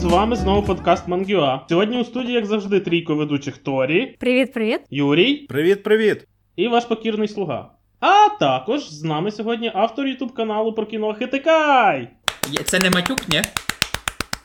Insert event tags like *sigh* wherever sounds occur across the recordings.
З вами знову подкаст Мангюа. Сьогодні у студії, як завжди, трійко ведучих Торі, Привіт, привіт. Юрій Привіт, привіт. і ваш покірний слуга. А також з нами сьогодні автор ютуб каналу про кіно Хитикай. Це не матюк, ні?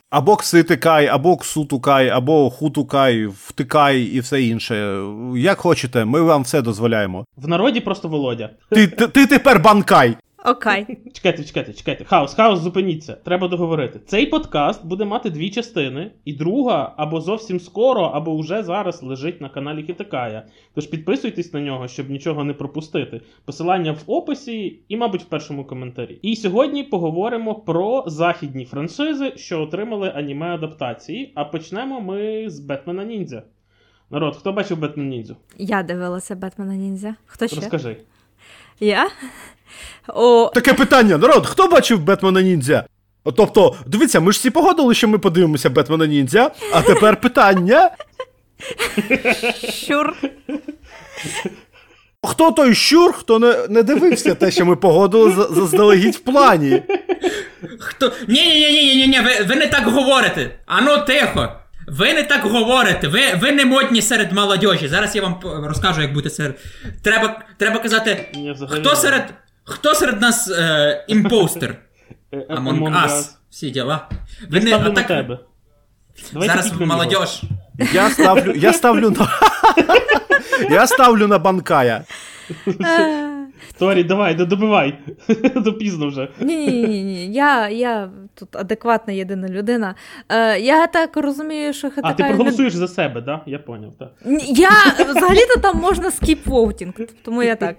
Або кситикай, або ксутукай, або хутукай, втикай і все інше. Як хочете, ми вам все дозволяємо. В народі просто Володя. Ти, ти, ти тепер банкай. Окей. *laughs* Чекайте, чекайте, чекайте. Хаос, хаос, зупиніться. Треба договорити. Цей подкаст буде мати дві частини, і друга або зовсім скоро, або вже зараз лежить на каналі Хітикая. Тож підписуйтесь на нього, щоб нічого не пропустити. Посилання в описі і, мабуть, в першому коментарі. І сьогодні поговоримо про західні франшизи, що отримали аніме адаптації. А почнемо ми з Бетмена Ніндзя. Народ, хто бачив Бетмен Ніндзю? Я дивилася Бетмена Ніндзя. Хто ще? Розкажи. Я? О, Таке питання: народ, хто бачив Бетмена Ніндзя? Тобто, дивіться, ми ж всі погодили, що ми подивимося Бетмена Ніндзя, а тепер питання: щур. хто той щур, хто не, не дивився те, що ми погодили заздалегідь в плані? Хто. Ні, ні, ні, ні, ні, ні, ви, ви не так говорите. Ану, тихо. Ви не так говорите. Ви, ви не модні серед молодежі. Зараз я вам розкажу, як бути серед. Треба, треба казати, хто не. серед. Хто серед нас е, імпостер? Е, е, Among Among Us. Всі діла. Я ставлю на отак- тебе. Зараз молодіж. Я ставлю, я ставлю на. *laughs* Я ставлю на банкая. Е, Торі, давай, до- добивай. *laughs* До пізно вже. Ні, ні, ні, ні. Я, я тут адекватна єдина людина. Е, я так розумію, що А, Хатакай... ти не- проголосуєш за себе, да? Я поняв, так. Я взагалі-то там можна скіп воутінг, тому я так.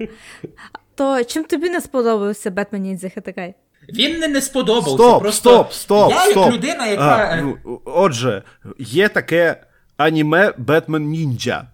То чим тобі не сподобався Бетмен і Хатакай? Він не, не сподобався. Стоп, просто стоп, стоп, я стоп. як людина, яка. А, е, ну, отже, є таке аніме Бетмен Ніндзя.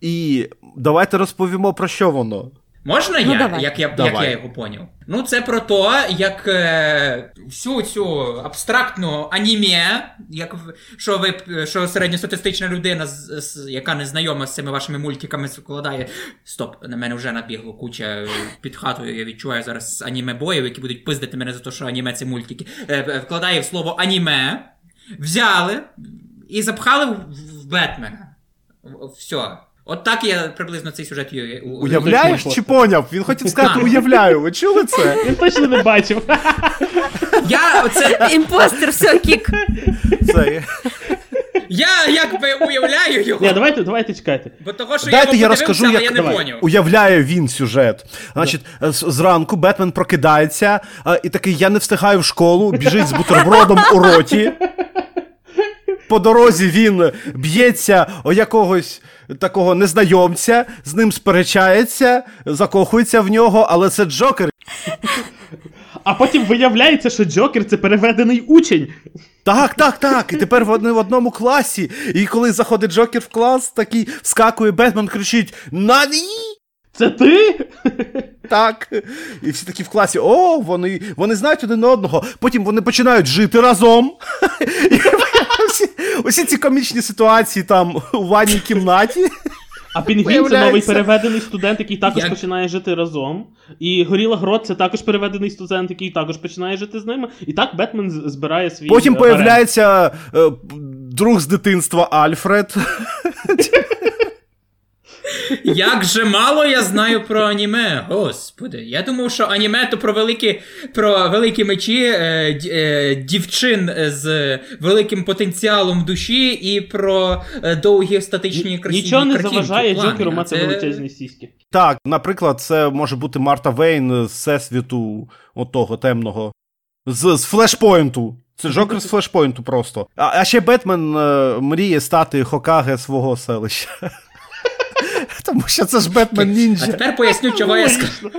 І давайте розповімо про що воно. Можна Ну, я, давай. як, я, як я його поняв? Ну, це про те, як е, всю цю абстрактну аніме, як що ви що середньостатистична людина, з, з- яка не знайома з цими вашими мультиками, складає. Стоп, на мене вже набігло куча під хатою. Я відчуваю зараз аніме боїв, які будуть пиздити мене за те, що аніме це мультики. Е, е, вкладає в слово аніме, взяли і запхали в, в Бетмена. Все. От так я приблизно цей сюжет Уявляєш чи поняв? Він хотів сказати, уявляю. Ви чули це? *laughs* Він точно не бачив. Я оце Імпостер, все, kick. це... Я якби уявляю його, Ні, давайте, давайте чекайте. бо того, що Дайте я я розкажу, але як я не давай. поняв. Уявляє він сюжет. Значить, зранку Бетмен прокидається і такий: я не встигаю в школу, біжить з бутербродом у роті. По дорозі він б'ється о якогось такого незнайомця, з ним сперечається, закохується в нього, але це Джокер. А потім виявляється, що Джокер це переведений учень. Так, так, так. І тепер вони в одному класі. І коли заходить Джокер в клас, такий вскакує Бетмен, кричить: Нані! Це ти? Так. І всі такі в класі, о, вони, вони знають один одного. Потім вони починають жити разом. *laughs* Усі ці комічні ситуації там у ванній кімнаті. А Пінгвін це новий переведений студент, який також Як? починає жити разом. І Горіла Грот це також переведений студент, який також починає жити з ними. І так Бетмен збирає свій. Потім е, появляється е, друг з дитинства Альфред. *laughs* Як же мало я знаю про аніме. Господи, я думав, що аніме то про великі, про великі мечі е, е, дівчин з великим потенціалом душі і про е, довгі статичні красиві Нічого не картинки, заважає плани. Джокеру мати це- величезні сіськи. Так, наприклад, це може бути Марта Вейн з всесвіту отого темного. З, з флешпойнту. Це Джокер з флешпойнту просто. А, а ще Бетмен е, мріє стати Хокаге свого селища. *laughs* Тому що це ж Бетмен А тепер поясню, чого я сказав.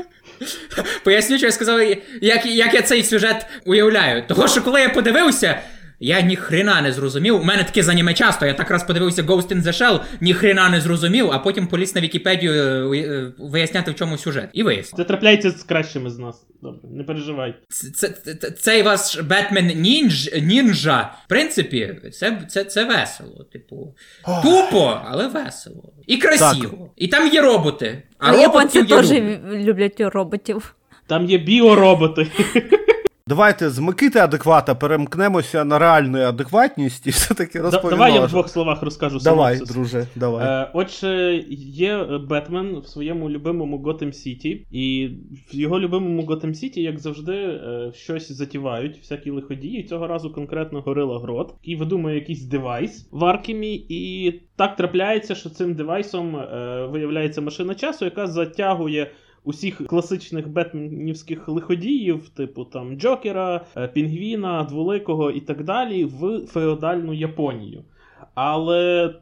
Поясню, що я сказав, як, як я цей сюжет уявляю. Того, що коли я подивився, я ніхрена не зрозумів. У мене таке з аніме часто. Я так раз подивився Ghost in the Shell, ніхрена не зрозумів, а потім поліз на Вікіпедію е, е, виясняти, в чому сюжет. І вияснив. Це трапляється з кращими з нас. Добре, не переживай. Це, це, це, цей ваш Бетмен ніндж, нінджа, в принципі, це, це, це весело. Типу, тупо, але весело. І красиво. І там є роботи. А Але японці роботів я теж люблю. люблять роботів. Там є біороботи. *laughs* Давайте з Микити адеквата перемкнемося на реальну адекватність і все-таки розповімо. Давай я в двох словах розкажу Давай, синопсис. друже, давай. Е, Отже, є Бетмен в своєму любимому Готэм Сіті, і в його любимому Готэм Сіті, як завжди, е, щось затівають, всякі лиходії. Цього разу конкретно горила грот, який видумує якийсь девайс в Аркемі, і так трапляється, що цим девайсом е, виявляється машина часу, яка затягує. Усіх класичних бетменівських лиходіїв, типу там Джокера, е, Пінгвіна, Дволикого і так далі, в феодальну Японію але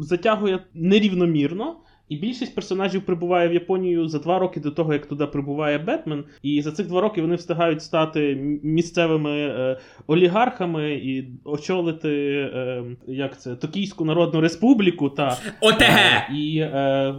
затягує нерівномірно. І більшість персонажів прибуває в Японію за два роки до того, як туди прибуває Бетмен. І за цих два роки вони встигають стати місцевими е, олігархами і очолити е, як це Токійську Народну Республіку та ОТГ! Е, і е,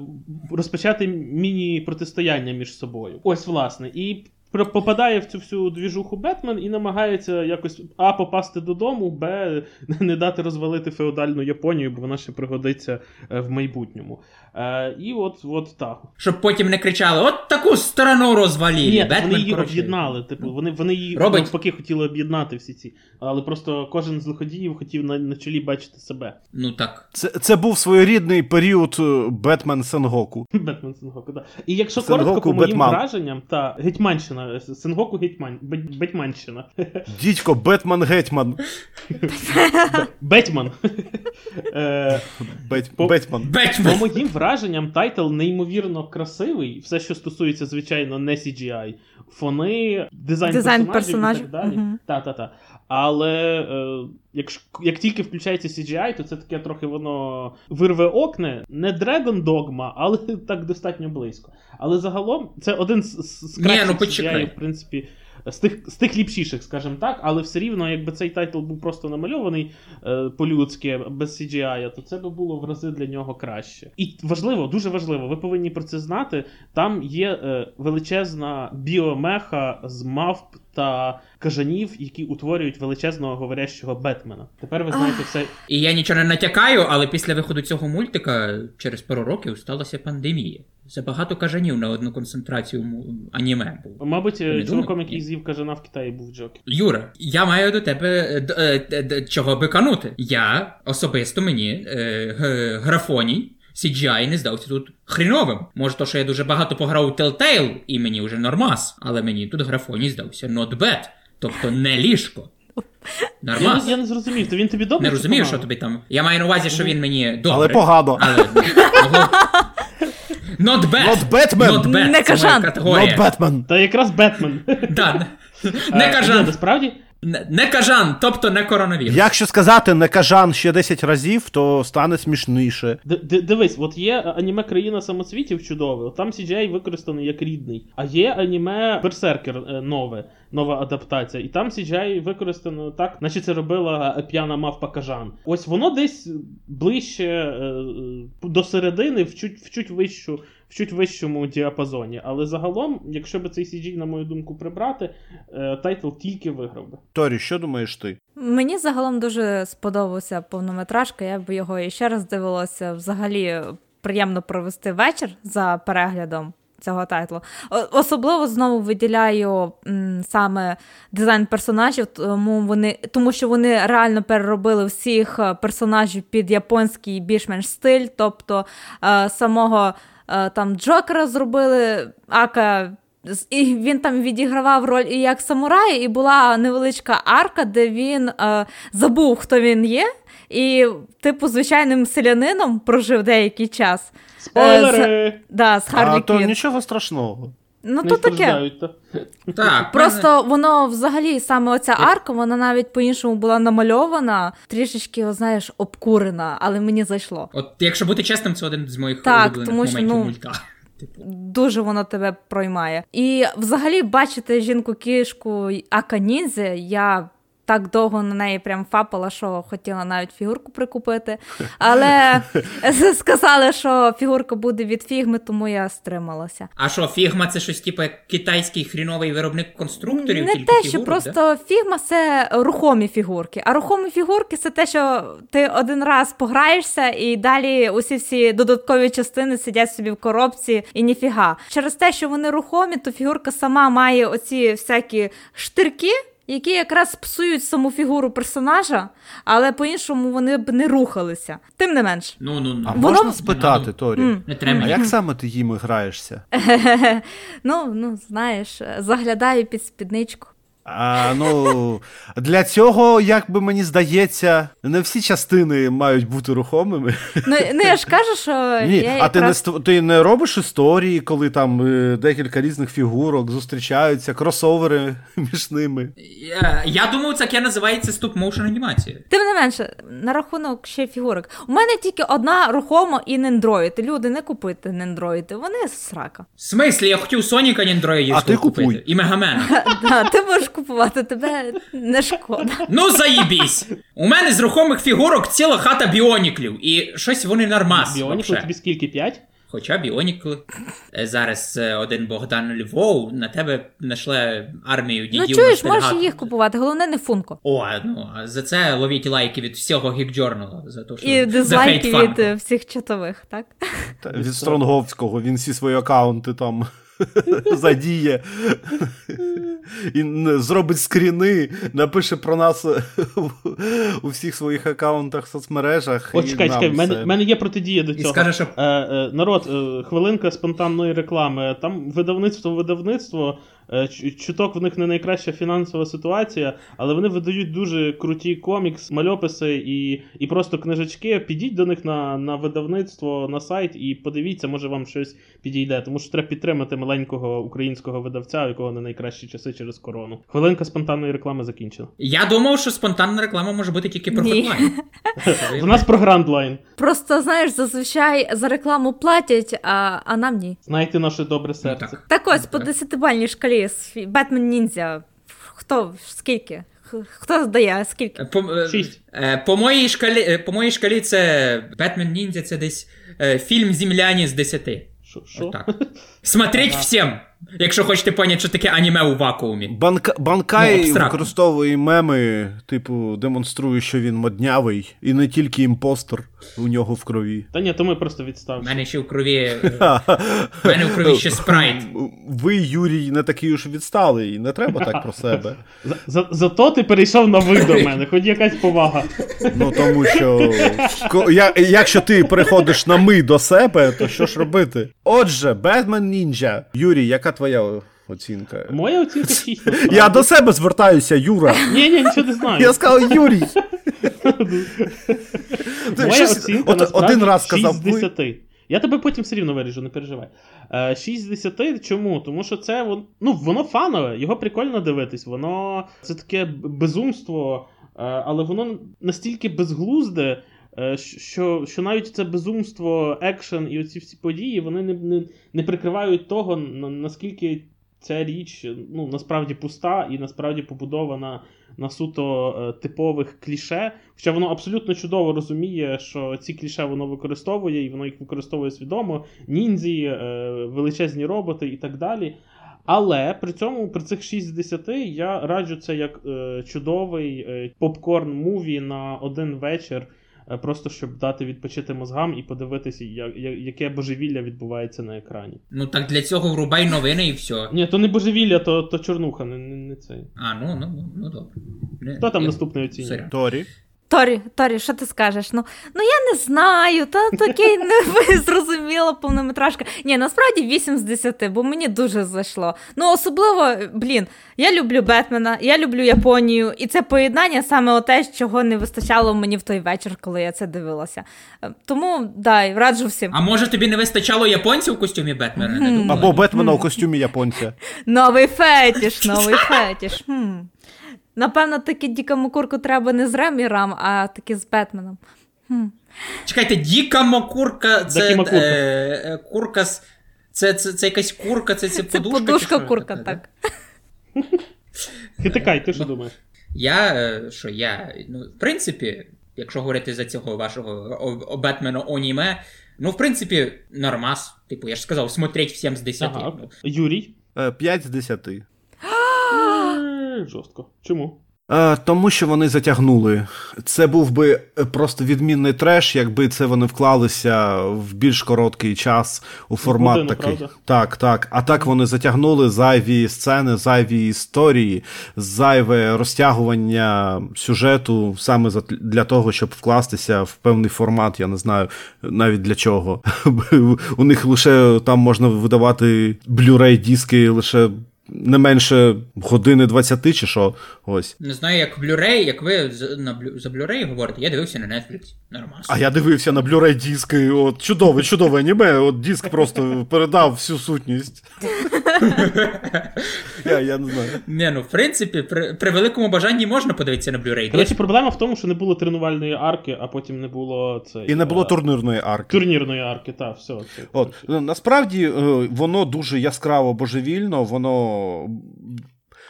розпочати міні-протистояння між собою. Ось, власне. І попадає в цю всю двіжуху Бетмен і намагається якось А попасти додому, Б *laughs* не дати розвалити феодальну Японію, бо вона ще пригодиться е, в майбутньому. Е, і от, от так. Щоб потім не кричали: от таку сторону розвалили. Ні, Бетмен, вони її коротше. об'єднали. Типу, вони, вони її Робить. навпаки хотіли об'єднати всі ці. Але просто кожен з лиходіїв хотів на, на чолі бачити себе. Ну так. Це, це був своєрідний період е, Бетмен Сенгоку. *laughs* Бетмен Сенгоку, да. І якщо Сенгоку коротко по моїм Бетман. враженням, та Гетьманщина, Сенгоку Гетьман, Бетьманщина. *laughs* Дідько, Бетман Гетьман. Бетьман. *laughs* Е, По- Бетьман. По моїм враженням, title неймовірно красивий. Все, що стосується, звичайно, не CGI. Фони, дизайн, Дизайн персонажів, і так далі. Та-та-та. Але е, як як тільки включається CGI, то це таке трохи воно вирвиокне. Не Dragon's Dogma, але *laughs* так достатньо близько. Але загалом це один з, з, кращих Ні, ну. CGI, в принципі. З тих, з тих ліпшіших, скажімо так, але все рівно, якби цей title був просто намальований е, по-людськи, без CGI, то це би було в рази для нього краще. І важливо, дуже важливо, ви повинні про це знати. Там є е, величезна біомеха з мавп та кажанів, які утворюють величезного говорящого Бетмена. Тепер ви знаєте все. І я нічого не натякаю, але після виходу цього мультика через пару років сталася пандемія. Забагато кажанів на одну концентрацію аніме було. Мабуть, не е, чуваком, який з'їв кажана в Китаї, був Джокер. Юра, я маю до тебе е, д- е, д- д- чого биканути. Я особисто мені е, г- графоній. CGI не здався тут хріновим. Може, то, що я дуже багато пограв у Telltale, і мені вже нормас, але мені тут графоній здався not bad. Тобто не ліжко. Я, Нормас. не- я не зрозумів, то він тобі добре? Не розумію, що тобі там. Я маю на увазі, що він мені добре. Але погано. Але... Not bad. Not Batman. Not bad. Не кажан. категорія. Not Бетмен. Та якраз Бетмен. Да. Е, *laughs* Не кажан. Насправді, Не не кажан, тобто не коронавірус. Якщо сказати не кажан ще 10 разів, то стане смішніше. Д- Дивись, от є аніме Країна самоцвітів чудове, от там CGI використаний як рідний. А є аніме Берсеркер е, нове, нова адаптація. І там CGI використано так, наче це робила е, п'яна мавпа кажан. Ось воно десь ближче до середини, в чуть, в чуть вищу. В чуть вищому діапазоні, але загалом, якщо би цей CG, на мою думку, прибрати, е, title тільки виграв би. Торі, що думаєш ти? Мені загалом дуже сподобався повнометражка. Я б його іще раз дивилася. Взагалі приємно провести вечір за переглядом. Цього тайтлу. Особливо знову виділяю м, саме дизайн персонажів, тому вони тому що вони реально переробили всіх е, персонажів під японський більш-менш стиль. Тобто е, самого там Джокера зробили, Ака і він там відігравав роль і як самурай, і була невеличка арка, де він е, забув, хто він є, і, типу, звичайним селянином прожив деякий час. Спойлери! Да, з Харлі а то нічого страшного. Ну, Не то таке. Так, Просто воно взагалі саме оця арка, вона навіть по-іншому була намальована, трішечки, знаєш, обкурена, але мені зайшло. От якщо бути чесним, це один з моїх Так, улюблених тому що, моментів ну, мульта. Дуже воно тебе проймає. І взагалі бачити жінку-кішку aka Ніндзя, я так довго на неї прям фапала, що хотіла навіть фігурку прикупити. Але *laughs* сказали, що фігурка буде від фігми, тому я стрималася. А що, фігма це щось типу як китайський хріновий виробник конструкторів? Не тільки те, фігурок, що да? просто фігма це рухомі фігурки. А рухомі фігурки це те, що ти один раз пограєшся, і далі усі всі додаткові частини сидять собі в коробці і ніфіга. Через те, що вони рухомі, то фігурка сама має оці всякі штирки. Які якраз псують саму фігуру персонажа, але по-іншому вони б не рухалися. Тим не менш. Ну, ну, ну. А Воно- можна спитати, Не Торі? М. Не треба. А як саме ти їм граєшся? *laughs* Ну, ну знаєш, заглядаю під спідничку. А, ну, для цього, як би мені здається, не всі частини мають бути рухомими. Ну, ну я ж кажу, що Ні, я а ти не ти не робиш історії, коли там е, декілька різних фігурок зустрічаються, кросовери *laughs* між ними. Я, я думав, це таке називається стоп-моушен анімація. Тим не менше, на рахунок ще фігурок. У мене тільки одна рухома і нендроїд. Люди не купуйте нендроїди, вони срака. В смислі, я хотів Соніка Ніндроїдів А ти купуй. купити. І Мегамена. *laughs* Да, ти можеш купувати, тебе не шкода. Ну заїбісь! У мене з рухомих фігурок ціла хата біоніклів, і щось вони нормас. Вообще. тобі скільки? 5? Хоча біонікли. Е, Зараз е, один Богдан Львов на тебе нашле армію дідів. Ну чуєш, можеш їх купувати, головне не функо. О, ну а за це ловіть лайки від всього Journal, за те, що І дизлайки від е, всіх чатових, так? Та, від Стронговського, він всі свої акаунти там *laughs* задіє і зробить скріни, напише про нас *laughs* у всіх своїх акаунтах в соцмережах. От чекай, чекай, в мене, мене є протидія до І цього. скаже, що Е, е, народ, е, хвилинка спонтанної реклами. Там видавництво, видавництво. Е, Чуток в них не найкраща фінансова ситуація, але вони видають дуже круті комікс, мальописи і, і просто книжечки. Підіть до них на, на видавництво, на сайт і подивіться, може вам щось підійде. Тому що треба підтримати маленького українського видавця, у якого не найкращі часи через корону. Хвилинка спонтанної реклами закінчена. я думав, що спонтанна реклама може бути тільки про. Hotline. У нас про грандлайн. Просто знаєш, зазвичай за рекламу платять, а, а нам ні. Знайте наше добре Ну, серце. так. Ось, по Так. десятибальній шкалі Бетмен Ніндзя. Хто скільки? Хто здає, скільки? По, е, Шість. е, по, моїй шкалі, е, по моїй шкалі це Бетмен Ніндзя, це десь е, фільм Земляні з 10. Шо? Шо? Смотреть всім, якщо хочете поняти, що таке аніме у вакуумі. Банка, Ну, Банкай абстрактно. використовує меми, типу, демонструє, що він моднявий, і не тільки імпостер у нього в крові. Та ні, то ми просто У відставимо. мене ще в крові. *laughs* В мене в крові ще спрайт. Ви, Юрій, не такий уж відсталий, не треба так про себе. *laughs* За, за, зато ти перейшов на ви до мене, хоч якась повага. Ну тому що якщо ти переходиш на ми до себе, то що ж робити? Отже, Бетмен Нінджа. Юрій, яка твоя оцінка? Моя оцінка 6. Я до себе звертаюся, Юра. Ні, ні, нічого не знаю. Я сказав Юрій. Моя оцінка один раз сказав 6 з ви. 10. Я тебе потім все рівно виріжу, не переживай. Е, 6 з 10 чому? Тому що це ну, воно фанове, його прикольно дивитись, воно це таке безумство, е, але воно настільки безглузде, що, що навіть це безумство, екшен і оці всі події, вони не, не, не прикривають того, наскільки ця річ ну, насправді пуста і насправді побудована на суто е, типових кліше. Хоча воно абсолютно чудово розуміє, що ці кліше воно використовує, і воно їх використовує свідомо. Ніндзі, е, величезні роботи і так далі. Але при цьому при цих 6 з 10 я раджу це як е, чудовий е, popcorn movie на один вечір, е, просто щоб дати відпочити мозгам і подивитися, я- я- яке божевілля відбувається на екрані. Ну так для цього врубай новини і все. Ні, то не божевілля, то, то чорнуха, не, не, не цей. А, ну, ну, ну, ну добре. Хто там я- наступний оцінює? Торі. Торі, Торі, що ти скажеш? Ну, ну я не знаю, та такий не *laughs* зрозуміла повнометражка. Ні, насправді 8 з 10, бо мені дуже зайшло. Ну, особливо, блін, я люблю Бетмена, я люблю Японію, і це поєднання саме те, чого не вистачало мені в той вечір, коли я це дивилася. Е, Тому дай, раджу всім. А може тобі не вистачало японців в костюмі Бетмена? Думала? Або Бетмена у костюмі японця. Новий фетіш, новий фетіш. Напевно, таки Діка Макурку треба не з Ремірам, а таки з Бетменом. Хм. Чекайте, Діка Макурка, це е, е, курка з. Це, це, це якась курка, це, це Це подушка. чи курка, таке, так. Хитикай, ти що думаєш? Я е, що я, ну, в принципі, якщо говорити за цього вашого Бетмена аніме, ну, в принципі, нормас. Типу, я ж сказав, смотреть всім з 10. Ага. Ну, Юрій. 5 з 10. Жорстко. Чому? Е, тому що вони затягнули. Це був би е, просто відмінний треш, якби це вони вклалися в більш короткий час у формат годину, такий. правда? Так, так. А так вони затягнули зайві сцени, зайві історії, зайве розтягування сюжету саме для того, щоб вкластися в певний формат. Я не знаю навіть для чого. *laughs* У них лише там можна видавати Blu-ray диски лише. Не менше години 20 чи що. Ось. Не знаю, як Blu-ray, як ви за, Blu-ray говорите, я дивився на Netflix. Нормас. А я дивився на Blu-ray диски. От чудове, чудове аніме. От диск просто передав всю сутність. *laughs* *laughs* я, я не знаю. Не, ну, в принципі, при, при великому бажанні можна подивитися на Blu-ray. Коротше, проблема в тому, що не було тренувальної арки, а потім не було це. І не було турнірної арки. турнірної арки, так, все. Це, От ну, насправді е, воно дуже яскраво божевільно, воно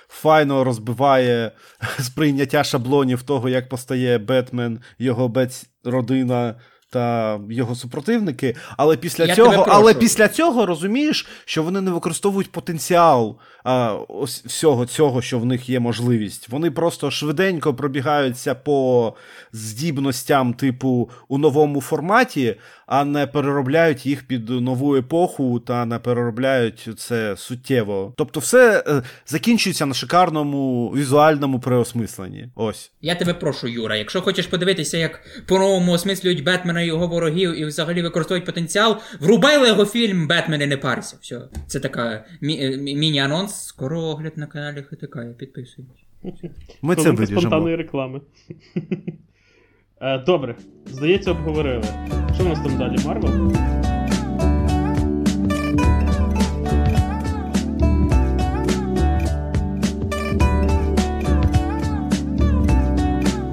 файно розбиває *laughs* сприйняття шаблонів того, як постає Бетмен, його бець родина. Та його супротивники, але після Я цього, але після цього розумієш, що вони не використовують потенціал а, ось всього цього, що в них є можливість. Вони просто швиденько пробігаються по здібностям, типу, у новому форматі, а не переробляють їх під нову епоху та не переробляють це суттєво. Тобто, все е, закінчується на шикарному візуальному переосмисленні. Ось. Я тебе прошу, Юра, якщо хочеш подивитися, як по-новому осмислюють Бетмена і його ворогів і взагалі використовують потенціал, врубай лего фільм Бетмен і не парся. Все. Це така мі- е, міні-анонс. Скоро огляд на каналі ХТК, я підписуюсь. Ми це виріжемо. спонтанної реклами. Е, Добре, здається, обговорили. Що в нас там далі? Марвел?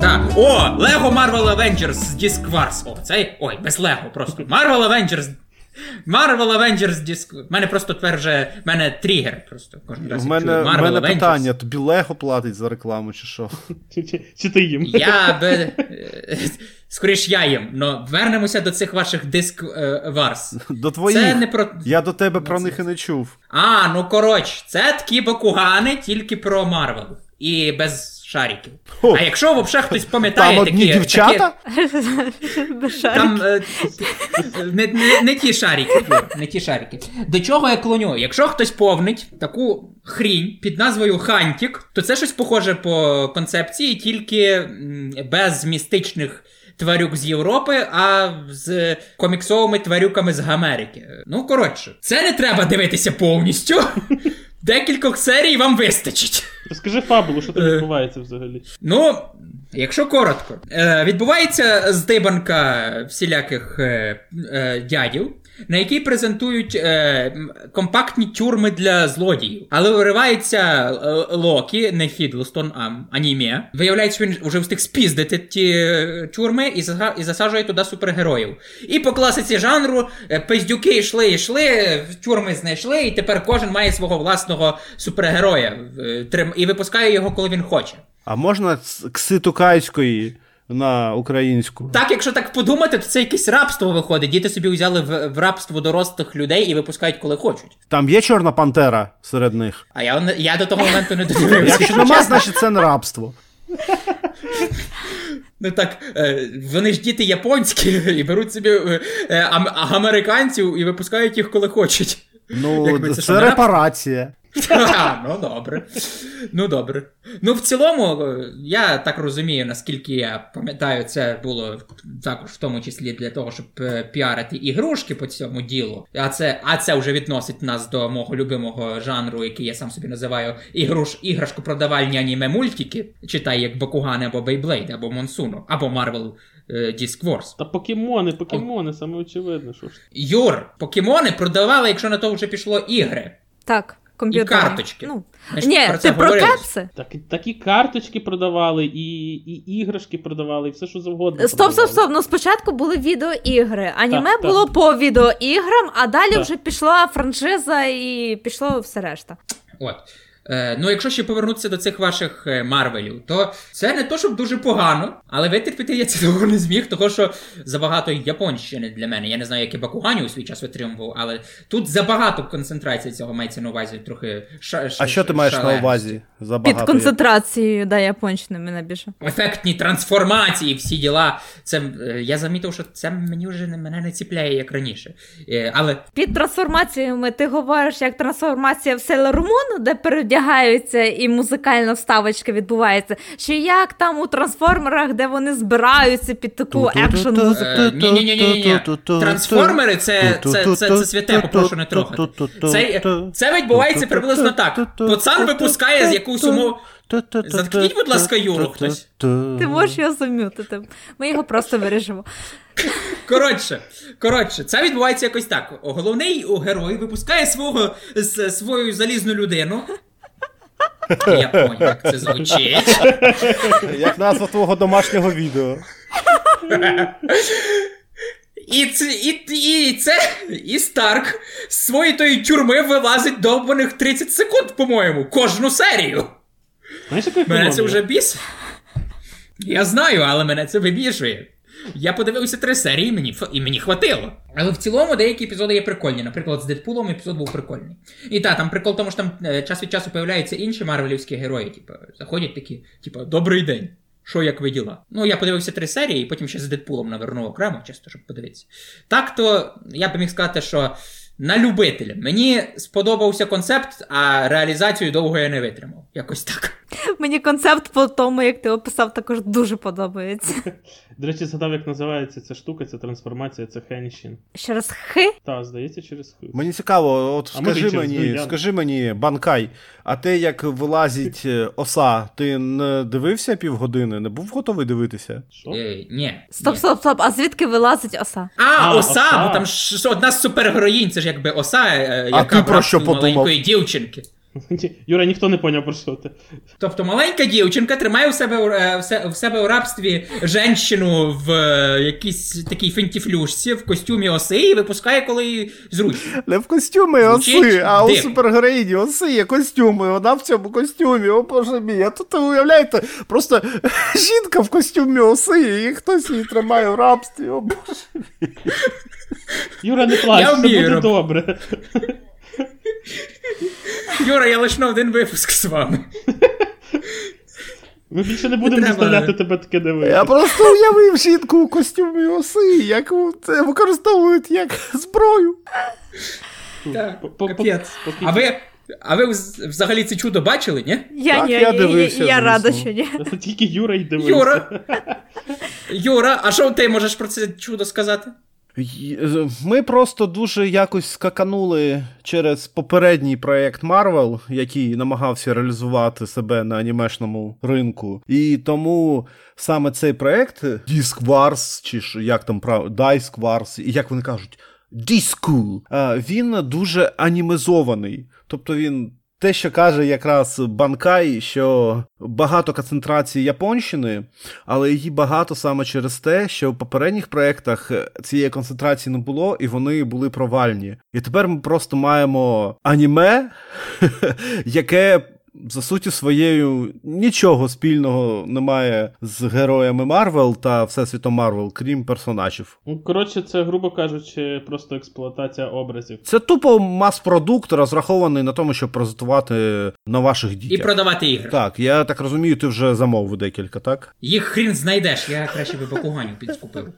Так, о, Лего Marvel Avengers Disc Wars. О, цей. Ой, без Лего просто. Marvel Avengers. Marvel Avengers Disc. У мене просто тепер вже. в мене тригер просто кожен раз. Як мене, чую Marvel мене Avengers. питання: тобі Лего платить за рекламу, чи що? Чи, чи, чи ти їм? Я би. е, Скоріш я їм, но вернемося до цих ваших диск е, Wars. До твоїх. Це не про. Я до тебе про це- них і не чув. А, ну коротше, це такі бакугани тільки про Марвел. І без шариків. Хо. А якщо взагалі хтось пам'ятає Там такі. дівчата? Такі, там е, не, не, не ті шарики, не ті шарики. До чого я клоню? Якщо хтось помнить таку хрінь під назвою Хантік, то це щось похоже по концепції, тільки без містичних. Тварюк з Європи, а з коміксовими тварюками з Америки. Ну, коротше, це не треба дивитися повністю. Декількох серій вам вистачить. Розкажи фабулу, що там Е. відбувається взагалі. Ну, якщо коротко, е, відбувається здибанка всіляких е, дядів, на якій презентують е, компактні тюрми для злодіїв. Але виривається е, Локі, не Хідлстон, а анімє. Виявляється, він вже встиг спіздити ті е, тюрми і, зага- і засаджує туди супергероїв. І по класиці жанру е, пиздюки йшли, йшли, тюрми знайшли, і тепер кожен має свого власного супергероя е, і випускає його, коли він хоче. А можна кситукайської на українську? Так, якщо так подумати, то це якесь рабство виходить. Діти собі взяли в, в рабство дорослих людей і випускають, коли хочуть. Там є чорна пантера серед них. А я, я до того моменту не додивився. Якщо нема, значить це не рабство. Ну так, е, вони ж діти японські і беруть собі е, ам- американців і випускають їх, коли хочуть. Ну, Якби це це, не репарація. *laughs* Ха, ну добре. Ну добре. Ну, в цілому, я так розумію, наскільки я пам'ятаю, це було також в тому числі для того, щоб е, піарити ігрушки по цьому ділу. А це, а це вже відносить нас до мого любимого жанру, який я сам собі називаю ігруш, іграшку продавальні аніме мультики. Читай як Бакугани або Бейблейд, або Монсуно, або Marvel е, Disc Wars. Та покемони, покемони, саме очевидно, що ж. Юр, покемони продавали, якщо на то вже пішло ігри. Так, комп'ютер. І карточки. Ну, Ми ні, про це ти про кепси? Так, такі карточки продавали, і, і іграшки продавали, і все, що завгодно. Стоп, стоп, продавали. стоп. Ну спочатку були відеоігри. Аніме Так, було по відеоіграм, а далі Так. вже пішла франшиза і пішло все решта. От. Е, ну, якщо ще повернутися до цих ваших е, Марвелів, то це не то, щоб дуже погано, але витерпіти я цього *laughs* не зміг, того що забагато японщини для мене. Я не знаю, як і Бакугані у свій час витримував, але тут забагато концентрації цього мається на увазі трохи ша- А що ти маєш на увазі? Забагато Під концентрацією, да, японщини мене більше. Ефектні трансформації, всі діла. Це е, я замітив, що це мені вже не мене не ціпляє як раніше. Е, але Під трансформаціями ти говориш як трансформація в Sailor Moon, де перевдягаються і музикальна вставочка відбувається. Чи як там у трансформерах, де вони збираються під таку екшн музику? Е, ні-ні-ні-ні-ні. Трансформери це- це- це- це святе, попрошу не трогати. Це, це відбувається приблизно так. Пацан випускає з якусь умов. Заткніть, будь ласка, Юру хтось. Ти можеш його зам'ютити. Ми його просто виріжемо. Коротше, коротше, це відбувається якось так. Головний герой випускає свого с- свою залізну людину. Я поняв, як це звучить. Як назва твого домашнього відео. *laughs* І це, і, і це, і Старк з своєї тої тюрми вилазить довбаних 30 секунд, по-моєму, кожну серію. Знаєш, Мене це вже біс. Я знаю, але мене це вибішує. Я подивився три серії, мені, і мені хватило. Але в цілому деякі епізоди є прикольні. Наприклад, з Дедпулом епізод був прикольний. І так, там прикол тому, що там е, час від часу появляються інші марвелівські герої. Типу, заходять такі, типу, добрий день. Що як ви діла? Ну, я подивився три серії, і потім ще з Дедпулом навернув окремо, чисто, щоб подивитися. Так то я би міг сказати, що на любителя. Мені сподобався концепт, а реалізацію довго я не витримав. Якось так. Мені концепт по тому, як ти описав, також дуже подобається. До речі, згадав, як називається ця штука, ця трансформація, це Хеншін. Ще раз хи. Та, здається, через Х. Мені цікаво, от А скажи мені, Гуян? скажи мені, банкай, а ти як вилазить е, оса, ти не дивився півгодини? Не був готовий дивитися? Що? Е, ні. Стоп, ні. стоп, стоп. А звідки вилазить оса? А, А, оса, оса. бо там ж ж одна з супергероїнь, це ж якби оса, яка А ти про що подумав? маленької дівчинки. *laughs* Юра, ніхто не поняв про що ти. Тобто маленька дівчинка тримає у себе, е, в себе у рабстві женщину в е, якійсь такій фентіфлюшці, в костюмі оси і випускає, коли зручно. Не в костюмі Звучить оси, а у супергероїні оси є костюми, вона в цьому костюмі, о боже мій. А тут уявляєте, просто *laughs* жінка в костюмі оси, і хтось її тримає в рабстві, о боже. мій. Юра, не плач, все буде роб- добре. Юра, я лише на один випуск з вами. Ми більше не будемо заставляти тебе таке дивитися. Я просто уявив жінку у костюмі оси, як це використовують як зброю. Так, капець. А ви, а ви взагалі це чудо бачили, ні? Я Так, ні, я я, дивився, я, рада, що ні. Це тільки Юра й дивився. Юра. Юра, а що ти можеш про це чудо сказати? Ми просто дуже якось скаканули через попередній проєкт Marvel, який намагався реалізувати себе на анімешному ринку. І тому саме цей проєкт Disc Wars, чи як там Dice Wars, і як вони кажуть, Disco, е, він дуже анімезований. Тобто він. Те, що каже якраз Банкай, що багато концентрації японщини, але її багато саме через те, що в попередніх проєктах цієї концентрації не було, і вони були провальні. І тепер ми просто маємо аніме, *laughs* яке. За суті своєю нічого спільного немає з героями Марвел та Всесвітом Марвел, крім персонажів. Ну, коротше, це, грубо кажучи, просто експлуатація образів. Це тупо мас-продукт, розрахований на тому, щоб презентувати на ваших І продавати ігри. Так, я так розумію, ти вже замовив декілька, так? Їх хрін знайдеш, я краще би Бакуганю підскупив.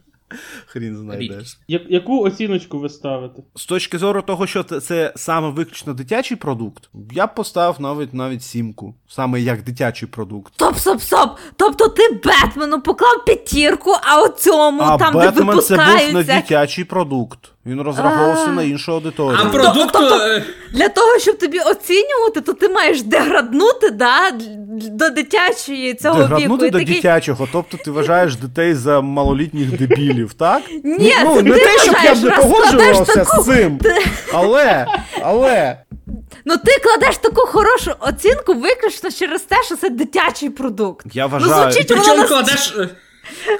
Хрін знайдеш. Рідкість. Яку оціночку ви ставите? З точки зору того, що це, це саме виключно дитячий продукт, я б поставив навіть навіть сімку, саме як дитячий продукт. Стоп, стоп, стоп. Тобто ти Бетмену поклав п'ятірку, а у цьому а там, де Бетмен це був не дитячий продукт. Він розраховувався на іншу аудиторію. А продукту. тобто- е, Для того, щоб тобі оцінювати, то ти маєш деграднути да, до дитячої цього віку. Деграднути до такий, дитячого, тобто ти вважаєш дітей за малолітніх дебілів, так? Ні, ну, це не ти те, щоб я б не погоджувався таку- з цим. Але, але. Ну ти кладеш таку хорошу оцінку виключно через те, що це дитячий продукт. Я Ну, звучить Причому воно кладеш.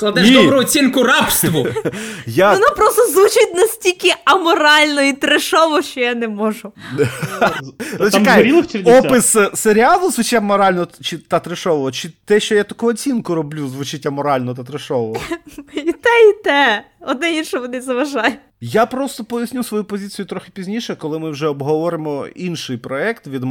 Кладеш Ні. добру оцінку рабству. *laughs* Я... Воно просто звучить настільки аморально і трешово, що я не можу. Ну, чекай? Опис е, серіалу звучить аморально чи, та трешово, чи те, що я таку оцінку роблю, звучить аморально та трешово. І те, і те. Одне іншому не заважає. Я просто поясню свою позицію трохи пізніше, коли ми вже обговоримо інший проект від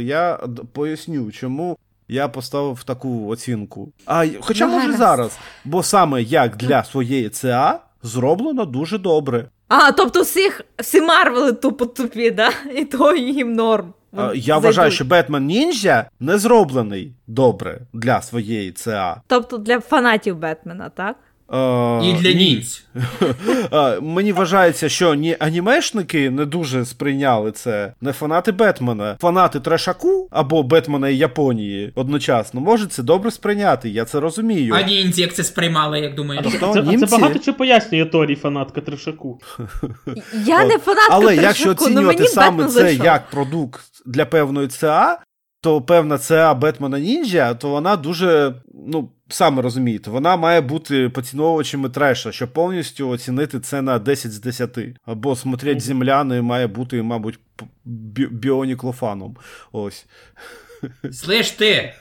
і я поясню, чому я поставив таку оцінку. А хоча Ну, може зараз, бо саме як для своєї ЦА зроблено дуже добре. А, тобто всіх, всі Марвели тупо тупі, да? І то їм норм. А, Я Зайдуть. вважаю, що Бетмен Ніндзя не зроблений добре для своєї ЦА. Тобто для фанатів Бетмена, так? І для ні. німць. *laughs* Мені вважається, що ні анімешники не дуже сприйняли це, не фанати Бетмена. Фанати Трешаку або Бетмена і Японії одночасно можуть це добре сприйняти, я це розумію. А німці як це сприймали, як думаєш? Тобто Це, а німці- це багато чого пояснює Торі, фанатка Трешаку. Я От. не фанатка Але якщо Трешаку, ну оцінювати саме це зайшов. як продукт для певної ЦА, то певна ЦА Бетмена Ніндзя, то вона дуже, ну, саме розумієте, вона має бути поціновувачами треша, щоб повністю оцінити це на 10 з 10. Або смотреть земляни має бути, мабуть, бі- біоніклофаном. Ось. *laughs* Слиш ти,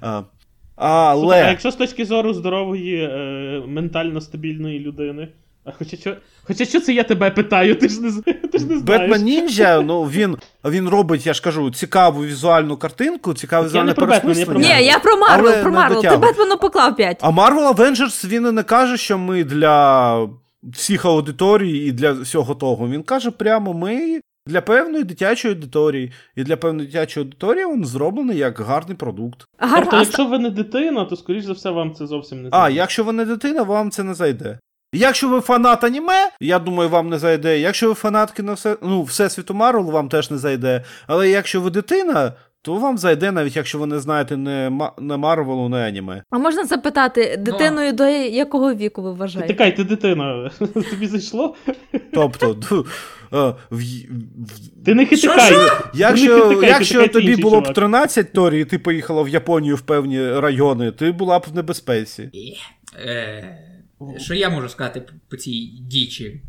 А, Слухай, а якщо з точки зору здорової, е, ментально стабільної людини. А хоча що, хоча що це я тебе питаю, ти ж не, *laughs* ти ж не знаєш. Бетмен Ніндзя, ну він, він робить, я ж кажу, цікаву візуальну картинку, цікаве візуальне пересмислення. Ні, я про Марвел, про Марвел. Ти. Бетмену поклав 5. А Marvel Avengers він і не каже, що ми для всіх аудиторій і для всього того. Він каже прямо: ми для певної дитячої аудиторії. І для певної дитячої аудиторії він зроблений як гарний продукт. Тобто, якщо ви не дитина, то скоріш за все вам це зовсім не А, якщо ви не дитина, вам це не зайде. Якщо ви фанат аніме, я думаю, вам не зайде. Якщо ви фанатки на все, ну, всесвіту Марвел, вам теж не зайде. Але якщо ви дитина, то вам зайде, навіть якщо ви не знаєте не, не Марвелу, не аніме. А можна запитати, дитиною до якого віку ви вважаєте? Тикай, ти дитина. *laughs* Тобі зайшло? Тобто, е, в, в, Ти не хитикай. Що, Ти не Якщо, хитикай, якщо хитикай тобі було б 13 Торі, і ти поїхала в Японію в певні райони, ти була б в небезпеці. Е, що я можу сказати по цій дічі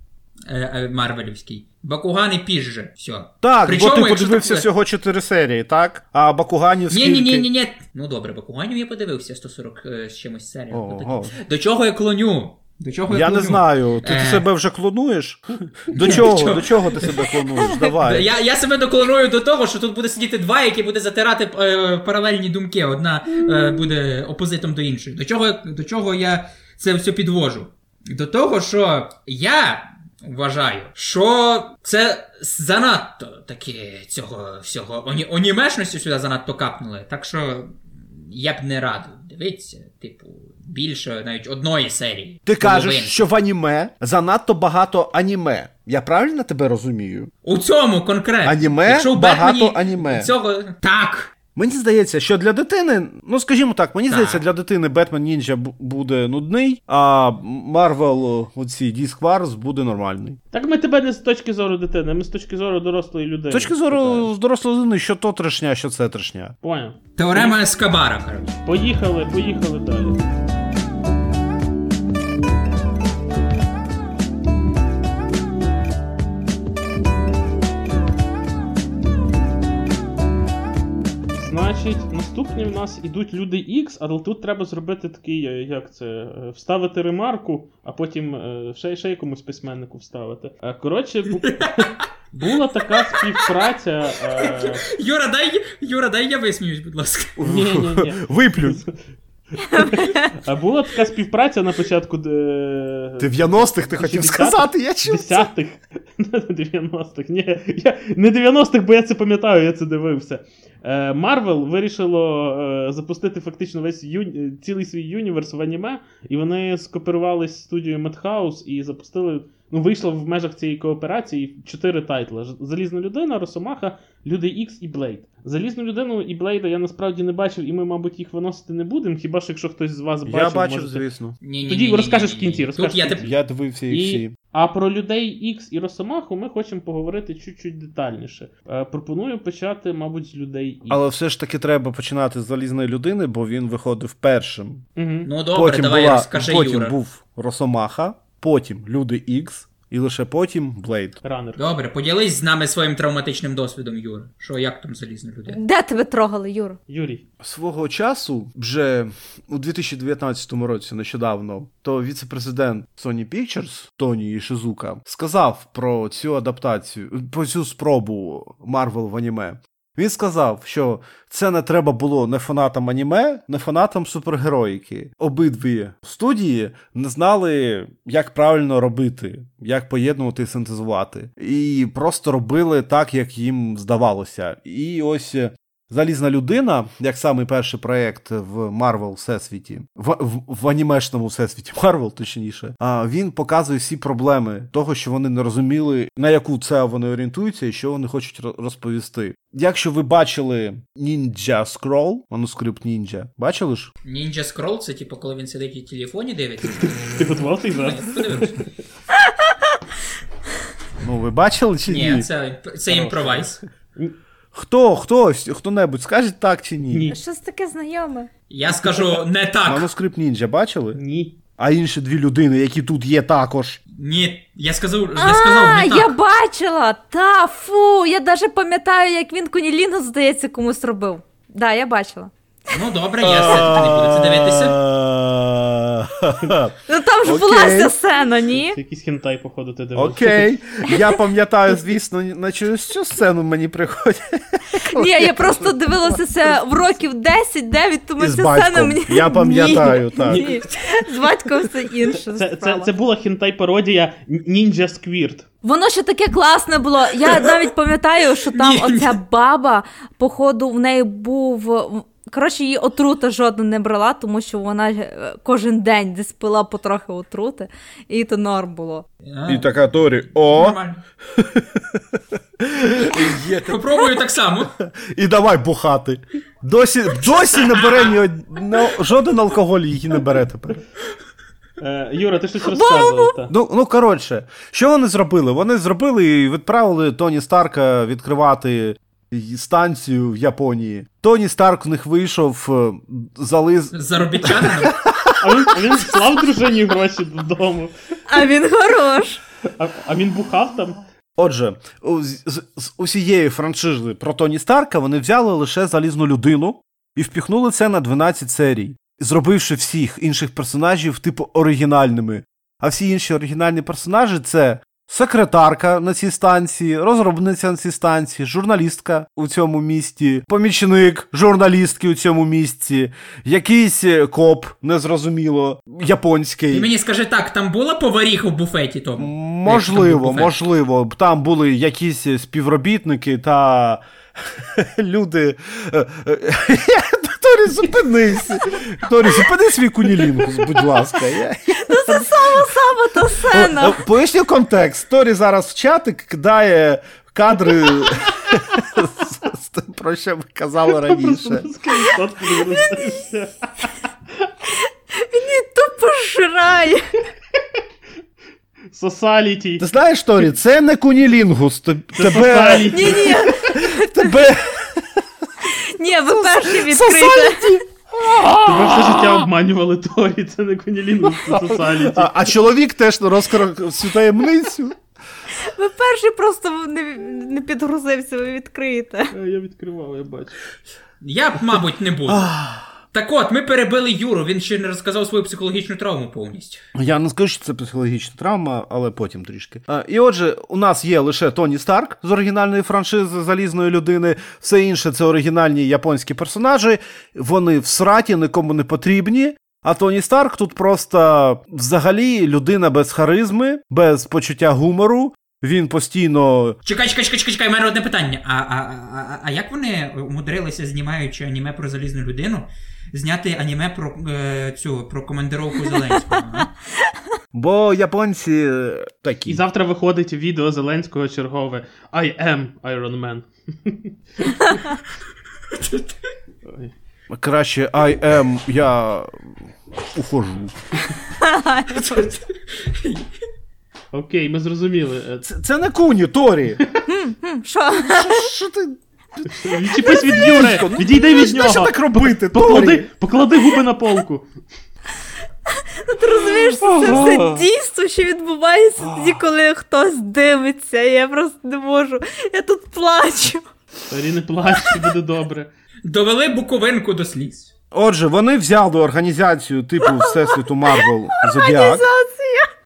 е, е, Марвелівській? Бакугани пізже. Все. Так, Причому, бо ти подивився так- всього 4 серії, так? А Бакуганів Ні, скільки? ні, ні, ні, ні. Ну добре, Бакуганів я подивився 140 е, з чимось серій. До чого я клоню? До чого я, Я не знаю. Ти, себе вже клонуєш? *laughs* До чого? чого? До чого ти себе клонуєш? *laughs* Давай. Я, я себе доклоную до того, що тут буде сидіти два, які буде затирати е, паралельні думки. Одна е, буде опозитом до іншої. До чого, до чого я це все підвожу? До того, що я вважаю, що це занадто таке цього всього оні, онімешності сюди занадто капнули. Так що я б не радив дивитися, типу, більше навіть одної серії. Ти кажеш, що в аніме занадто багато аніме. Я правильно тебе розумію? У цьому конкретно. Аніме, Якщо багато Бетмені аніме. Цього... Так. Мені здається, що для дитини, ну скажімо так, мені Так. здається, для дитини Бетмен Нінджа буде нудний, а Марвел, оці Disk Wars буде нормальний. Так ми тебе не з точки зору дитини, ми з точки зору дорослої людини. З точки зору з дорослої людини, що то трешня, що це трешня. Поняв. Теорема Ескабара, коротше. Поїхали, поїхали далі. Значить, наступні в нас ідуть люди X, але тут треба зробити такий, е, як це, е, вставити ремарку, а потім е, ще, ще якомусь письменнику вставити. Коротше, бу- *laughs* була така співпраця. Юра, дай, Юра, дай я висміюсь, будь ласка. Ні, ні, ні. Виплюнь. А була така співпраця на початку е, 90-х ти хотів сказати, я чув. це. Десятих, *laughs* 90-х. Ні, я, не 90-х, бо я це пам'ятаю, я це дивився. Марвел вирішило е, запустити фактично весь ю... цілий свій universe в аніме, і вони скооперувалися з студією Madhouse і запустили ну, вийшло в межах цієї кооперації чотири тайтли: Залізна людина, Росомаха, Люди Ікс і Блейд. Залізну людину і Блейда я насправді не бачив, і ми, мабуть, їх виносити не будемо. Хіба що якщо хтось з вас бачив, Я бачив, можете... звісно. Ні, ні, Тоді ні, ні, розкажеш в кінці, розкажеш Тут в кінці. Я дивився їх І- всі. А про людей Ікс і Росомаху ми хочемо поговорити чуть-чуть детальніше. Е, пропоную почати, мабуть, з людей Ікс. Але все ж таки треба починати з залізної людини, бо він виходив першим. Угу. Ну добре, потім давай була, розкажи, потім Юра. був Росомаха, потім Люди Ікс, і лише потім Блейд. Ранер. Добре, поділись з нами своїм травматичним досвідом, Юра. Що як там залізна людина? Де тебе трогали, Юр? Юрій. Свого часу, вже у 2019 році, нещодавно, то віце-президент Sony Pictures Тоні Ішизука сказав про цю адаптацію, про цю спробу Marvel в аніме. Він сказав, що це не треба було не фанатам аніме, не фанатам супергероїки. Обидві студії не знали, як правильно робити, як поєднувати і синтезувати. І просто робили так, як їм здавалося. І ось Залізна людина, як самий перший проєкт в Марвел Всесвіті, в, в, в анімешному всесвіті Марвел, точніше, а він показує всі проблеми того, що вони не розуміли, на яку це вони орієнтуються і що вони хочуть розповісти. Якщо ви бачили Ninja Scroll, манускрипт ніндзя, бачили ж? Ninja Scroll це типу, коли він сидить і в телефоні дивиться. Ти *laughs* готував я подивився. Ну, ви бачили чи ні? Ні, це, це імпровайз. Хто, хтось, хто-небудь скаже так чи ні? Ні. Щось таке знайоме. Я скажу не так. Манускрипт Ninja бачили? Ні. А інші дві людини, які тут є також. Ні, я сказав, я сказав А, не я бачила! Та фу! Я навіть пам'ятаю, як він Кунілінгу, здається, комусь робив. Да, я бачила. Ну добре, я все-таки не буду це дивитися. Ну там ж була ця сцена, ні? Це якийсь хентай, походу, ти дивився. Окей, я пам'ятаю, звісно, на через цю сцену мені приходять. Ні, я просто дивилася це в років 10-9, тому ця сцена батьком. мені. Я пам'ятаю, так. Ні. З батьком все інше. Це, це, це була хентай-пародія Ninja Squirt. Воно ще таке класне було. Я навіть пам'ятаю, що там оця баба, походу, в неї був. Коротше, її отрута жодна не брала, тому що вона е, кожен день десь пила потрохи отрути, і то норм було. І така Торі, о, Нормально. *laughs* Попробую так само. і давай бухати. Досі, досі не бере ні ну, жоден алкоголь її не бере тепер. Е, Юра, ти щось розказував. та. Ну, ну коротше, що вони зробили? Вони зробили і відправили Тоні Старка відкривати станцію в Японії. Тоні Старк в них вийшов, е, зализ. З заробітчанином. А він, а він слав дружині гроші додому. А він хорош. А, а він бухав там. Отже, з, з, з усієї франшизи про Тоні Старка вони взяли лише залізну людину і впіхнули це на 12 серій, зробивши всіх інших персонажів типу оригінальними. А всі інші оригінальні персонажі це секретарка на цій станції, розробниця на цій станції, журналістка у цьому місті, помічник журналістки у цьому місці, якийсь е, коп, незрозуміло, японський. Ти мені скажи так, там була поваріха в буфеті тому? Можливо, там буфет? можливо. Там були якісь співробітники та *laughs* люди. Торі, зупинись. Торі, зупини свій кунілінгус, будь ласка. Я- Це сама сама та сцена. Поясню контекст. Торі зараз в чатик кидає кадри, про що ми казали раніше. Мені тупо жрає. Сосаліті. Ти знаєш, Торі, це не кунілінгус. Те- Тебе, Ні, ні, тебе ні, ви перші відкрите. Тебе все життя обманювали Торі, це не Конілінгус, це Сосаліті. А, а чоловік теж розкрив всю таємницю. Ви перші просто не, не підгрузився, ви відкриєте. Е, Я відкривав, я бачу. Я б, мабуть, не буду. Так от, ми перебили Юру, він ще не розказав свою психологічну травму повністю. Я не скажу, що це психологічна травма, але потім трішки. А, і отже, у нас є лише Тоні Старк з оригінальної франшизи залізної людини. Все інше це оригінальні японські персонажі. Вони в сраті нікому не потрібні. А Тоні Старк тут просто взагалі людина без харизми, без почуття гумору. Він постійно Чекай, чекай, чекай, чекай, чекай, у мене одне питання. А, а, а, а, а як вони умудрилися, знімаючи аніме про залізну людину, зняти аніме про е, цю про командировку Зеленського? *laughs* Бо японці е, такі. І завтра виходить відео Зеленського чергове I am Iron Man. *laughs* Краще I am, я ухожу. Окей, ми зрозуміли. Це, це не куні, Торі. Що- Що ти? Відчепись від Юри! Відійди від Знаєш, що нього! так робити, Поклади, поклади губи на полку. Ну Ти розумієш, що це все дійство, що відбувається тоді, коли хтось дивиться. Я просто не можу. Я тут плачу. Тарі не плач, *laughs* буде добре. Довели буковинку до сліз. Отже, вони взяли організацію типу Всесвіту Марвел Зодіак.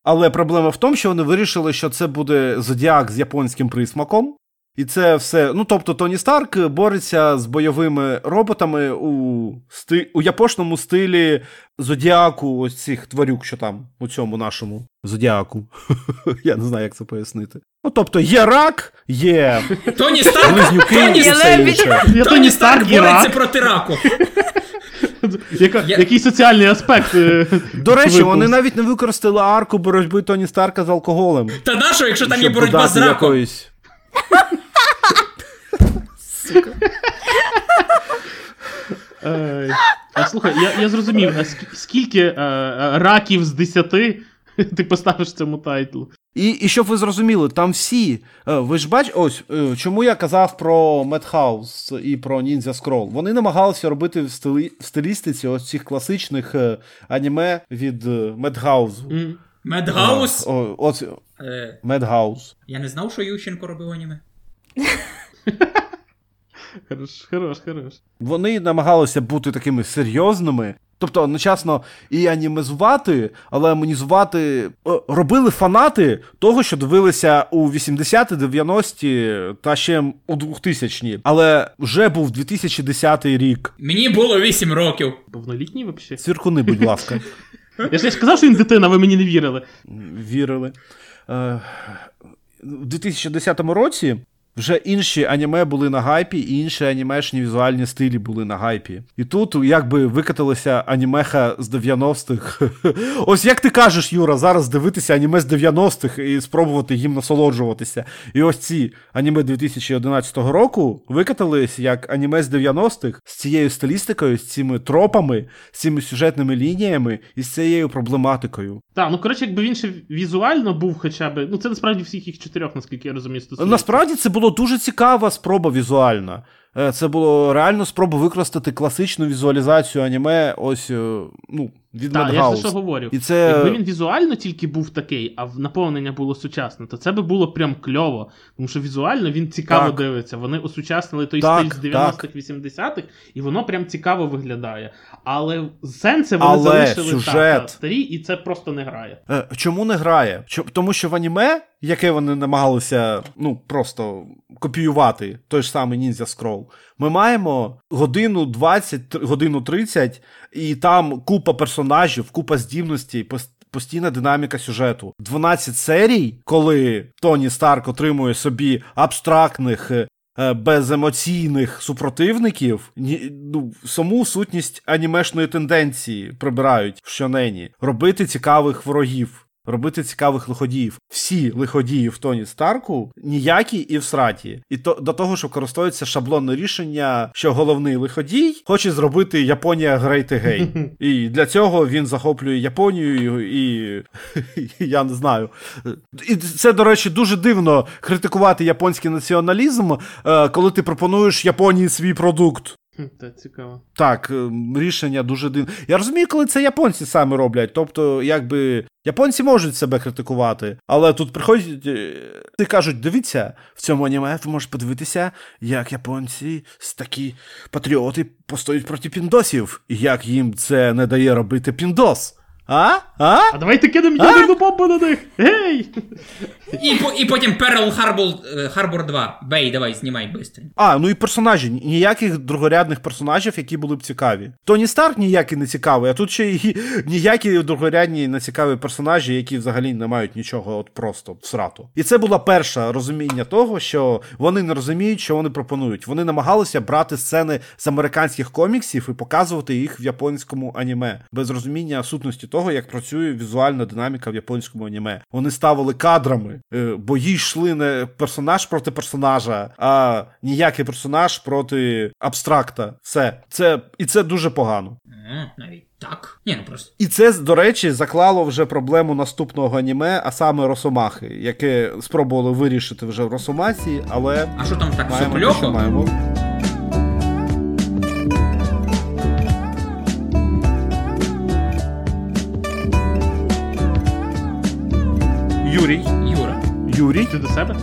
Але проблема в тому, що вони вирішили, що це буде Зодіак з японським присмаком. І це все. Ну, тобто, Тоні Старк бореться з бойовими роботами у сти... у япошному стилі Зодіаку, ось цих тварюк, що там, у цьому нашому Зодіаку. *laughs* Я не знаю, як це пояснити. Ну, тобто, є рак, є Тоні Старк, близнюки Тоні, і все інше. Тоні Тоні Старк бореться рак. проти раку. Яка, Я- Який соціальний аспект? е, До речі, виповз? вони навіть не використали арку боротьби Тоні Старка з алкоголем. Та нащо, якщо там є боротьба з раком? якоїсь. Ей. А слухай, я, я зрозумів, а скільки е, е, раків з 10 *laughs* ти поставиш цьому тайтлу? І, і щоб ви зрозуміли, там всі. е, Ви ж бач, ось чому я казав про Madhouse і про Ninja Scroll. Вони намагалися робити в, стилі, в стилістиці ось цих класичних аніме від Madhouse. М. Madhouse. О, ось Е, Madhouse. Я не знав, що Ющенко робив аніме. *laughs* Хорош, хорош, хорош. Вони намагалися бути такими серйозними. Тобто одночасно і анімезувати, але амонізувати е, робили фанати того, що дивилися у 80-ті, 90-ті та ще у 2000-ті. Але вже був 2010 рік. Мені було 8 років. Повнолітній взагалі? Цвіркуни, будь ласка. *laughs* Я ж я сказав, що він дитина, ви мені не вірили. вірили. Е, У 2010 році вже інші аніме були на гайпі, і інші анімешні візуальні стилі були на гайпі. І тут якби викаталася анімеха з 90-х. *laughs* Ось як ти кажеш, Юра, зараз дивитися аніме з 90-х і спробувати їм насолоджуватися. І ось ці аніме 2011 року викатались як аніме з 90-х з цією стилістикою, з цими тропами, з цими сюжетними лініями і з цією проблематикою. Так, ну коротше, якби він ще візуально був хоча б. Ну це насправді всіх їх чотирьох, наскільки я розумію, стосується. Насправді це була дуже цікава спроба візуальна. Е, Це було реально спроба використати класичну візуалізацію аніме, ось е, ну, від Так, я ж що Madhouse. говорю. І це Якби він візуально тільки був такий, а наповнення було сучасне, то це би було прям кльово. Тому що візуально він цікаво Так. дивиться. Вони осучаснили той Так, стиль з 90-х, 80-х, і воно прям цікаво виглядає. Але сенси вони Але залишили сюжет. та, та, старі, і це просто не грає. Е, Чому не грає? Тому що в аніме, яке вони намагалися ну, просто копіювати, той ж самий Ninja Scroll, ми маємо годину 20, тр- годину 30, і там купа персонажів, купа здібностей, пос- постійна динаміка сюжету. 12 серій, коли Тоні Старк отримує собі абстрактних. е, е, Беземоційних супротивників ні, ну, саму сутність анімешної тенденції прибирають в щонені. Робити цікавих ворогів, робити цікавих лиходіїв. Всі лиходії в Тоні Старку ніякі і всраті. І то до того, що користується шаблонне рішення, що головний лиходій хоче зробити Японія Great Again. *laughs* І для цього він захоплює Японію і, і *laughs* я не знаю. І це, до речі, дуже дивно критикувати японський націоналізм, е, коли ти пропонуєш Японії свій продукт. Це цікаво. Так, ем, рішення дуже дивне. Я розумію, коли це японці самі роблять. Тобто, якби японці можуть себе критикувати, але тут приходять е, і кажуть: дивіться, в цьому аніме ви можете подивитися, як японці такі патріоти постоять проти піндосів, і як їм це не дає робити піндос. А? А? А давайте кинемо ядерну бомбу на них! Гей! І, по, і потім Перл Харбор, Харбор 2. Бей, давай, знімай швидко. А, ну і персонажі. Ніяких другорядних персонажів, які були б цікаві. Тоні Старк ніякий не цікавий, а тут ще й *laughs* ніякі другорядні не цікаві персонажі, які взагалі не мають нічого от просто срату. І це було перше розуміння того, що вони не розуміють, що вони пропонують. Вони намагалися брати сцени з американських коміксів і показувати їх в японському аніме, без розуміння сутності того, як працює візуальна динаміка в японському аніме. Вони ставили кадрами, е, бої йшли не персонаж проти персонажа, а ніякий персонаж проти абстракта. Все. Це, І це дуже погано. Навіть так. Ні, ну просто. І це, до речі, заклало вже проблему наступного аніме, а саме Росомахи, яке спробували вирішити вже в Росомасі, але А що там так все маємо те, що маємо. Юрій. Юра. Юрій. Ти до себе?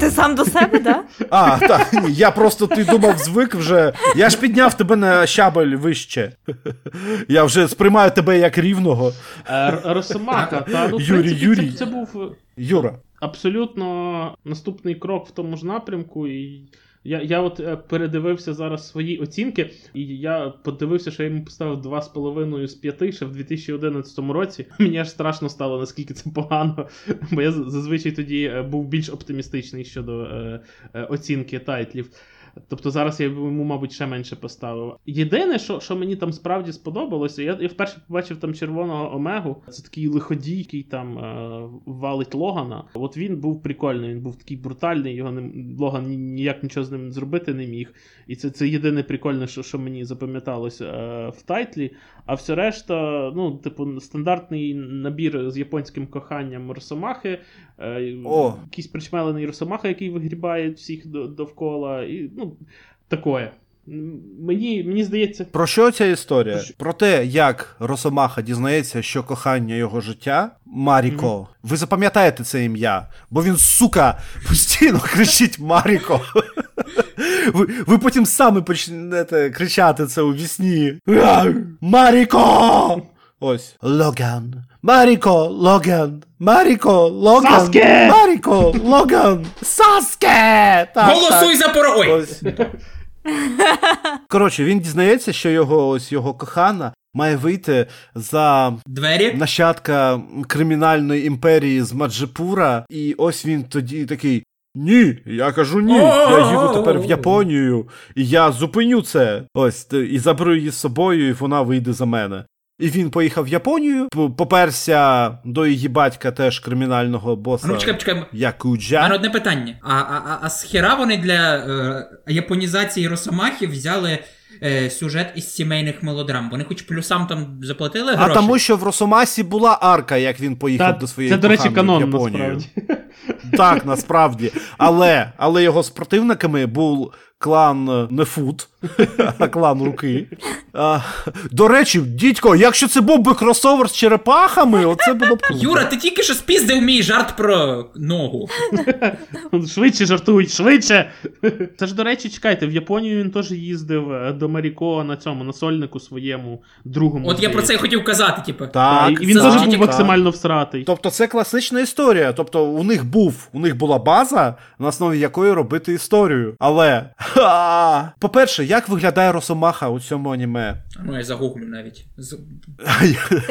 Ти сам до себе, да? *laughs* А, так, я просто ти думав, звик вже. Я ж підняв тебе на щабель вище. *laughs* Я вже сприймаю тебе як рівного. Е, Росомаха, та ну Юрій, принципі, Юрій. Це, це був Юра. абсолютно наступний крок в тому ж напрямку. І я, я от е, передивився зараз свої оцінки, і я подивився, що я йому поставив 2,5 з 5 ще в 2011 році. *laughs* Мені аж страшно стало, наскільки це погано. Бо я зазвичай тоді е, був більш оптимістичний щодо е, е, оцінки тайтлів. Тобто зараз я йому, мабуть, ще менше поставив. Єдине, що, що мені там справді сподобалося, я, я вперше побачив там червоного Омегу. Це такий лиходій, який там е, валить Логана. От він був прикольний, він був такий брутальний, його не, Логан ніяк нічого з ним зробити не міг. І це, це єдине прикольне, що, що мені запам'яталося е, в тайтлі. А все решта, ну, типу, стандартний набір з японським коханням Росомахи, О. якийсь причмелений Росомаха, який вигрібає всіх довкола. І, ну, такое. Мені, мені здається, Про що ця історія? Про що? Про те, як Росомаха дізнається, що кохання його життя Маріко. Ви запам'ятаєте це ім'я, бо він, сука, постійно кричить Маріко. Ви, ви потім самі почнете кричати це у вісні. Маріко! Ось. Логан. Маріко, Логан. Маріко, Логан. Саске! Маріко, Логан. Саске! Так, Голосуй за поро. Ой! Ось. Коротше, він дізнається, що його ось його кохана має вийти за Двері. нащадка кримінальної імперії з Маджипура, і ось він тоді такий. Ні, я кажу ні. Я їду тепер в Японію, і я зупиню це. Ось і заберу її з собою, і вона вийде за мене. І він поїхав в Японію, поперся до її батька, теж кримінального боса Ну, чекай, чекай. У мене одне питання. А, а, а, а з хіра вони для е, японізації Росомахи взяли е, сюжет із сімейних мелодрам? Вони хоч плюсам там заплатили А тому, що в Росомасі була арка, як він поїхав та, до своєї це, до речі, канон Японію. насправді. Так, насправді. Але, але його з противниками був клан е, не Фут, *laughs* а клан руки. А, до речі, дідько, якщо це був би кросовер з черепахами, оце було б круто. Юра, ти тільки що спіздив мій жарт про ногу. *laughs* Швидше жартуй, швидше. Це ж, до речі, чекайте, в Японію він теж їздив е, до Маріко на цьому, на сольнику своєму другому. От я про це і хотів казати, типу. Так, і він теж був максимально всратий. Тобто це класична історія. Тобто у них був, у них була база, на основі якої робити історію. Але ха, по-перше, як виглядає Росомаха у цьому аніме? Ну, я загуглю навіть.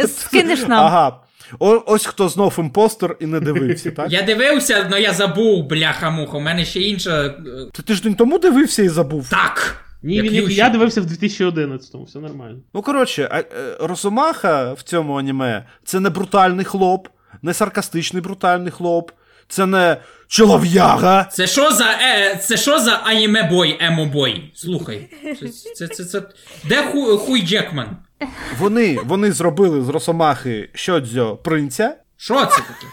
Скинеш нам. Ага. О, ось хто знов impostor і не дивився, так? Я дивився, але я забув, бляха-муха. У мене ще інша. е, Ти тиждень тому дивився і забув. Так! Ні, як, Ющенко. я дивився в 2011-му, все нормально. Ну, коротше, а, е, Росомаха в цьому аніме це не брутальний хлоп, не саркастичний брутальний хлоп, це не чолов'яга. Це що за е, це що за аніме- boy, emo-boy? Слухай. Це, це, це, це, Де ху, хуй Джекман? Вони, вони зробили з Росомахи Щодзьо принця. Що це таке?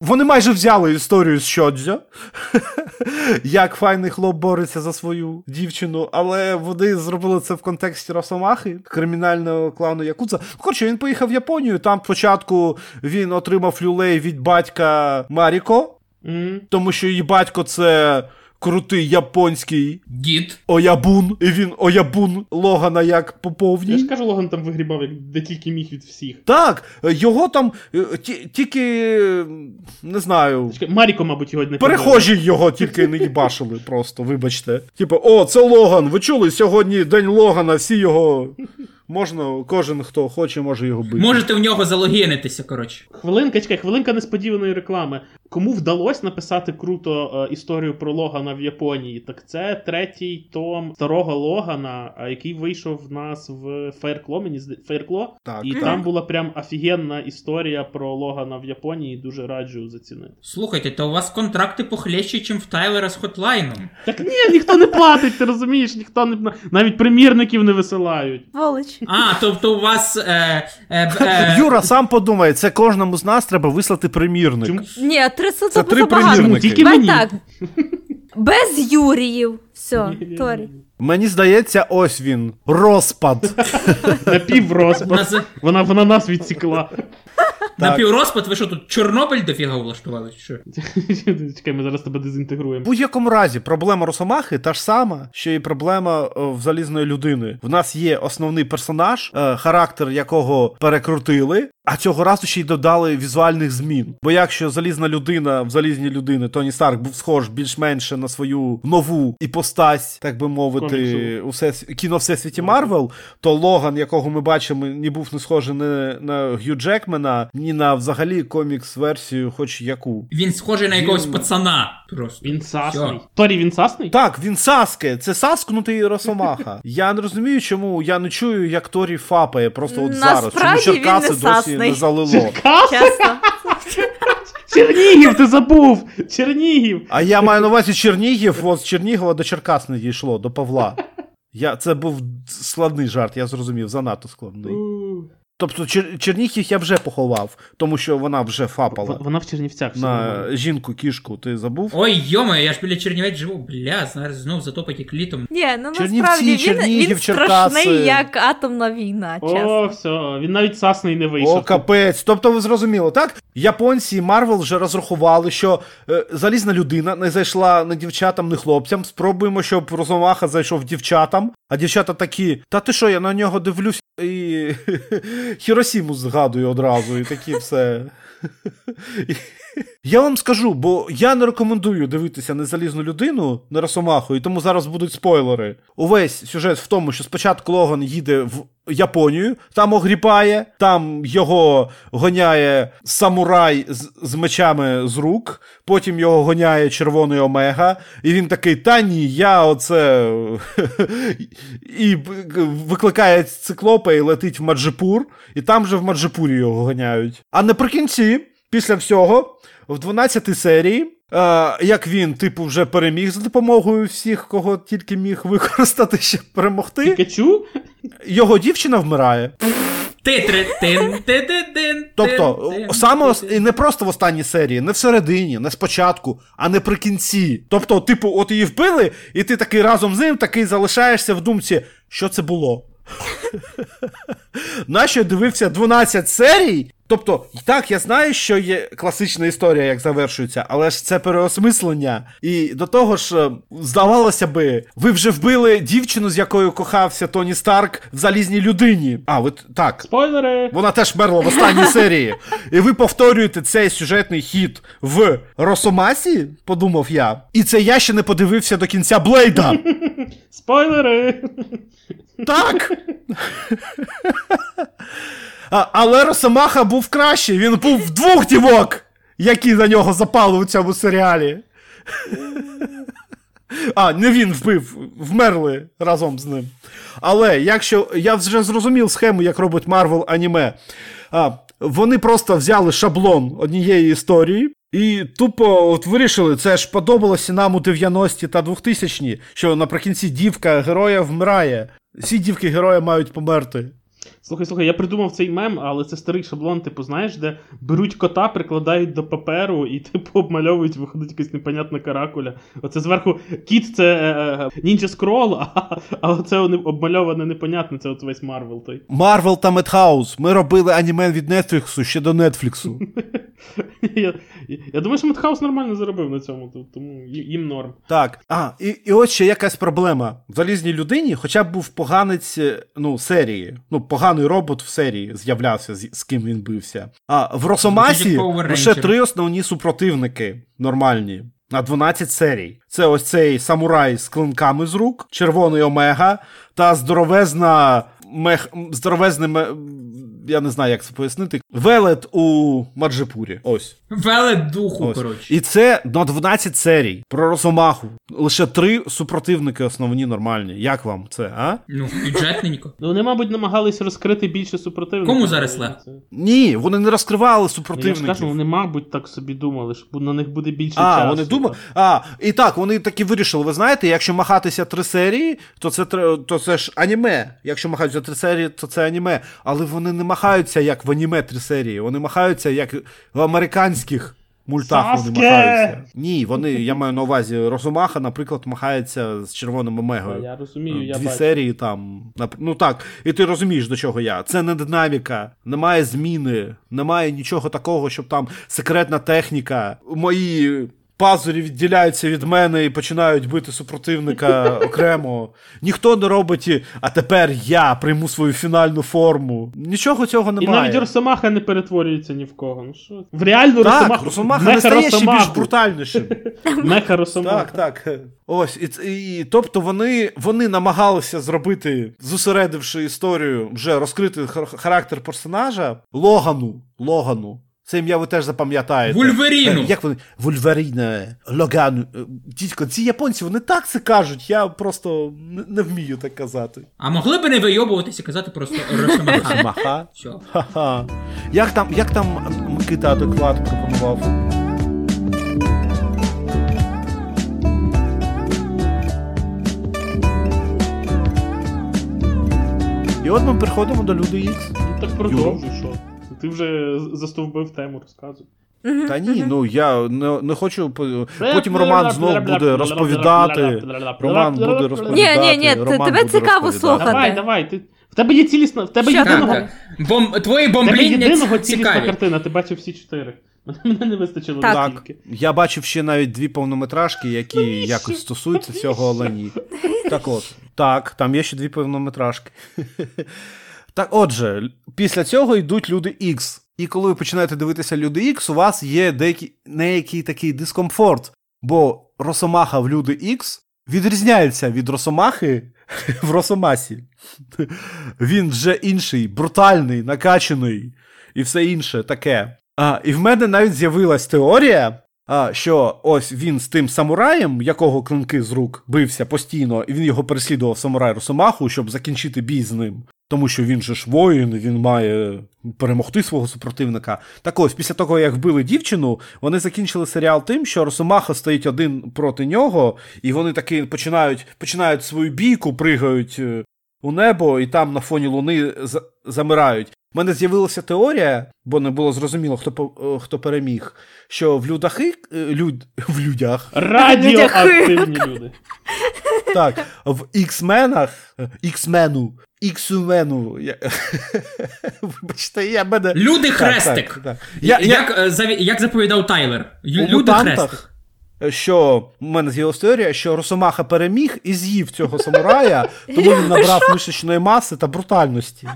Вони майже взяли історію з Щодзьо, *laughs* як файний хлоп бореться за свою дівчину, але вони зробили це в контексті Росомахи, кримінального клану Якудза. Ну, Коротше, він поїхав в Японію. Там спочатку він отримав люлей від батька Маріко, М. тому що її батько це крутий японський Дід. Оябун, і він Оябун Логана як по Я ж кажу, Логан там вигрібав, як де тільки міг від всіх. Так, його там е, ті- тільки не знаю. Маріко, мабуть, його не Перехожі його тільки не їбашили просто, вибачте. Типу, о, це Логан. Ви чули сьогодні день Логана, всі його Можна, кожен, хто хоче, може його бити. Можете в нього залогінитися, коротше. Хвилинка, чекай, хвилинка несподіваної реклами. Кому вдалося написати круто е, історію про Логана в Японії, так це третій том старого Логана, е, який вийшов в нас в Фейркло, мені зда- Фейркло. Так. І Так. там була прям офігенна історія про Логана в Японії, дуже раджу зацінити. Слухайте, то у вас контракти похлеще, чим в Тайлера з Хотлайном. Так ні, ніхто не платить, ти розумієш, ніхто не навіть примірників не висилають. Волоч. А, тобто у вас. Е, е, е, Юра сам подумає, це кожному з нас треба вислати примірник. Чому? Ні, три Це це три примірники. Тільки мені. так. Без Юріїв. Все, Торі. Мені здається, ось він. Розпад. Напіврозпад. Вона, вона нас відсікла. На піврозпад, ви що тут Чорнобиль дофіга влаштували? чи Що? *laughs* Чекай, ми зараз тебе В дезінтегруємо. будь-якому разі, проблема Росомахи та ж сама, що і проблема е, в залізної людини. В нас є основний персонаж, е, характер якого перекрутили, а цього разу ще й додали візуальних змін. Бо якщо залізна людина в залізній людини Тоні Старк був схож більш-менше на свою нову іпостась, так би мовити, у всес... кіно всесвіті Марвел, то Логан, якого ми бачимо, він був не схожий ні на Г'ю Джекмена, ні на взагалі комікс-версію, хоч яку. Він схожий на якогось Він- пацана. Просто. Він сасний. Торі, він сасний? Так, він Саске, це Саскнутий Росомаха. *laughs* Я не розумію, чому я не чую, як Торі фапає просто от зараз. Чому Черкаси досі не залило. *laughs* Чернігів, ти забув! Чернігів! А я маю на увазі Чернігів, от з Чернігова до Черкас не дійшло, до Павла. Я, це був складний жарт, я зрозумів, занадто складний. Тобто Чер, Чернігів я вже поховав, тому що вона вже В- фапала Вона в Чернівцях. на жінку кішку. Ти забув? Ой, йома, я ж біля Чернівець живу, бля, зараз знов затопить як літом. Ні, ну Чернівці, насправді він, Чернігів, він Черкаси. страшний, як атомна війна, чесно. О, все, він навіть сасний не вийшов. О, капець. Тобто ви зрозуміли, так? Японці і Марвел вже розрахували, що е, залізна людина не зайшла не дівчатам, не хлопцям. Спробуємо, щоб Росомаха зайшов дівчатам, а дівчата такі: та ти що, я на нього дивлюсь і *laughs* Хіросіму згадую одразу, і такі все. *laughs* Я вам скажу, бо я не рекомендую дивитися ні Залізну людину на Росомаху, і тому зараз будуть спойлери. Увесь сюжет в тому, що спочатку Логан їде в Японію, там огріпає, там його гоняє самурай з, з мечами з рук, потім його гоняє червоний омега, і він такий: та ні, я оце. *laughs* і викликає циклопа і летить в Маджипур, і там же в Маджипурі його гоняють. А наприкінці, після всього, в 12 серії. Е, як він, типу, вже переміг за допомогою всіх, кого тільки міг використати, *laughs* щоб перемогти, Пікачу? його дівчина вмирає. Титри, Тобто, саме і не просто в останній серії, не всередині, не спочатку, а наприкінці. Тобто, типу, от її вбили, і ти такий разом з ним такий залишаєшся в думці, що це було. *laughs* Нащо я дивився 12 серій? Тобто, так, я знаю, що є класична історія, як завершується, але ж це переосмислення. І до того ж, е, здавалося би, ви вже вбили дівчину, з якою кохався Тоні Старк в залізній людині. А, ви так. Спойлери! Вона теж мерла в останній серії. І ви повторюєте цей сюжетний хід в Росомасі, подумав я. І це я ще не подивився до кінця Блейда. Спойлери! Так. *laughs* *laughs* А, але Росомаха був кращий, він був в двох дівок, які на нього запали у цьому серіалі. *laughs* А, не він вбив, вмерли разом з ним. Але якщо я вже зрозумів схему, як робить Марвел аніме, а, вони просто взяли шаблон однієї історії. І тупо от вирішили, це ж подобалося нам у 90-ті та 2000-ті, що наприкінці дівка героя вмирає. Всі дівки героя мають померти. Слухай, слухай, я придумав цей мем, але це старий шаблон, типу, знаєш, де беруть кота, прикладають до паперу і, типу, обмальовують, виходить якась непонятна каракуля. Оце зверху кіт це е, Ninja Scroll, а, а оце обмальоване непонятне, це от весь Марвел той. Марвел та Медхаус. Ми робили аніме від Нетфліксу ще до Нетфліксу. *laughs* Я, я думаю, що Медхаус нормально заробив на цьому, тому їм норм. Так, а, і, і от ще якась проблема. В залізній людині, хоча б був поганець е, ну, серії, ну, поганий робот в серії з'являвся, з, з ким він бився. А в Росомасі лише три основні супротивники нормальні. На 12 серій. Це ось цей самурай з клинками з рук, червоний омега та здоровезна мех здоровезне я не знаю, як це пояснити. Велет у Маджипурі. Ось. Велет духу, Ось. коротше. І це на 12 серій про Росомаху. Лише три супротивники основні нормальні. Як вам це, а? Ну, бюджетненько. Ну, вони, мабуть, намагались розкрити більше супротивників. Кому зараз легко? Ні, вони не розкривали Ну, я ж кажу, вони, мабуть, так собі думали, що на них буде більше А, часу. вони думали. А, і так, вони таки вирішили. Ви знаєте, якщо махатися три серії, то це тре- то це ж аніме. Якщо махаються три серії, то це аніме. Але вони не махаються як в аніме три серії. Вони махаються як в американських мультах вони махаються. Ні, вони, я маю на увазі, Росомаха, наприклад, махається з червоним омегою. Я розумію, я Дві бачу. серії там. Ну так, і ти розумієш, до чого я. Це не динаміка, немає зміни, немає нічого такого, щоб там секретна техніка. Мої пазурі відділяються від мене і починають бити супротивника *laughs* окремо. Ніхто не робить, і, а тепер я прийму свою фінальну форму. Нічого цього немає. І навіть Росомаха не перетворюється ні в кого. Ну що? В реальну так, Росомаху. Росомаха не стає ще більш брутальнішим. *laughs* Меха Росомаха. Так, так. Ось, і, і тобто вони, вони намагалися зробити, зосередивши історію, вже розкрити хар- характер персонажа Логану. Логану. Це ім'я ви теж запам'ятаєте. Вульверіну. Як вони? Вульверіне, Логану. Е, Дідько, ці японці, вони так це кажуть, я просто не, не вмію так казати. А могли б не вийобуватися, казати просто Росомаха. Ха-ха. Як там, як там Микита адекват пропонував? І от ми приходимо до Люди Ікс. Ну так продовжуй, що. Ти вже застовбив тему, розказуй. Та ні, ну я не, не хочу. Потім Роман знов буде розповідати. Роман буде розповідати. Ні, ні, ні, Роман тебе цікаво розповідати. слухати. Давай, давай. Ти... В тебе є цілісна. В тебе єдиного. Бом... Твої В тебе єдиного цілісна цікаві. картина, ти бачив всі чотири. Мене, *laughs* мене не вистачило Так. Так, я бачив ще навіть дві повнометражки, які якось стосуються цього Олені. Так от, так, там є ще дві повнометражки. Так, отже, після цього йдуть люди X. І коли ви починаєте дивитися люди X, у вас є деякий, неякий такий дискомфорт, бо Росомаха в люди X відрізняється від Росомахи *laughs* в Росомасі. Він вже інший, брутальний, накачаний і все інше таке. А, і в мене навіть з'явилась теорія, а, що ось він з тим самураєм, якого клинки з рук бився постійно, і він його переслідував самурай Росомаху, щоб закінчити бій з ним. Тому що він же ж воїн, він має перемогти свого супротивника. Так ось, після того, як вбили дівчину, вони закінчили серіал тим, що Росомаха стоїть один проти нього, і вони таки починають, починають свою бійку, пригають е, у небо, і там на фоні луни замирають. У мене з'явилася теорія, бо не було зрозуміло, хто е, хто переміг, що в людахи, е, люд, в людях, Радіоактивні люди. так, в Іксменах, Іксмену, Іксумену. Я... *laughs* Вибачте, я мене. Люди хрестик. так, так. Я, я... Як, е, як заповідав Тайлер? Люди хрестик. Що в мене з'явилася теорія, що Росомаха переміг і з'їв цього самурая, тому він *laughs* набрав мишечної маси та брутальності.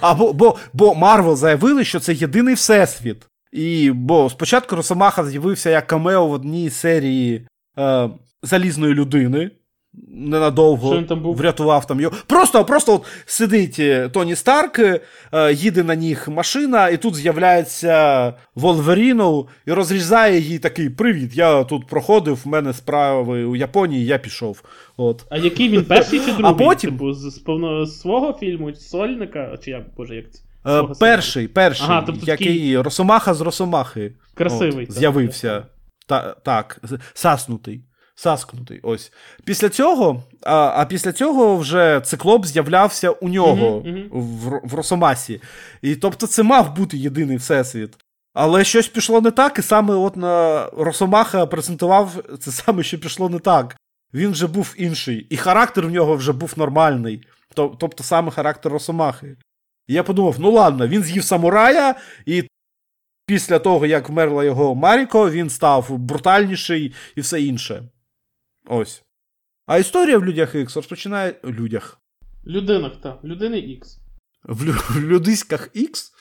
А бо, бо, бо Марвел заявили, що це єдиний всесвіт. І бо спочатку Росомаха з'явився як камео в одній серії е, залізної людини. Ненадовго Що він там був? врятував там його. Просто, просто от сидить е, Тоні Старк, е, їде на них машина, і тут з'являється Волверіно і розрізає їй такий: Привіт, я тут проходив, в мене справи у Японії, я пішов. От. А який він перший чи другий? потім- Типу, з, з повно свого фільму, сольника, чи як, боже, як це? Е, Свого перший, перший, Ага, тобто який такий- Росомаха з Росомахи. Красивий, От, з'явився. Та, так, саснутий. Саскнутий. Ось. Після цього, а, а після цього вже циклоп з'являвся у нього Мгм, мгм. В, в Росомасі. І тобто це мав бути єдиний всесвіт. Але щось пішло не так, і саме от на Росомаха презентував це саме, що пішло не так. Він вже був інший, і характер в нього вже був нормальний. Тобто саме характер Росомахи. І я подумав: ну ладно, він з'їв самурая, і після того, як вмерла його Маріко, він став брутальніший і все інше. Ось. А історія в людях Ікс розпочинає. в людях. Людинах, так. Людини Ікс. В, лю- в людиськах Ікс.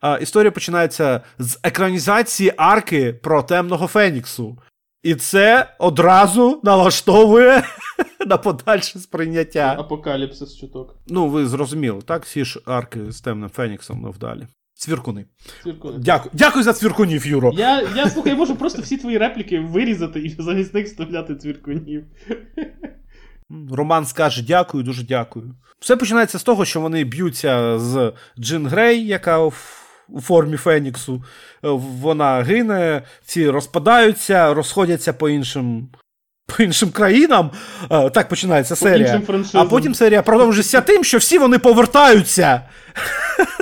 А, історія починається з екранізації арки про темного Феніксу. І це одразу налаштовує *laughs* на подальше сприйняття. Апокаліпсис чуток. Ну, ви зрозуміли, так? Всі ж арки з темним Феніксом невдалі. Цвіркуни. Цвіркуни. Дякую. Дякую за цвіркунів, Юро. Я, я слухай, я можу просто всі твої репліки вирізати і замість них вставляти цвіркунів. Роман скаже дякую, дуже дякую. Все починається з того, що вони б'ються з Джин Грей, яка в- у формі Феніксу. Вона гине, ці розпадаються, розходяться по іншим. По іншим країнам. Е, Так починається серія. А потім серія продовжується тим, що всі вони повертаються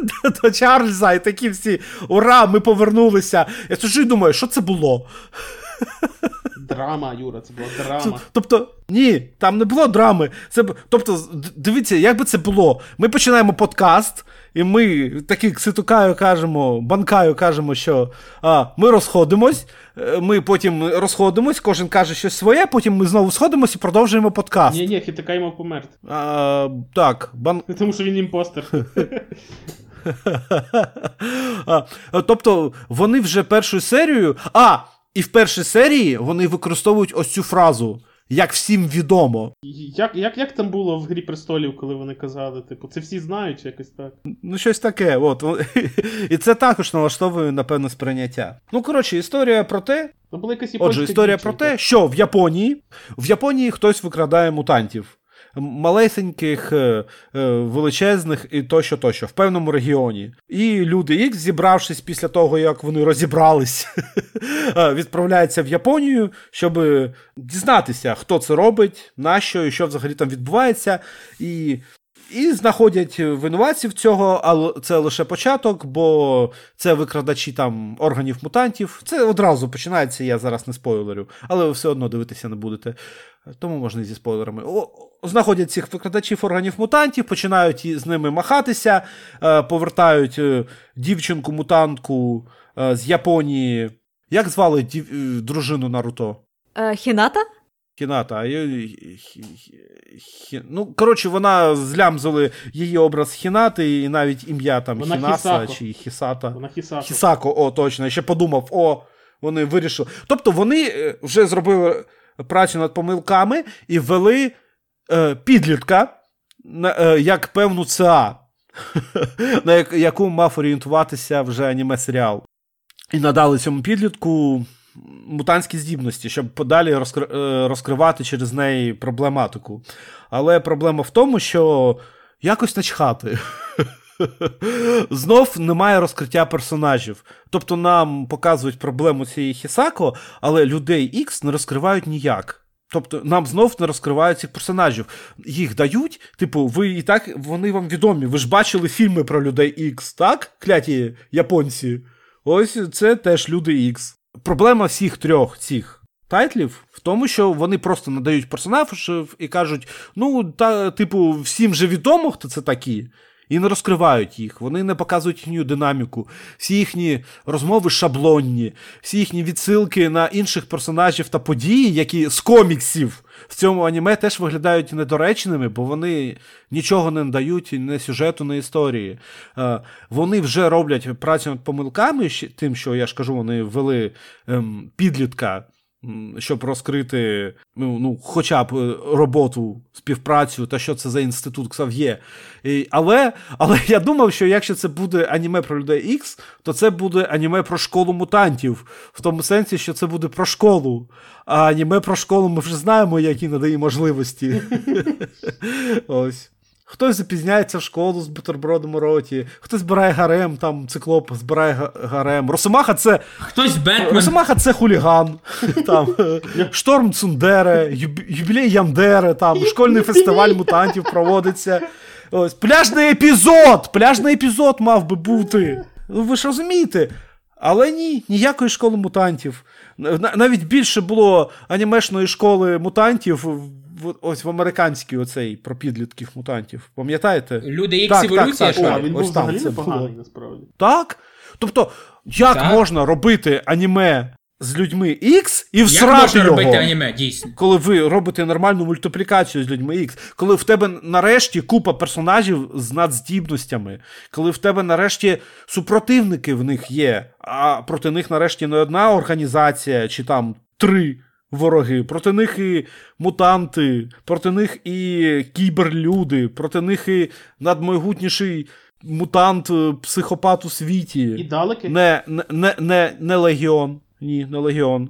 до- *laughs* до Чарльза, і такі всі ура, ми повернулися. Я сижу і думаю, що це було? *laughs* Драма, Юра, це була драма. Тобто, ні, там не було драми. Це тобто, дивіться, як би це було. Ми починаємо подкаст, і ми такі кситукаю кажемо, банкаю кажемо, що а, ми розходимось. е, Ми потім розходимось, кожен каже щось своє, потім ми знову сходимось і продовжуємо подкаст. Ні, ні, Хітакай мав померти. А, так, бан... *laughs* Тому що він impostor. *laughs* Тобто вони вже першою серією. А, і в першій серії вони використовують ось цю фразу, як всім відомо. Як, як, як там було в Грі престолів, коли вони казали, типу, це всі знають, чи якось так. Ну, щось таке. От. *laughs* І це також налаштовує, напевно, сприйняття. Ну, коротше, історія про те. Це була якась Отже, історія про те, що в Японії в Японії хтось викрадає мутантів. Малесеньких, е, е, величезних і тощо, тощо, в певному регіоні. І люди їх, зібравшись після того, як вони розібрались, *laughs* е, відправляються в Японію, щоб дізнатися, хто це робить, нащо і що взагалі там відбувається. І і знаходять винуватців цього, але це лише початок, бо це викрадачі там органів мутантів. Це одразу починається, я зараз не спойлерю, але ви все одно дивитися не будете. Тому можна і зі спойлерами. Знаходять цих викрадачів органів мутантів, починають з ними махатися, е, повертають е, дівчинку-мутантку е, з Японії. Як звали дів... дружину Наруто? Хіната? Хіната. Ну, коротше, вона злямзали її образ Хінати, і навіть ім'я там Вона Хінаса Хісако. чи Хісата. Вона Хісако. Хісако, о, точно. Я ще подумав, о, вони вирішили. Тобто вони е, вже зробили працю над помилками і ввели е, підлітка на, е, як певну ЦА, *laughs* на яку мав орієнтуватися вже аніме-серіал. І надали цьому підлітку мутантські здібності, щоб подалі розкри- е, розкривати через неї проблематику. Але проблема в тому, що якось начхати. *laughs* Знов немає розкриття персонажів. Тобто нам показують проблему цієї Хісако, але людей X не розкривають ніяк. Тобто нам знов не розкривають цих персонажів. Їх дають, типу, ви і так вони вам відомі. Ви ж бачили фільми про людей X, так? Кляті японці. Ось це теж люди X. Проблема всіх трьох цих тайтлів в тому, що вони просто надають персонажів і кажуть: ну, та, типу, всім же відомо, хто це такі. І не розкривають їх, вони не показують їхню динаміку, всі їхні розмови шаблонні, всі їхні відсилки на інших персонажів та події, які з коміксів в цьому аніме теж виглядають недоречними, бо вони нічого не надають ні сюжету, ні історії. Е, Вони вже роблять працю над помилками, тим, що я ж кажу, вони ввели ем, підлітка. Щоб розкрити ну, ну, хоча б е, роботу, співпрацю та що це за інститут Ксав'є. Але, але *laughs* я думав, що якщо це буде аніме про людей X, то це буде аніме про школу мутантів, в тому сенсі, що це буде про школу. А аніме про школу ми вже знаємо, які надає можливості. *laughs* Ось. Хтось запізняється в школу з бутербродом у роті, хтось збирає гарем, там циклоп збирає гарем. Росомаха це Хтось Бетмен. Росомаха це хуліган. *laughs* Там, Шторм Цундере, юб- юбілей Яндере, там, школьний фестиваль мутантів проводиться. Ось, пляжний епізод! Пляжний епізод мав би бути. Ну, ви ж розумієте? Але ні, ніякої школи мутантів. Навіть більше було анімешної школи мутантів ось в американській оцей про підлітків мутантів. Пам'ятаєте? Люди Ікс Так, так, еволюція, так, що? О, так. він ось був там взагалі це непоганий, було. насправді. Так? Тобто, як Так. можна робити аніме з людьми X і Як всрати можна його? робити аніме, дійсно? Коли ви робите нормальну мультиплікацію з людьми X, коли в тебе нарешті купа персонажів з надздібностями, коли в тебе нарешті супротивники в них є, а проти них нарешті не одна організація чи там три вороги, проти них і мутанти, проти них і кіберлюди, проти них і надмогутніший мутант, е, психопат у світі. І далеки? Не, не, не, не, не легіон. Ні, не легіон.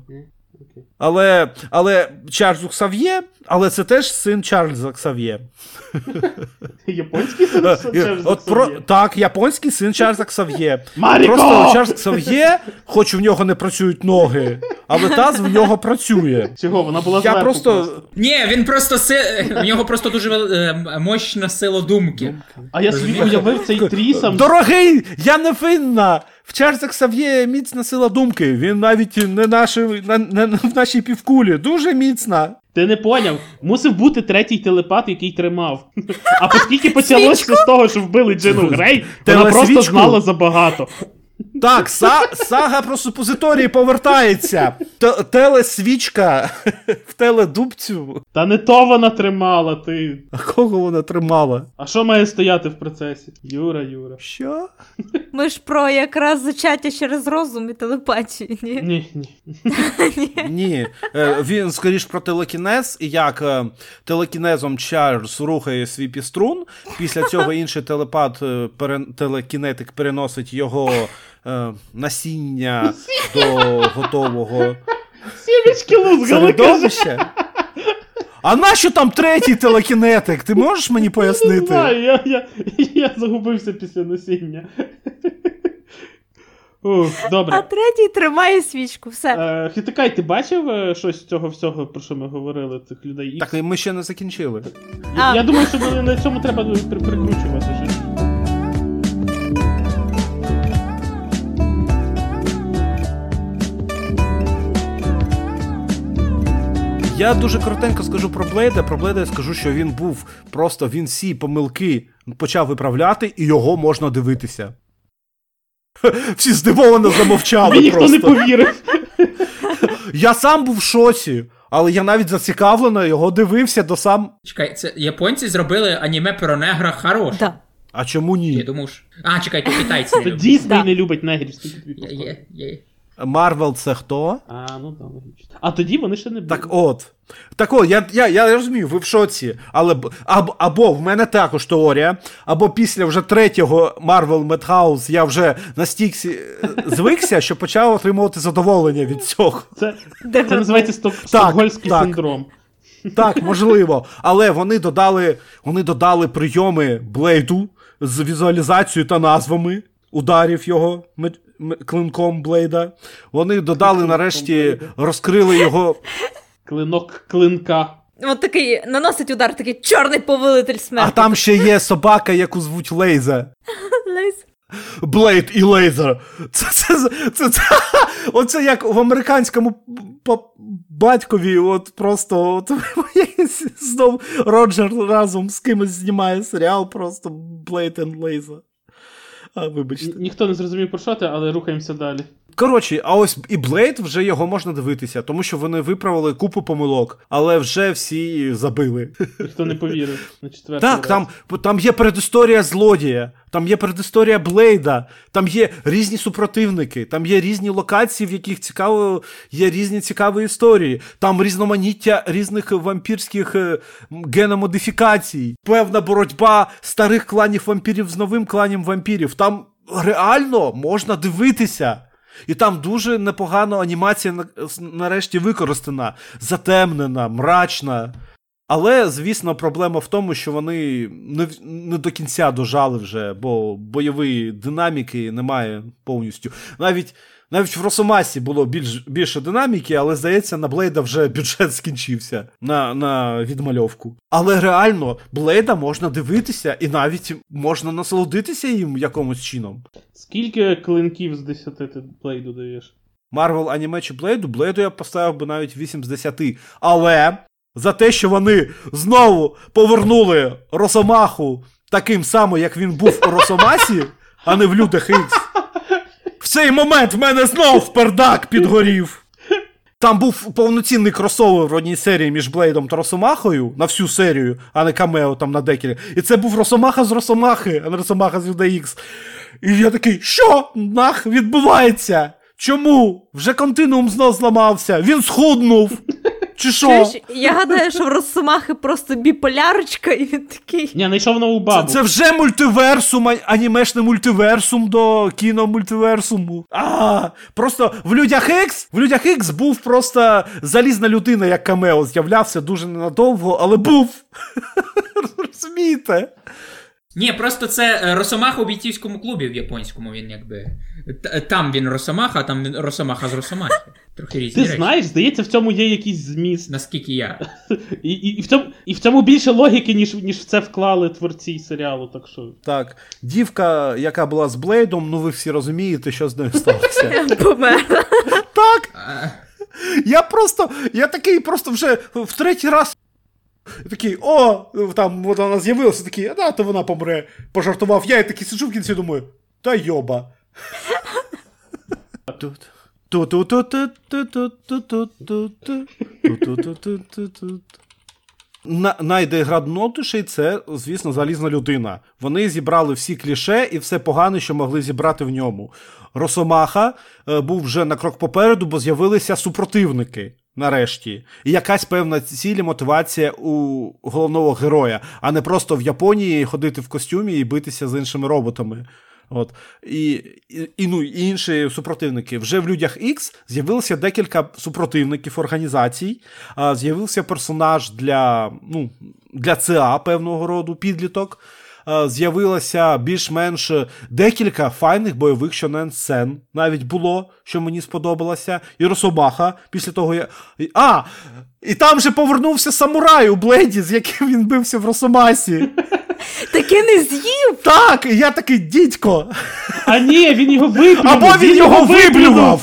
Але, але Чарльзу Ксав'є, але це теж син Чарльза Ксав'є. Японський син Е, Чарльза От про, Ксав'є? так, японський син Чарльза Ксав'є. Маріко! Просто Чарльз Ксав'є, хоч в нього не працюють ноги, але таз в нього працює. Чого? Вона була Я зверху просто. Ні, він просто си... в нього просто дуже вел- е, мощна сила думки. А я собі уявив цей трісам. Дорогий, я не винна! В Чарльза Ксав'є міцна сила думки. Він навіть не, наші, не, не в нашій півкулі. Дуже міцна. Ти не поняв. Мусив бути третій телепат, який тримав. А оскільки *laughs* почалося з того, що вбили Джину Грей, вона просто знала забагато. Так, са, сага про супозиторії повертається. Т- телесвічка в теледубцю. Та не то вона тримала, ти. А кого вона тримала? А що має стояти в процесі? Юра, Юра. Що? Ми ж про якраз зачаття через розум і телепатію, ні? Ні, *laughs* ні. Ні, е, він скоріш про телекінез, і як е, телекінезом Чарльз рухає свій піструн. Після цього інший телепат, е, пере- телекінетик переносить його е, насіння до готового Сімечки лузгали, середовища. А нащо там третій телекінетик? Ти можеш мені Не пояснити? знаю, я, я, я загубився після насіння. Ух, А третій тримає свічку. Все. Е, Хитикай, ти бачив е, щось з цього всього, про що ми говорили, цих людей? Так і ми ще не закінчили. Я, А. я думаю, що на, на цьому треба при- прикручувати щось. Я дуже коротенько скажу про Блейда. Про Блейда я скажу, що він був просто він всі помилки почав виправляти, і його можна дивитися. *laughs* Всі здивовано замовчали. Мені ніхто не повірив. *laughs* Я сам був в шоці, але я навіть зацікавлено його дивився до сам. Чекай, це японці зробили аніме про негра хороше. Да. А чому Я ні? думав, що... А, чекай, то китайці *laughs* не люблять. Да. не любить негрів. Марвел це хто? А, ну так, логічно. А тоді вони ще не були. Так от. Так от, я, я, я розумію, ви в шоці, але або, або в мене також теорія, або після вже третього Marvel Madhouse я вже настільки е, звикся, що почав отримувати задоволення від цього. Це, це називається сток, Так, стокгольмський так. синдром. Так, можливо. Але вони додали, вони додали прийоми Блейду з візуалізацією та назвами ударів його клинком Блейда. Вони додали нарешті, Блейда. розкрили його. Клинок клинка. От такий наносить удар, такий чорний повелитель смерті. А там ще є собака, яку звуть Лейза. *laughs* Лесь. Блейд і Лейзер. Це, це, це, це, це, *laughs* оце як в американському батькові, от просто от, *laughs* знов Роджер разом з кимось знімає серіал, просто Блейд і Лейзер. А, вибачте. Ні- Ніхто не зрозумів про що ти, але рухаємося далі. Коротше, а ось і Блейд вже його можна дивитися, тому що вони виправили купу помилок, але вже всі забили. Ніхто не повірив на четвертий Так, раз. там, там є передісторія злодія, там є передісторія Блейда, там є різні супротивники, там є різні локації, в яких цікаво, є різні цікаві історії, там різноманіття різних вампірських е, геномодифікацій, певна боротьба старих кланів вампірів з новим кланем вампірів. Там реально можна дивитися. І там дуже непогано анімація нарешті використана, затемнена, мрачна. Але, звісно, проблема в тому, що вони не, не до кінця дожали вже, бо бойової динаміки немає повністю. Навіть, навіть в Росомасі було більш, більше динаміки, але здається, на Блейда вже бюджет скінчився на, на відмальовку. Але реально, Блейда можна дивитися і навіть можна насолодитися їм якомусь чином. Скільки клинків з 10 ти Блейду даєш? Марвел аніме чи Блейду, Блейду я поставив би навіть 8 з 10. Але за те, що вони знову повернули Росомаху таким самим, як він був у Росомасі, а не в Лютих Ікс. Цей момент в мене знов пердак підгорів. Там був повноцінний кросовер в одній серії між Блейдом та Росомахою на всю серію, а не камео там на декілька. І це був Росомаха з Росомахи, а не Росомаха з UDX. І я такий, що нах відбувається? Чому? Вже континуум знов зламався, він схуднув. Чи що? Я гадаю, що в Росомахи просто біполярочка, і він такий. Ні, знайшов нову Це, бабу. це вже мультиверсум, а- анімешний мультиверсум до кіномультиверсуму. А, просто в людях Ікс, в людях Ікс був просто залізна людина, як камео, з'являвся дуже ненадовго, але був. *laughs* Розумієте? Ні, просто це е, Росомаха у бійцівському клубі в японському. Він якби. Там він Росомаха, а там він Росомаха з Росомахи. Трохи різні Ти речі. знаєш, здається, в цьому є якийсь зміст. Наскільки я. *laughs* І, і, і, в цьому, і в цьому більше логіки, ніж, ніж в це вклали творці серіалу. Так що. Так, дівка, яка була з Блейдом, ну ви всі розумієте, що з нею сталося. *laughs* Померла. Так, я просто, я такий просто вже в третій раз. І такий, о, ну, там вона з'явилася, такий, а да, то вона помре, пожартував. Я і такий сиджу в кінці думаю, та йоба. Тут. Найдеграднотиший це, звісно, залізна людина. Вони зібрали всі кліше і все погане, що могли зібрати в ньому. Росомаха був вже на крок попереду, бо з'явилися супротивники. Нарешті, і якась певна ціль і мотивація у головного героя, а не просто в Японії ходити в костюмі і битися з іншими роботами. От. І, і, ну, і інші супротивники. Вже в людях X з'явилося декілька супротивників організацій. З'явився персонаж для, ну, для ЦА певного роду підліток. А, з'явилося більш-менш декілька файних бойових щонен сцен. Навіть було, що мені сподобалося. І Росомаха після того я. А! І там же повернувся самурай у Блейді, з яким він бився в Росомасі. Таки не з'їв. Так, і я такий дідько. А ні, він його виплюнув! Або він його виплюнув! виплював.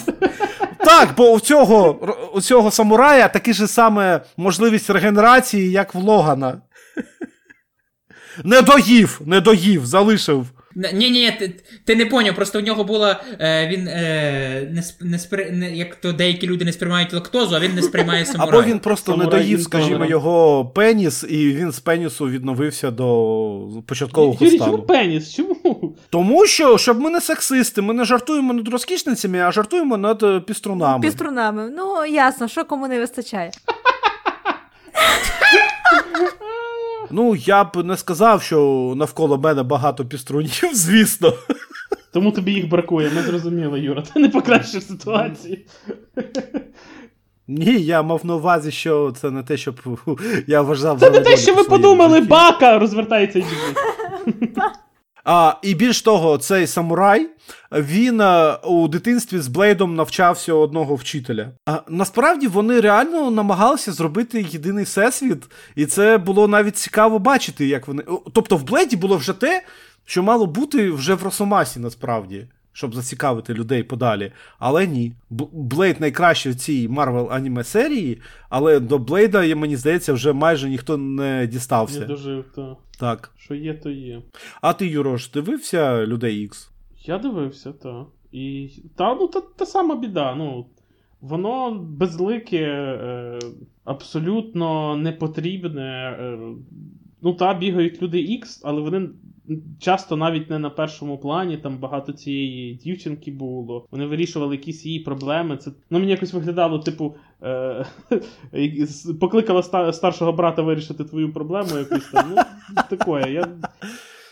Так, бо у цього, у цього самурая такі ж саме можливість регенерації, як в Логана. Не доїв, не доїв, залишив. Ні, ні, ти, ти не поняв, просто в нього була. Е, він е, не, сп- не, спри, не як то деякі люди не сприймають лактозу, а він не сприймає самурая. Або він просто не доїв, скажімо, його пеніс, і він з пенісу відновився до початкового Юрій, чому пеніс? Чому? Тому що, щоб ми не сексисти, ми не жартуємо над розкішницями, а жартуємо над е, піструнами. Піструнами. Ну, ясно, що кому не вистачає. *laughs* Ну, я б не сказав, що навколо мене багато піструнів, *laughs* звісно. Тому тобі їх бракує, ми зрозуміли, Юра. Ти не покращиш ситуацію. Ні, я мав на увазі, що це не те, щоб *laughs* я вважав Це не те, що ви подумали, бака! Розвертається і біжить. *laughs* А, і більш того, цей самурай він а, у дитинстві з Блейдом навчався одного вчителя. А насправді вони реально намагалися зробити єдиний всесвіт, і це було навіть цікаво бачити, як вони. Тобто в Блейді було вже те, що мало бути вже в Росомасі, насправді. Щоб зацікавити людей подалі. Але ні. Блейд найкращий в цій Марвел аніме серії, але до Блейда, мені здається, вже майже ніхто не дістався. Я дожив, то. Так. Що є, то є. А ти, Юрош, дивився людей Ікс? Я дивився, та. І. Та, ну, та, та сама біда. Ну, воно безлике, е, абсолютно непотрібне. Е, ну, та, бігають люди X, але вони часто навіть не на першому плані, там багато цієї дівчинки було. Вони вирішували якісь її проблеми. Це, ну, мені якось виглядало, типу, е, *laughs* покликала ста- старшого брата вирішити твою проблему якусь там. Ну, таке. Я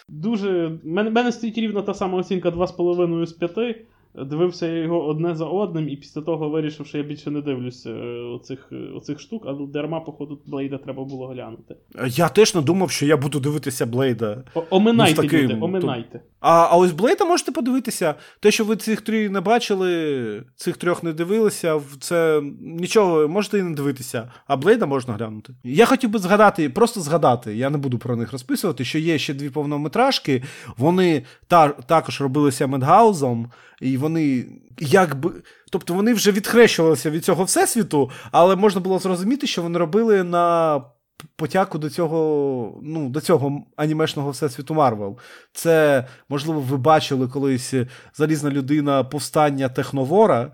дуже. Мене, мене стоїть рівно та сама оцінка 2,5 з 5. Дивився я його одне за одним, і після того вирішив, що я більше не дивлюся е, оцих, е, оцих штук, але дарма, походу, Блейда треба було глянути. Я теж не думав, що я буду дивитися Блейда. О- оминайте, Ну, таким, люди, оминайте. А, а ось Блейда можете подивитися. Те, що ви цих три не бачили, цих трьох не дивилися, це нічого, можете і не дивитися. А Блейда можна глянути. Я хотів би згадати, просто згадати, я не буду про них розписувати, що є ще дві повнометражки. Вони та, також робилися Медгаузом, і вони якби. Тобто вони вже відхрещувалися від цього всесвіту, але можна було зрозуміти, що вони робили на потяку до цього, ну, до цього анімешного всесвіту Марвел. Це, можливо, ви бачили колись залізна людина повстання Техновора.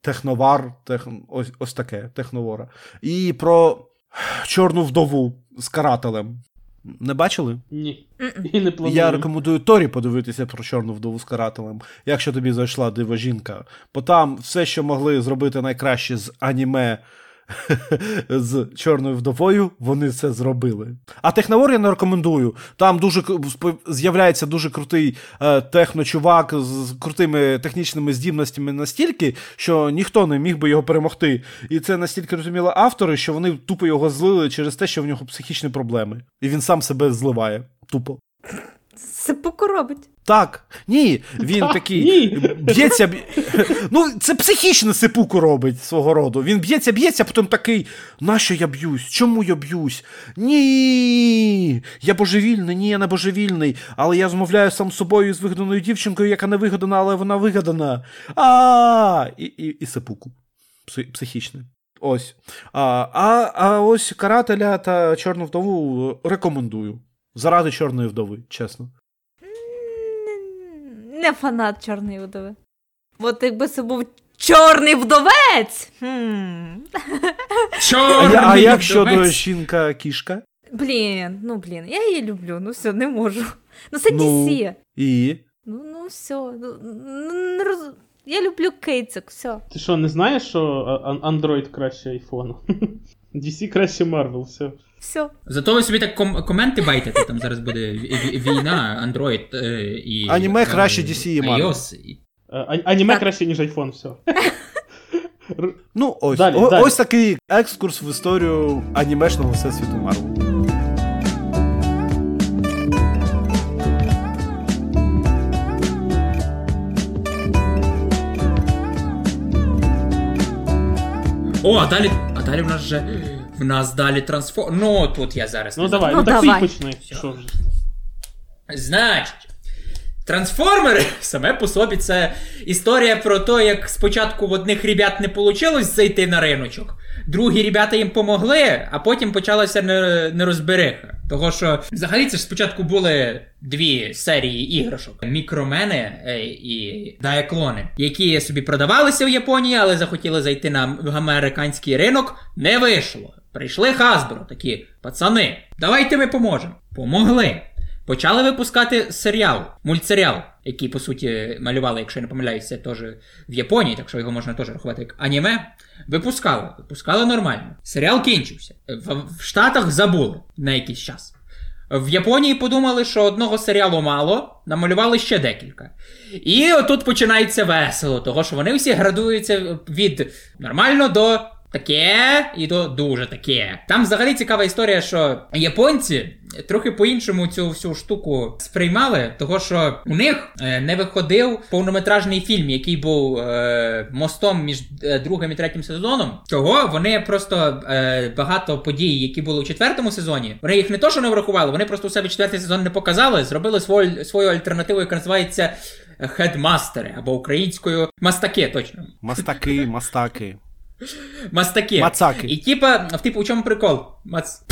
Техновар, тех... ось, ось таке, Техновора. І про Чорну вдову з карателем. Не бачили? Ні. І не планую. Я рекомендую Торі подивитися про чорну вдову з карателем, якщо тобі зайшла дива жінка. Бо там все, що могли зробити найкраще з аніме *laughs* з чорною вдовою, вони це зробили. А Технавор я не рекомендую. Там дуже з'являється дуже крутий е, техночувак з крутими технічними здібностями настільки, що ніхто не міг би його перемогти. І це настільки розуміли автори, що вони тупо його злили через те, що в нього психічні проблеми. І він сам себе зливає. Тупо. Сипуку робить. Так, ні, він Так, такий ні. б'ється. б'є- Ну, це психічно сипуку робить свого роду. Він б'ється, б'ється, а потім такий: нащо я б'юсь? Чому я б'юсь? Ні. Я божевільний, ні, я не божевільний. Але я змовляю сам з собою з вигаданою дівчинкою, яка не вигадана, але вона вигадана. А і, і, і сипуку. Пси- Психічне. Ось. А, а, а ось карателя та чорну вдову рекомендую. Заради чорної вдови, чесно. Не фанат чорної вдови. От якби це був чорний вдовець. Хм. Чорний я- а як щодо вдовець. жінка-кішка? Блін, ну блін, я її люблю, ну все, не можу. Ну це Ну. DC. І. Ну, ну все. Ну, ну, не роз... Я люблю кейцик, все. Ти що, не знаєш, що Android краще айфону? *laughs* DC краще Marvel, все. Все. Зато ви собі так ком- коменти байтите, там зараз буде ві- ві- війна, Android е, і. Аніме е, краще DC і Marvel. iOS. і- А- а- Аніме Так. краще, ніж айфон, все. Ну, ось. Далі, О- далі. ось такий екскурс в історію анімешного всесвіту Марвел. О, а далі. А далі в нас же. В нас далі трансформ. Ну, тут я зараз. Ну не давай, Ну, ну так давай. й почни. Що вже? Значить, трансформери *laughs* саме по собі це історія про те, як спочатку в одних ребят не вийшло зайти на риночок, другі ребята їм помогли, а потім почалася не- нерозбериха. Того що взагалі це ж спочатку були дві серії іграшок: мікромени е, і даяклони, які собі продавалися в Японії, але захотіли зайти на американський ринок. Не вийшло. Прийшли Hasbro, такі пацани, давайте ми поможемо. Помогли. Почали випускати серіал, мультсеріал, який, по суті, малювали, якщо я не помиляюсь, це теж в Японії, так що його можна теж рахувати як аніме. Випускали, випускали нормально. Серіал кінчився. В, в Штатах забули на якийсь час. В Японії подумали, що одного серіалу мало, намалювали ще декілька. І отут починається весело, того що вони всі градуються від нормально до таке і до дуже таке. Там взагалі цікава історія, що японці трохи по-іншому цю всю штуку сприймали, того що у них е, не виходив повнометражний фільм, який був е, мостом між е, другим і третім сезоном. Чого вони просто е, багато подій, які були у четвертому сезоні, вони їх не то, що не врахували, вони просто у себе четвертий сезон не показали, зробили свою, свою альтернативу, яка називається хедмастери або українською мастаки, точно. Мастаки, мастаки. Мастаки. Мацаки. І типа, в типу, у чому прикол? Мац...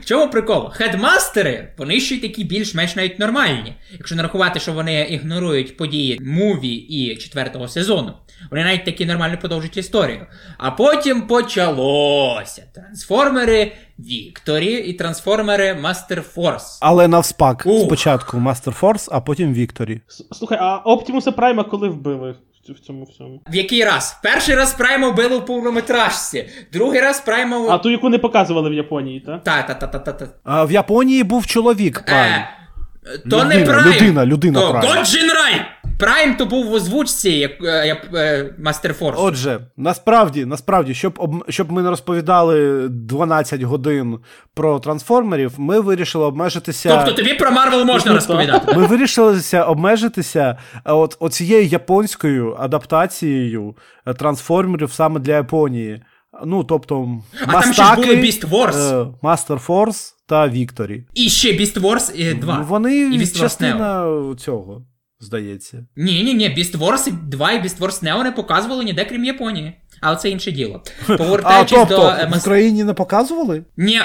В чому прикол? Хедмастери, вони ще й такі більш-менш навіть нормальні. Якщо не рахувати, що вони ігнорують події муві і четвертого сезону. Вони навіть такі нормально продовжують історію. А потім почалося. Трансформери Victory і трансформери Master Force. Але навспак. Ух. Спочатку Master Force, а потім Victory. Слухай, а Оптімуса Прайма коли вбили в цьому всьому? В який раз? Перший раз Прайма вбили в повнометражці, другий раз Прайма... А ту, яку не показували в Японії, так? Та-та-та-та-та. А в Японії був чоловік. Прайм. Е, то не Людина, Прайм. людина, людина то Прайм. God Ginrai! Прайм то був в озвучці, як, е, як е, Master Force. Отже, насправді, насправді, щоб об, щоб ми не розповідали 12 годин про трансформерів, ми вирішили обмежитися. Тобто тобі про Марвел можна розповідати. Ми вирішилися обмежитися е, от, оцією японською адаптацією е, трансформерів саме для Японії. Ну, тобто, А там ще ж були Beast Wars. е, Master Force та Victory. І ще Beast Wars 2. Ну, Вони І Beast Wars Neo. цього, здається. Ні, ні, ні, Beast Wars 2 і Beast Wars Neo не показували ніде, крім Японії. Але це інше діло. Повертаючись а, тобто, до е, в Україні не показували? Ні,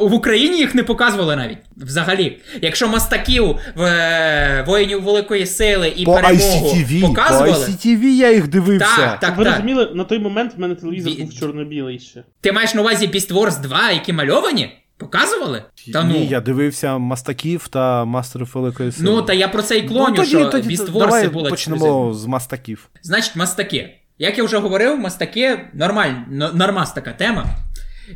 в в Україні їх не показували навіть. Взагалі. Якщо мастаків в е, воїнів великої сили і По перемогу ICTV, показували. по ICTV я їх дивився. Так, так, Ви так. розуміли, на той момент в мене телевізор Ві- був чорно-білий ще. Ти маєш на увазі Beast Wars 2, які мальовані? Показували? Та ну. Ні, я дивився Мастаків та Мастерів Великої Сили. Ну, та я про це Ну, клоню, тоді, що тоді, давай були почнемо з Мастаків. Значить, мастаки. Як я вже говорив, мастаки нормаль, нормас така тема.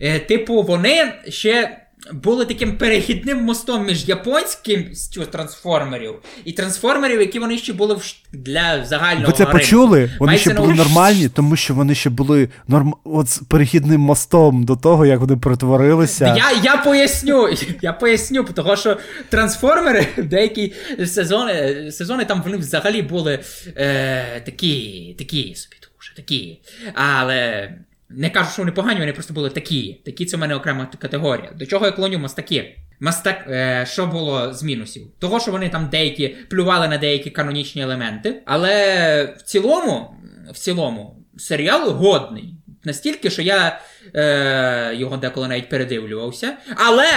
Е, типу, вони ще були таким перехідним мостом між японським стю трансформерів і трансформерів, які вони ще були в для загального. Ви це ринку. почули? Вони Мається ще були нормальні, тому що вони ще були норм... от з перехідним мостом до того, як вони перетворилися. Я, я поясню, *laughs* я поясню, тому що трансформери *laughs* деякі сезони, сезони там вони взагалі були е, такі, такі собі дуже такі. Але не кажу, що вони погані, вони просто були такі. Такі це в мене окрема категорія. До чого я клоню мастаки? Мастак, е, що було з мінусів? Того, що вони там деякі плювали на деякі канонічні елементи, але в цілому, в цілому, серіал годний. Настільки, що я е, його деколи навіть передивлювався. Але!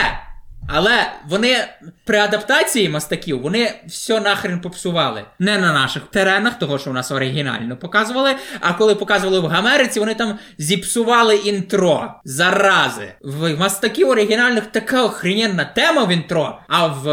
Але вони при адаптації мастаків вони все нахрен попсували. Не на наших теренах, того що у нас оригінально показували. А коли показували в Америці, вони там зіпсували інтро. Зарази. В мастаків оригінальних така охрененна тема в інтро. А в,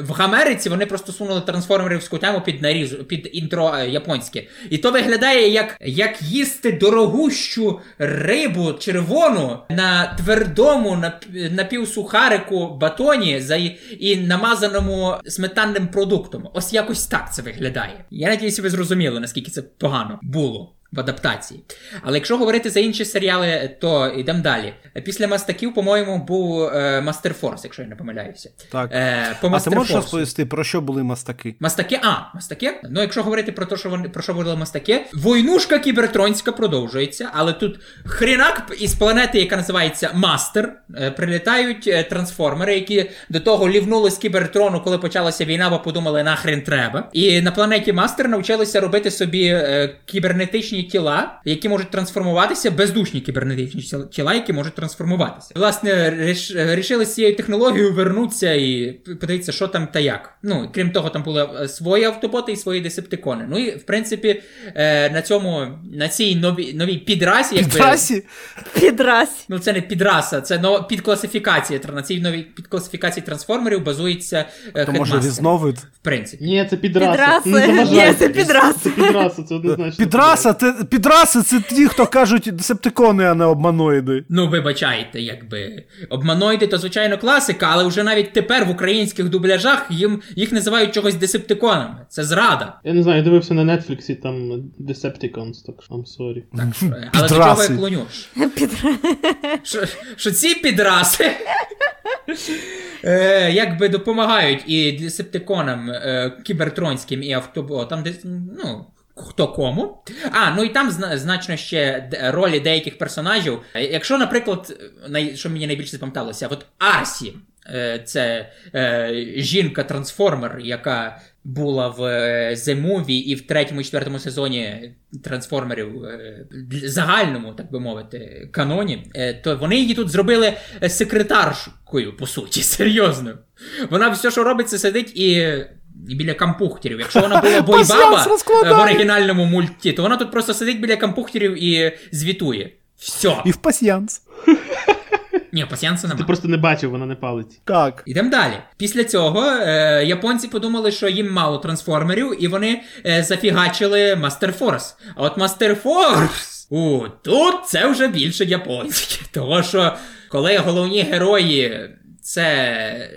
в Америці вони просто сунули трансформерівську тему під наріз, під інтро е, японське. І то виглядає як, як їсти дорогущу рибу червону на твердому нап- напівсухарику батоні за і, намазаному сметанним продуктом. Ось якось так це виглядає. Я надіюся, ви зрозуміли, наскільки це погано було. В адаптації. Але якщо говорити за інші серіали, то йдемо далі. Після мастаків, по-моєму, був Master Force, якщо я не помиляюся. Так. Е, по а ти можеш розповісти, про що були мастаки? Мастаки, а, мастаки. Ну, якщо говорити про те, що вони про що були мастаки, войнушка кібертронська продовжується, але тут хрінак із планети, яка називається Мастер, е, прилітають е, трансформери, які до того лівнули з кібертрону, коли почалася війна, бо подумали, нахрен треба. І на планеті Мастер навчилися робити собі е, кібернетичні тіла, які можуть трансформуватися, бездушні кібернетичні тіла- які можуть трансформуватися. Власне, ріш, рішили з цією технологією вернутися і подивитися, що там та як. Ну, крім того, там були е, свої автоботи і свої десептикони. Ну і в принципі, е, на цьому, на цій новій новій підрасі, якби. Підрасі? Підрась. Ну, це не підраса, це нова підкласифікація. На цій новій підкласифікації трансформерів базується е, То може різновид? В принципі. Ні, це підраса. Підраси. Не. Ні, це підраси. Це підраса, це однозначно. Підраса, це, підраси це ті, хто кажуть десептикони, а не обманоїди. Ну, вибачайте, якби обманоїди, то звичайно класика, але вже навіть тепер в українських дубляжах їм їх називають чогось десептиконами. Це зрада. Я не знаю, я дивився на Нетфліксі, там Decepticons, так що I'm sorry. Так що, але до чого я клоню? Що, що ці підраси е, якби допомагають і десептиконам е, кібертронським і автоботам, десь, ну. Хто кому. А, ну і там значно ще ролі деяких персонажів. Якщо, наприклад, що мені найбільше запам'яталося, от Арсі, е, це е, жінка-трансформер, яка була в е, The Movie і в третьому і четвертому сезоні трансформерів загальному, так би мовити, каноні, то вони її тут зробили секретаршкою, по суті, *laughs* серйозно. Вона все, що робить, це сидить і. І Біля кампухтерів. Якщо вона була *laughs* бойбаба е, в оригінальному мульті, то вона тут просто сидить біля кампухтерів і звітує. Все. І в пасьянс. Ні, пасіянса Ти немає. просто не бачив, вона не палить. Так. Ідемо далі. Після цього е, японці подумали, що їм мало трансформерів, і вони е, зафігачили Master Force. А от Master Force. У, тут це вже більше японське. *laughs* Того що, коли головні герої. Це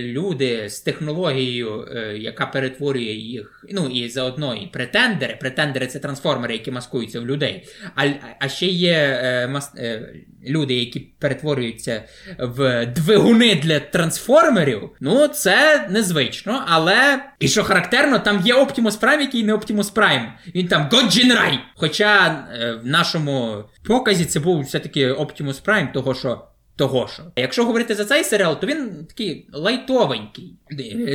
люди з технологією, е, яка перетворює їх. Ну і заодно і претендери. Претендери це трансформери, які маскуються в людей. А, а ще є е, мас, е, люди, які перетворюються в двигуни для трансформерів. Ну, це незвично, але. І що характерно, там є Optimus Prime, який не Optimus Prime. Він там Годжінрай. Хоча в нашому показі це був все-таки Optimus Prime, того що. Того що. Якщо говорити за цей серіал, то він такий лайтовенький.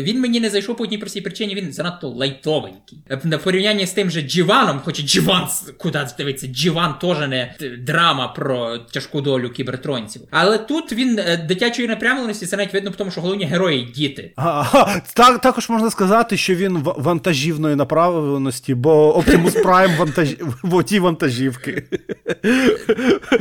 Він мені не зайшов по одній простій причині, він занадто лайтовенький. На порівнянні з тим же Джіваном, хоча Джіван с- куди дивиться, Джіван теж не драма про тяжку долю кібертронців. Але тут він е, дитячої напрямленості, це навіть видно, тому що головні герої діти. Ага, так, також можна сказати, що він вантажівної направленості, бо Optimus Prime вантаж... *laughs* в оті вантажівки.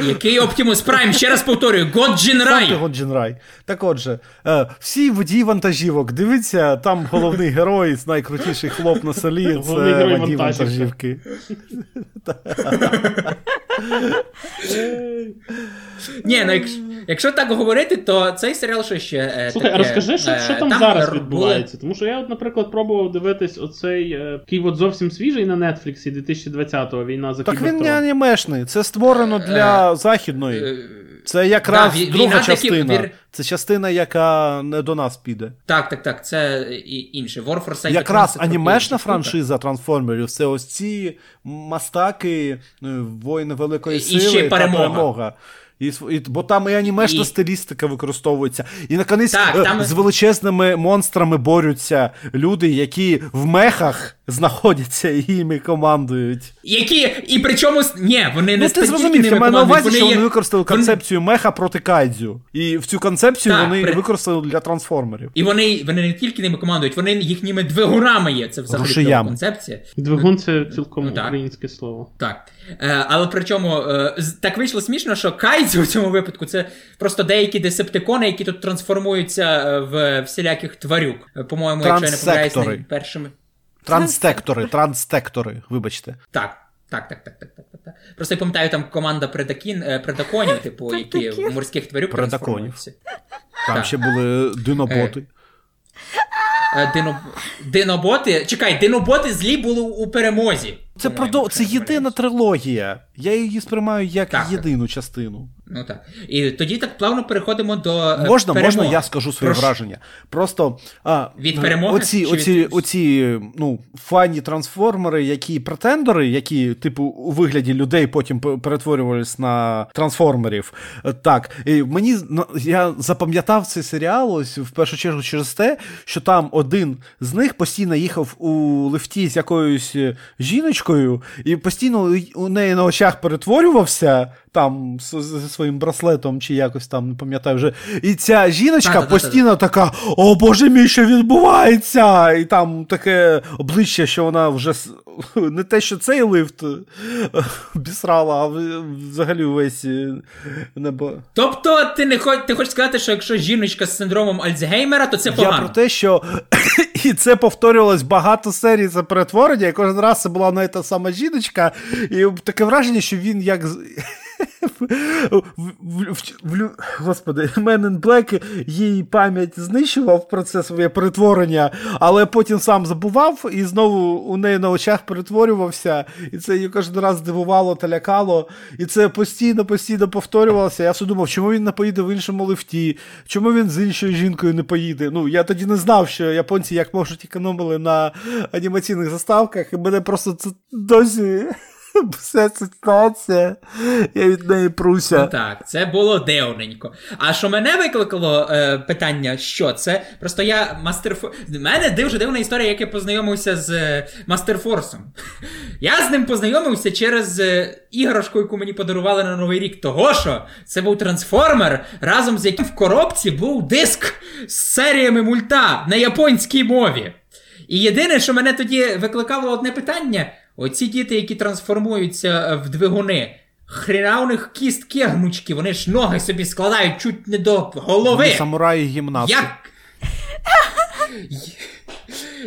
Який Optimus Prime, ще раз повторюю, Годжін Сам ти Годжін Рай. Так отже, е, всі водії вантажівок, дивіться, там головний герой, найкрутіший хлоп на селі, Головний це герой водій вантажівки. Ні, ну якщо, якщо так говорити, то цей серіал що ще. е, Слухай, таке, розкажи, що, е, що там, зараз були- відбувається. Тому що я, от, наприклад, пробував дивитись оцей такий от зовсім свіжий на Нетфліксі 2020-го війна за Так він не анімешний, це створено для західної. Е, Це якраз Да, ві- друга війна таки- частина. вір- Це частина, яка не до нас піде. Так, так, так, це і інше. War for Cybertron Якраз анімешна франшиза трансформерів це ось ці мастаки, ну, воїни великої І сили ще та перемога. перемога. І, і, бо там і анімешна І- стилістика використовується. І наконець е, там- з величезними монстрами борються люди, які в мехах знаходяться і їми командують. Які, і причому, ні, вони не Ну, ти зрозумів, я маю на увазі, що є- вони використали вони- концепцію меха проти кайдзю. І в цю концепцію Так, вони при- використали для трансформерів. І вони, вони не тільки ними командують, вони їхніми двигунами є. Це взагалі концепція. Двигун це цілком Ну, так. українське слово. Так. Е, але причому е, так вийшло смішно, що Кайдзю у цьому випадку це просто деякі десептикони, які тут трансформуються е, в всіляких тварюк. По-моєму, якщо я не помиляюсь, першими. Транстектори, транстектори, вибачте. Так. Так, так, так, так, так, так. Просто я пам'ятаю там команда предакін, е, предаконів, типу, які в морських тварюк Предаконів. трансформуються. Там Так. ще були диноботи. Е, Диноботи. Чекай, диноботи злі були у перемозі. Це по-моєму, продов... це єдина трилогія. Я її сприймаю як Так. єдину частину. Ну так. І тоді так плавно переходимо до. е, Можна, перемоги. можна, я скажу своє Прошу. враження. Просто а, Від перемоги оці, оці, від- оці ну, файні трансформери, які претендери, які, типу, у вигляді людей потім п- перетворювались на трансформерів. Е, Так, і мені я запам'ятав цей серіал ось в першу чергу через те, що там один з них постійно їхав у лифті з якоюсь е, жіночкою, і постійно у неї на очах перетворювався там зі своїм браслетом, чи якось там, не пам'ятаю вже. І ця жіночка постійно така: О боже мій, що відбувається? І там таке обличчя, що вона вже *laughs* не те, що цей лифт *laughs* обісрала, а взагалі увесь е, небо. Тобто, ти не хоч... ти хочеш сказати, що якщо жіночка з синдромом Альцгеймера, то це Я про те, що *coughs* і це повторювалось багато серій це перетворення, і кожен раз це була одна і та сама жіночка, і таке враження, що він як. Господи, Man in Black її пам'ять знищував про це своє перетворення, але потім сам забував і знову у неї на очах перетворювався. І це її кожен раз здивувало та лякало. І це постійно, постійно повторювалося. Я все думав, чому він не поїде в іншому лифті, чому він з іншою жінкою не поїде. Ну, я тоді не знав, що японці як можуть економили на анімаційних заставках, і мене просто це досі. *laughs* Вся ситуація, я від неї пруся. Ну так, це було дивненько. А що мене викликало е, питання, що це? Просто я мастерфо. В мене дуже дивна історія, як я познайомився з е, Мастерфорсом. Я з ним познайомився через е, іграшку, яку мені подарували на Новий рік. Того що це був трансформер, разом з яким в коробці був диск з серіями мульта на японській мові. І єдине, що мене тоді викликало одне питання: оці діти, які трансформуються е, в двигуни, хрена у них кістки гнучки, вони ж ноги собі складають чуть не до голови. Вони самураї гімнасти. Як?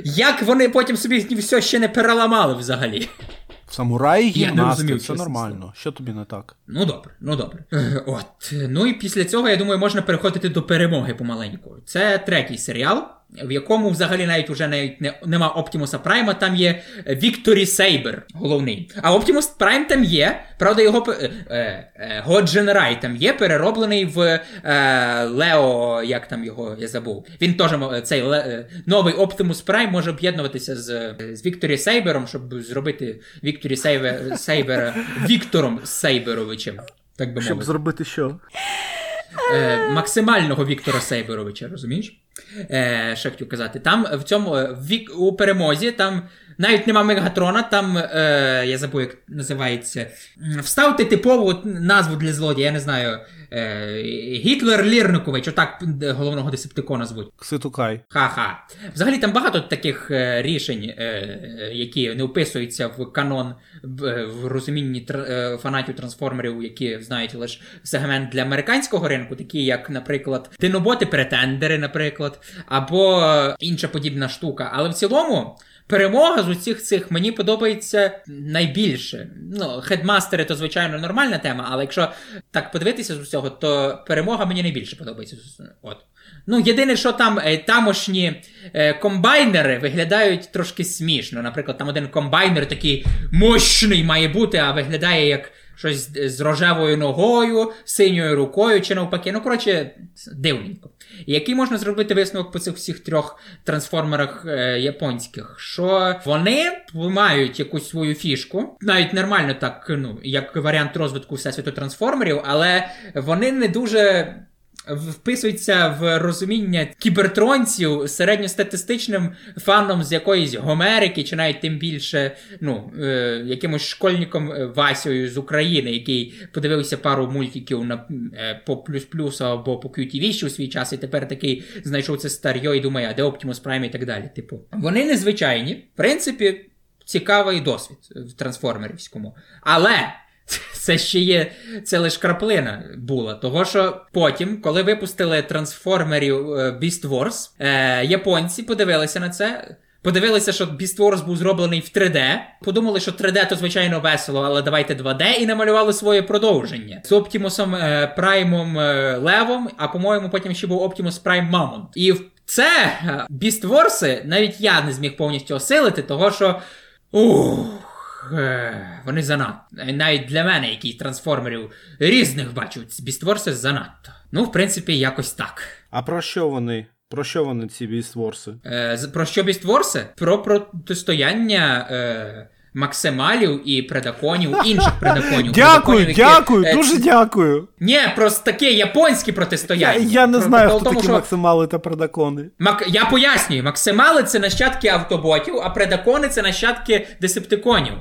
Як вони потім собі все ще не переламали взагалі? Самураї гімнасти, це нормально. Що тобі не так? Ну добре, ну добре. От. Ну і після цього, я думаю, можна переходити до перемоги помаленьку. Це третій серіал, в якому взагалі навіть уже навіть не, нема Оптімуса Прайма, там є Victory Saber, головний. А Оптімус Прайм там є. Правда, його е, е, God Ginrai там є, перероблений в е, Лео, як там його, я забув. Він теж цей е, новий Оптимус Прайм може об'єднуватися з, з Victory Saber ом, щоб зробити Victory Saber, Сейбера Віктором Сейберовичем. Так би Щоб зробити що? Е, максимального Віктора Сейберовича, розумієш? Е, що хотів казати, там в цьому е, в у перемозі там навіть нема Мегатрона, там е, я забув, як називається. Вставте типову назву для злодія, я не знаю. Е, Гітлер Лірникович, отак е, головного десептикона звуть. Кситукай. Ха-ха. Взагалі там багато таких е, рішень, е, е, які не вписуються в канон в, в розумінні тр, е, фанатів трансформерів, які знають лише сегмент для американського ринку, такі як, наприклад, тиноботи-претендери, наприклад, або е, інша подібна штука. Але в цілому. Перемога з усіх цих мені подобається найбільше. Ну, хедмастери то, звичайно, нормальна тема, але якщо так подивитися з усього, то перемога мені найбільше подобається. От. Ну, єдине, що там е, тамошні е, комбайнери виглядають трошки смішно. Наприклад, там один комбайнер такий мощний має бути, а виглядає як щось з- рожевою ногою, синьою рукою чи навпаки. Ну, коротше, дивненько. Який можна зробити висновок по цих всіх трьох трансформерах е, японських? Що вони мають якусь свою фішку, навіть нормально так, ну, як варіант розвитку всесвіту трансформерів, але вони не дуже вписується в розуміння кібертронців середньостатистичним фаном з якоїсь Гомерики, чи навіть тим більше ну, е, якимось школьником е, Васею з України, який подивився пару мультиків на, е, по плюс плюс або по QTV ще у свій час, і тепер такий знайшов це старьо і думає, а де Optimus Prime і так далі. Типу, вони незвичайні, в принципі, цікавий досвід в трансформерівському. Але *laughs* це ще є, це лише краплина була. Того що потім, коли випустили трансформерів е, Beast Wars, е, японці подивилися на це. Подивилися, що Beast Wars був зроблений в 3D. Подумали, що 3D то звичайно весело, але давайте 2D, і намалювали своє продовження з Оптімусом е, Праймом е, Левом, а по-моєму, потім ще був Optimus Prime Mammon. І в це е, Beast Wars навіть я не зміг повністю осилити, того що. Ух, е, вони занадто. Навіть для мене, який трансформерів різних бачу, Wars занадто. Ну, в принципі, якось так. А про що вони? Про що вони ці бістворси? Е, про що Wars? Про протистояння е, максималів і предаконів, інших предаконів. *laughs* Дякую, Предаконів, дякую, е, дуже дякую. Ні, просто таке японське протистояння. я не Про- знаю, хто тому, такі що максимали та предакони. Мак... Я пояснюю, максимали це нащадки автоботів, а предакони це нащадки десептиконів.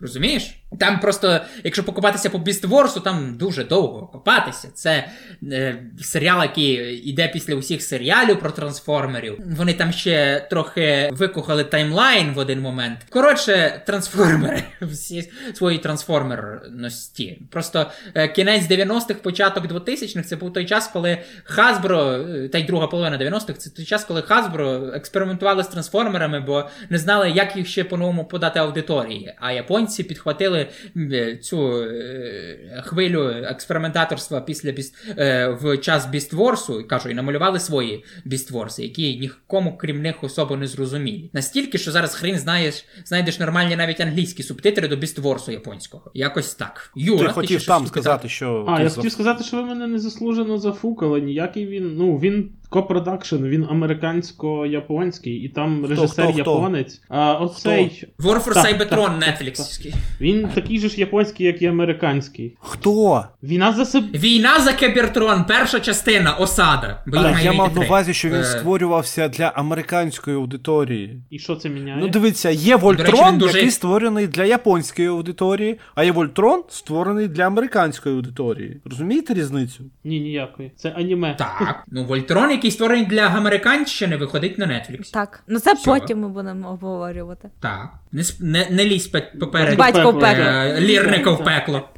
Розумієш? Там просто, якщо покопатися по Beast Wars у, там дуже довго копатися. Це е, серіал, який йде після усіх серіалів про трансформерів. Вони там ще трохи викохали таймлайн в один момент. Коротше, трансформери, *laughs* всі свої трансформерності. Просто е, кінець 90-х, початок 2000-х це був той час, коли Hasbro, е, та й друга половина 90-х, це той час, коли Hasbro експериментували з трансформерами, бо не знали, як їх ще по-новому подати аудиторії. А японці підхватили м, е, цю е, хвилю експериментаторства після Beast, е, в час Beast Wars у, кажу, і намалювали свої Beast Wars и, які нікому крім них особо не зрозумілі. Настільки, що зараз хрін знаєш, знайдеш нормальні навіть англійські субтитри до Beast Wars у японського. Якось так. Юра, Ти ти хотів ще там сказати, що. А, ти я хотів сказати, що ви мене незаслужено зафукали. Ніякий він. Ну, він co-production, він американсько-японський, і там режисер хто, хто? японець. А оцей. War for Cybertron так, Netflix. Він такий же ж японський, як і американський. Хто? Війна за себе. Війна за Кібертрон, перша частина, осада. Бо Так, я мав на увазі, що він Е, створювався для американської аудиторії. І що це міняє? Ну, дивіться, є Вольтрон, який створений для японської аудиторії, а є Вольтрон, створений для американської аудиторії. Розумієте різницю? Ні, ніякої. Це аніме. Так. Ну, Вольтрон, який створений для американщини, виходить на Netflix. Так, ну це Всьо. потім ми будемо обговорювати. Так. Не, не, не лізь пе- поперед Батько в Пекло. е, лірника в пекло.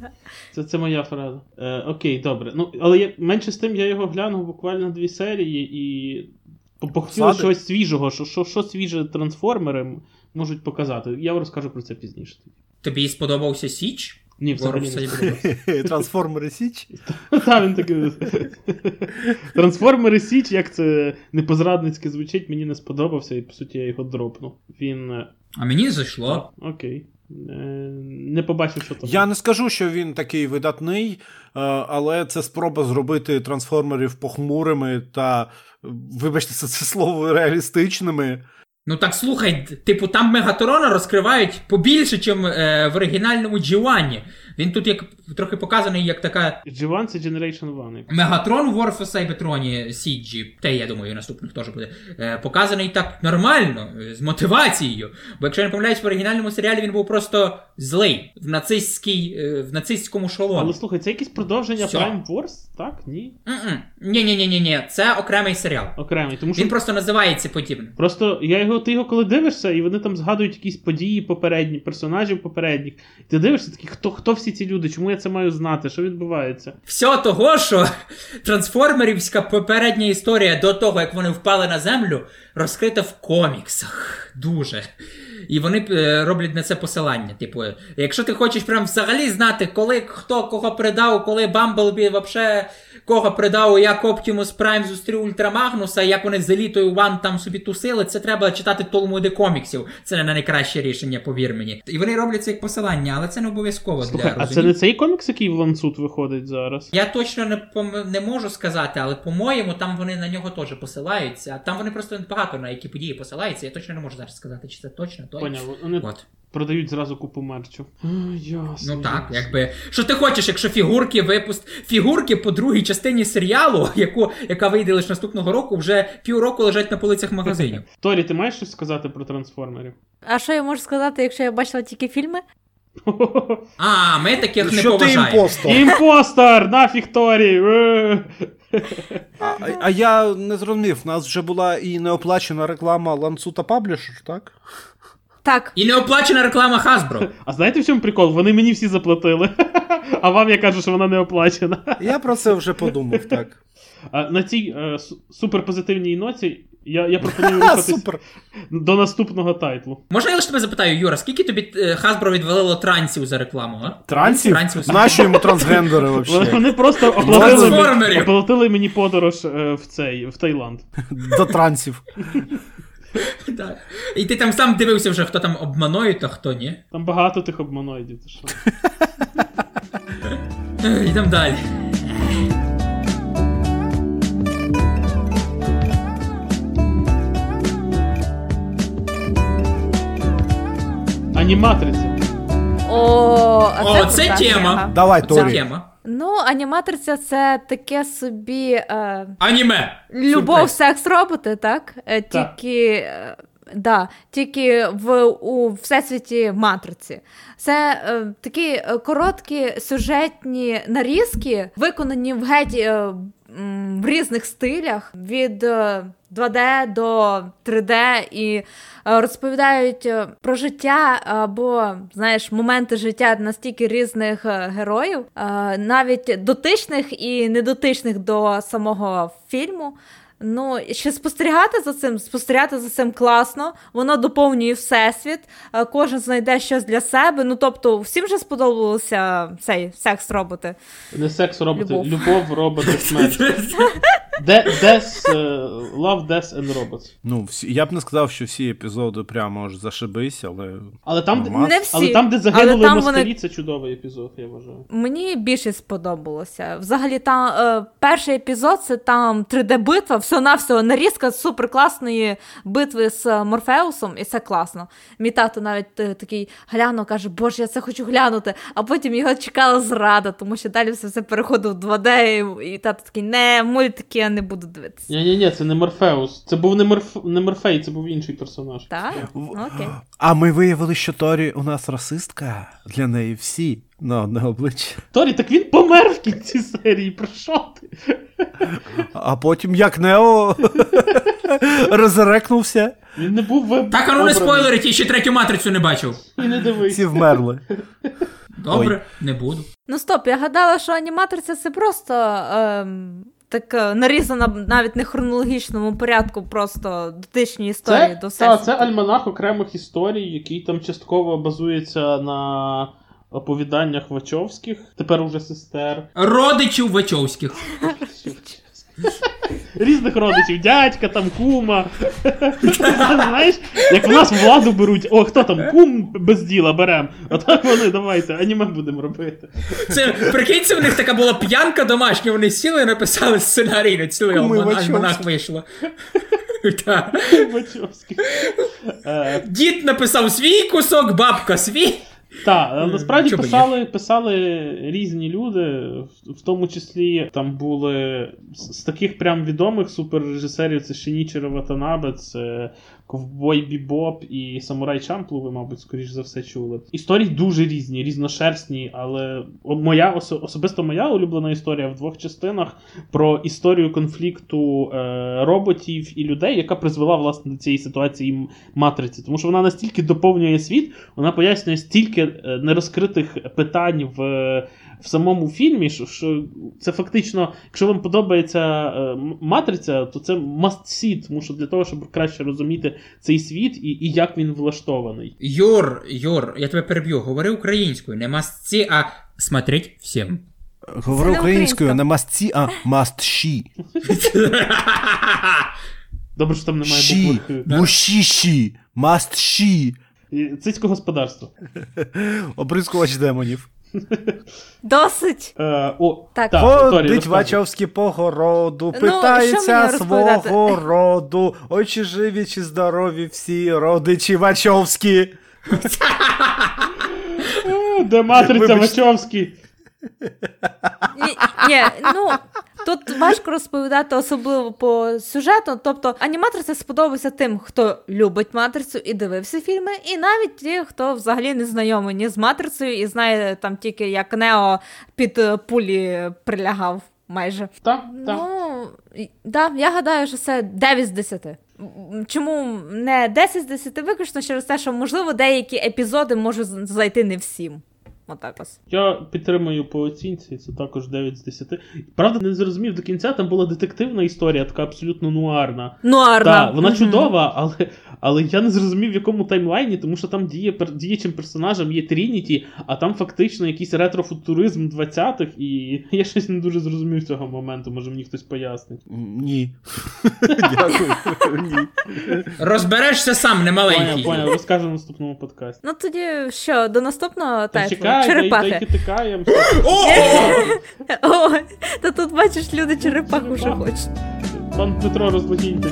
Це, це моя фраза. Е, окей, добре. Ну, але я, менше з тим я його глянув буквально дві серії і по- похотілося щось свіжого, що, що, що свіже трансформери можуть показати. Я вам розкажу про це пізніше. Тобі сподобався Січ? Ні, взагалі не. *laughs* Трансформери Січ. *laughs* Та, він такий. *laughs* Трансформери Січ, як це непозрадницьке звучить, мені не сподобався, і по суті я його дропнув. Він. е, А мені зайшло. Окей. Е, Не побачив, що там. Я не скажу, що він такий видатний, е, але це спроба зробити трансформерів похмурими та, вибачте, це слово реалістичними. Ну так слухай, типу, там Мегатрона розкривають побільше, ніж е, в оригінальному Джіуані. Він тут як трохи показаний як така G1 це Generation 1. Мегатрон War of Cybertron Сіджі, те, я думаю, наступних теж буде. Е, показаний так нормально, е, з мотивацією. Бо якщо я не помиляюсь, в оригінальному серіалі він був просто злий в нацистській, е, в нацистському шоломі. Але слухай, це якесь продовження Всьо. Prime Wars? Так? Ні? Ні, ні, це окремий серіал. Окремий. Тому що Він просто називається подібно. Просто я його, ти його коли дивишся, і вони там згадують якісь події попередні, персонажів попередніх. І ти дивишся такий, хто, хто всі ці люди? Чому я це маю знати? Що відбувається? Все того, що трансформерівська попередня історія до того, як вони впали на землю, розкрита в коміксах. Дуже. І вони е, роблять на це посилання. Типу, якщо ти хочеш прям взагалі знати, коли хто кого придав, коли Бамблбі вообще кого придав, як Оптімус Прайм зустрів Ультрамагнуса, як вони з елітою Ван там собі тусили, це треба читати толмуди коміксів. Це не найкраще рішення, повір мені. І вони роблять це як посилання, але це не обов'язково Слухай, для а це не цей комікс, який в ланцут виходить зараз? Я точно не пом- не можу сказати, але по-моєму, там вони на нього теж посилаються. Там вони просто багато на які події посилаються. Я точно не можу зараз сказати, чи це точно той. Поняв, вони От. продають зразу купу мерчу. А, ясно. Ну так, ясно. якби. Що ти хочеш, якщо фігурки випуст. Фігурки по другій частині серіалу, *laughs* яку, яка вийде лише наступного року, вже півроку лежать на полицях магазинів. *laughs* Торі, ти маєш щось сказати про трансформерів? А що я можу сказати, якщо я бачила тільки фільми? *laughs* А, ми таких не Що ти поважаємо. impostor? Impostor! Нафіг Торі! А, а я не зрозумів, у нас вже була і неоплачена реклама Ланцута Publisher, так? Так, І неоплачена реклама Hasbro. *laughs* А знаєте в чому прикол? Вони мені всі заплатили. *laughs* А вам я кажу, що вона не оплачена. *laughs* Я про це вже подумав, так. На цій е, суперпозитивній ноті я, я пропоную рухатись супер. до наступного тайтлу. Можна я лише тебе запитаю, Юра, скільки тобі е, Hasbro відвалило трансів за рекламу, а? Трансів? Трансів. Наші йому трансгендери Вони, взагалі. вони просто оплатили, мені, оплатили мені подорож е, в цей в Таїланд. До трансів. *laughs* Так. І ти там сам дивився вже, хто там обманує, а хто ні. Там багато тих обманоїдів. Ти що? Е, Йдемо далі. Аніматриця. о, а О, це крута тема. тема. Давай, Це Торі. тема. Ну, аніматриця це таке собі. Е, Аніме. Любов, Сюрприз. секс, роботи, так? Е, Так. Е, да, тільки в, у всесвіті матриці. Це е, такі е, короткі сюжетні нарізки, виконані в геть е, в різних стилях від е, 2D до 3D і е, розповідають е, про життя або знаєш моменти життя настільки різних е, героїв, е, навіть дотичних і недотичних до самого фільму. Ну, ще спостерігати за цим, спостерігати за цим класно, воно доповнює всесвіт, е, кожен знайде щось для себе. Ну, тобто, всім же сподобалося цей секс роботи. Не секс роботи, Любов. любов, роботи, *laughs* смерть. *laughs* Де, Death, е, Love, Death and Robots. Ну, всі, я б не сказав, що всі епізоди прямо аж зашибись, але. Але там, де. Не всі, але там, де загинули там москалі, вони... це чудовий епізод, я вважаю. Мені більше сподобалося. Взагалі, там е, перший епізод це там 3D-битва, все-навсього нарізка суперкласної битви з Морфеусом, і це класно. Мій тато навіть е, такий глянув, каже, боже, я це хочу глянути. А потім його чекала зрада, тому що далі все це переходив в 2D, і, і тато такий, не, мультики я не буду дивитися. Ні, ні, ні, це не Морфеус. Це був не, Морф... не Морфей, це був інший персонаж. Так? Окей. А ми виявили, що Торі у нас расистка. Для неї всі на одне обличчя. Торі, так він помер в кінці серії. Про що ти? А потім як Нео *laughs* розрекнувся, Він не був веб. Так, а ну не спойлерить, я ще третю матрицю не бачив. І не дивись. всі вмерли. Добре, не буду. Ну стоп, я гадала, що аніматриця це просто ем, так е, нарізана навіть не хронологічному порядку, просто дотичні історії Це, до всесвіту. Так, це альманах окремих історій, який там частково базується на оповіданнях Вачовських, тепер уже сестер. Родичів Вачовських. *laughs* Різних родичів, дядька, там, кума. *laughs* Знаєш, як в нас владу беруть, о, хто там, кум без діла берем. Отак вони, давайте, аніме будемо робити. Це прикинь, це в них така була п'янка домашня. Вони сіли і написали сценарій на цілий альманах, вийшло. *laughs* Е, Дід написав свій кусок, бабка свій. Так, насправді писали, писали різні люди, в- тому числі там були з таких прям відомих суперрежисерів: це Шенічера Ватанабе, це Ковбой Бібоп і Самурай Чамплу, ви, мабуть, скоріш за все чули. Історії дуже різні, різношерстні, але моя особисто моя улюблена історія в двох частинах про історію конфлікту е, роботів і людей, яка призвела власне до цієї ситуації матриці. Тому що вона настільки доповнює світ, вона пояснює стільки е, нерозкритих питань в, в самому фільмі, що, що це фактично, якщо вам подобається е, матриця, то це must see, тому що для того, щоб краще розуміти цей світ і, і як він влаштований. Юр, Юр, я тебе переб'ю, говори українською, не масці, а смотреть всім. Не українською, не мастці, а мастші. *laughs* Добре, що там немає букви мушіші, мастші. І Цицько господарство. *laughs* Обрискувач демонів. Досить. Е, о, Так. так, Ходить вачовські Вачовський по городу, Ну, питається ну, свого роду. Ой, чи живі, чи здорові всі родичі Вачовські. *laughs* Де матриця Вибачте. Ні, ні, ну тут важко розповідати, особливо по сюжету. Тобто аніматор це сподобався тим, хто любить матрицю і дивився фільми, і навіть ті, хто взагалі не знайомий ні з матрицею і знає там тільки як Нео під пулі прилягав майже. Так, так. Ну, да, я гадаю, що це 9 з 10. Чому не 10 з 10? Виключно через те, що можливо деякі епізоди можуть зайти не всім. Отак ось. Я підтримую по оцінці, це також 9 з 10. Правда, не зрозумів до кінця, там була детективна історія, така абсолютно нуарна. Нуарна. Так, вона Мгм. чудова, але, але я не зрозумів, в якому таймлайні, тому що там діє, пер- діючим персонажем є Трініті, а там фактично якийсь ретрофутуризм 20-х, і *laughs* я щось не дуже зрозумів цього моменту, може мені хтось пояснить. Ні. *laughs* Дякую. *laughs* Ні. Розберешся сам, не маленький. поняв, розкажу в наступному подкасті. Ну тоді що, до наступного Та тайтлу? Черепахи. *laughs* О! Та тут бачиш, люди черепаху вже хочуть. Пан Петро, розлогіньтесь.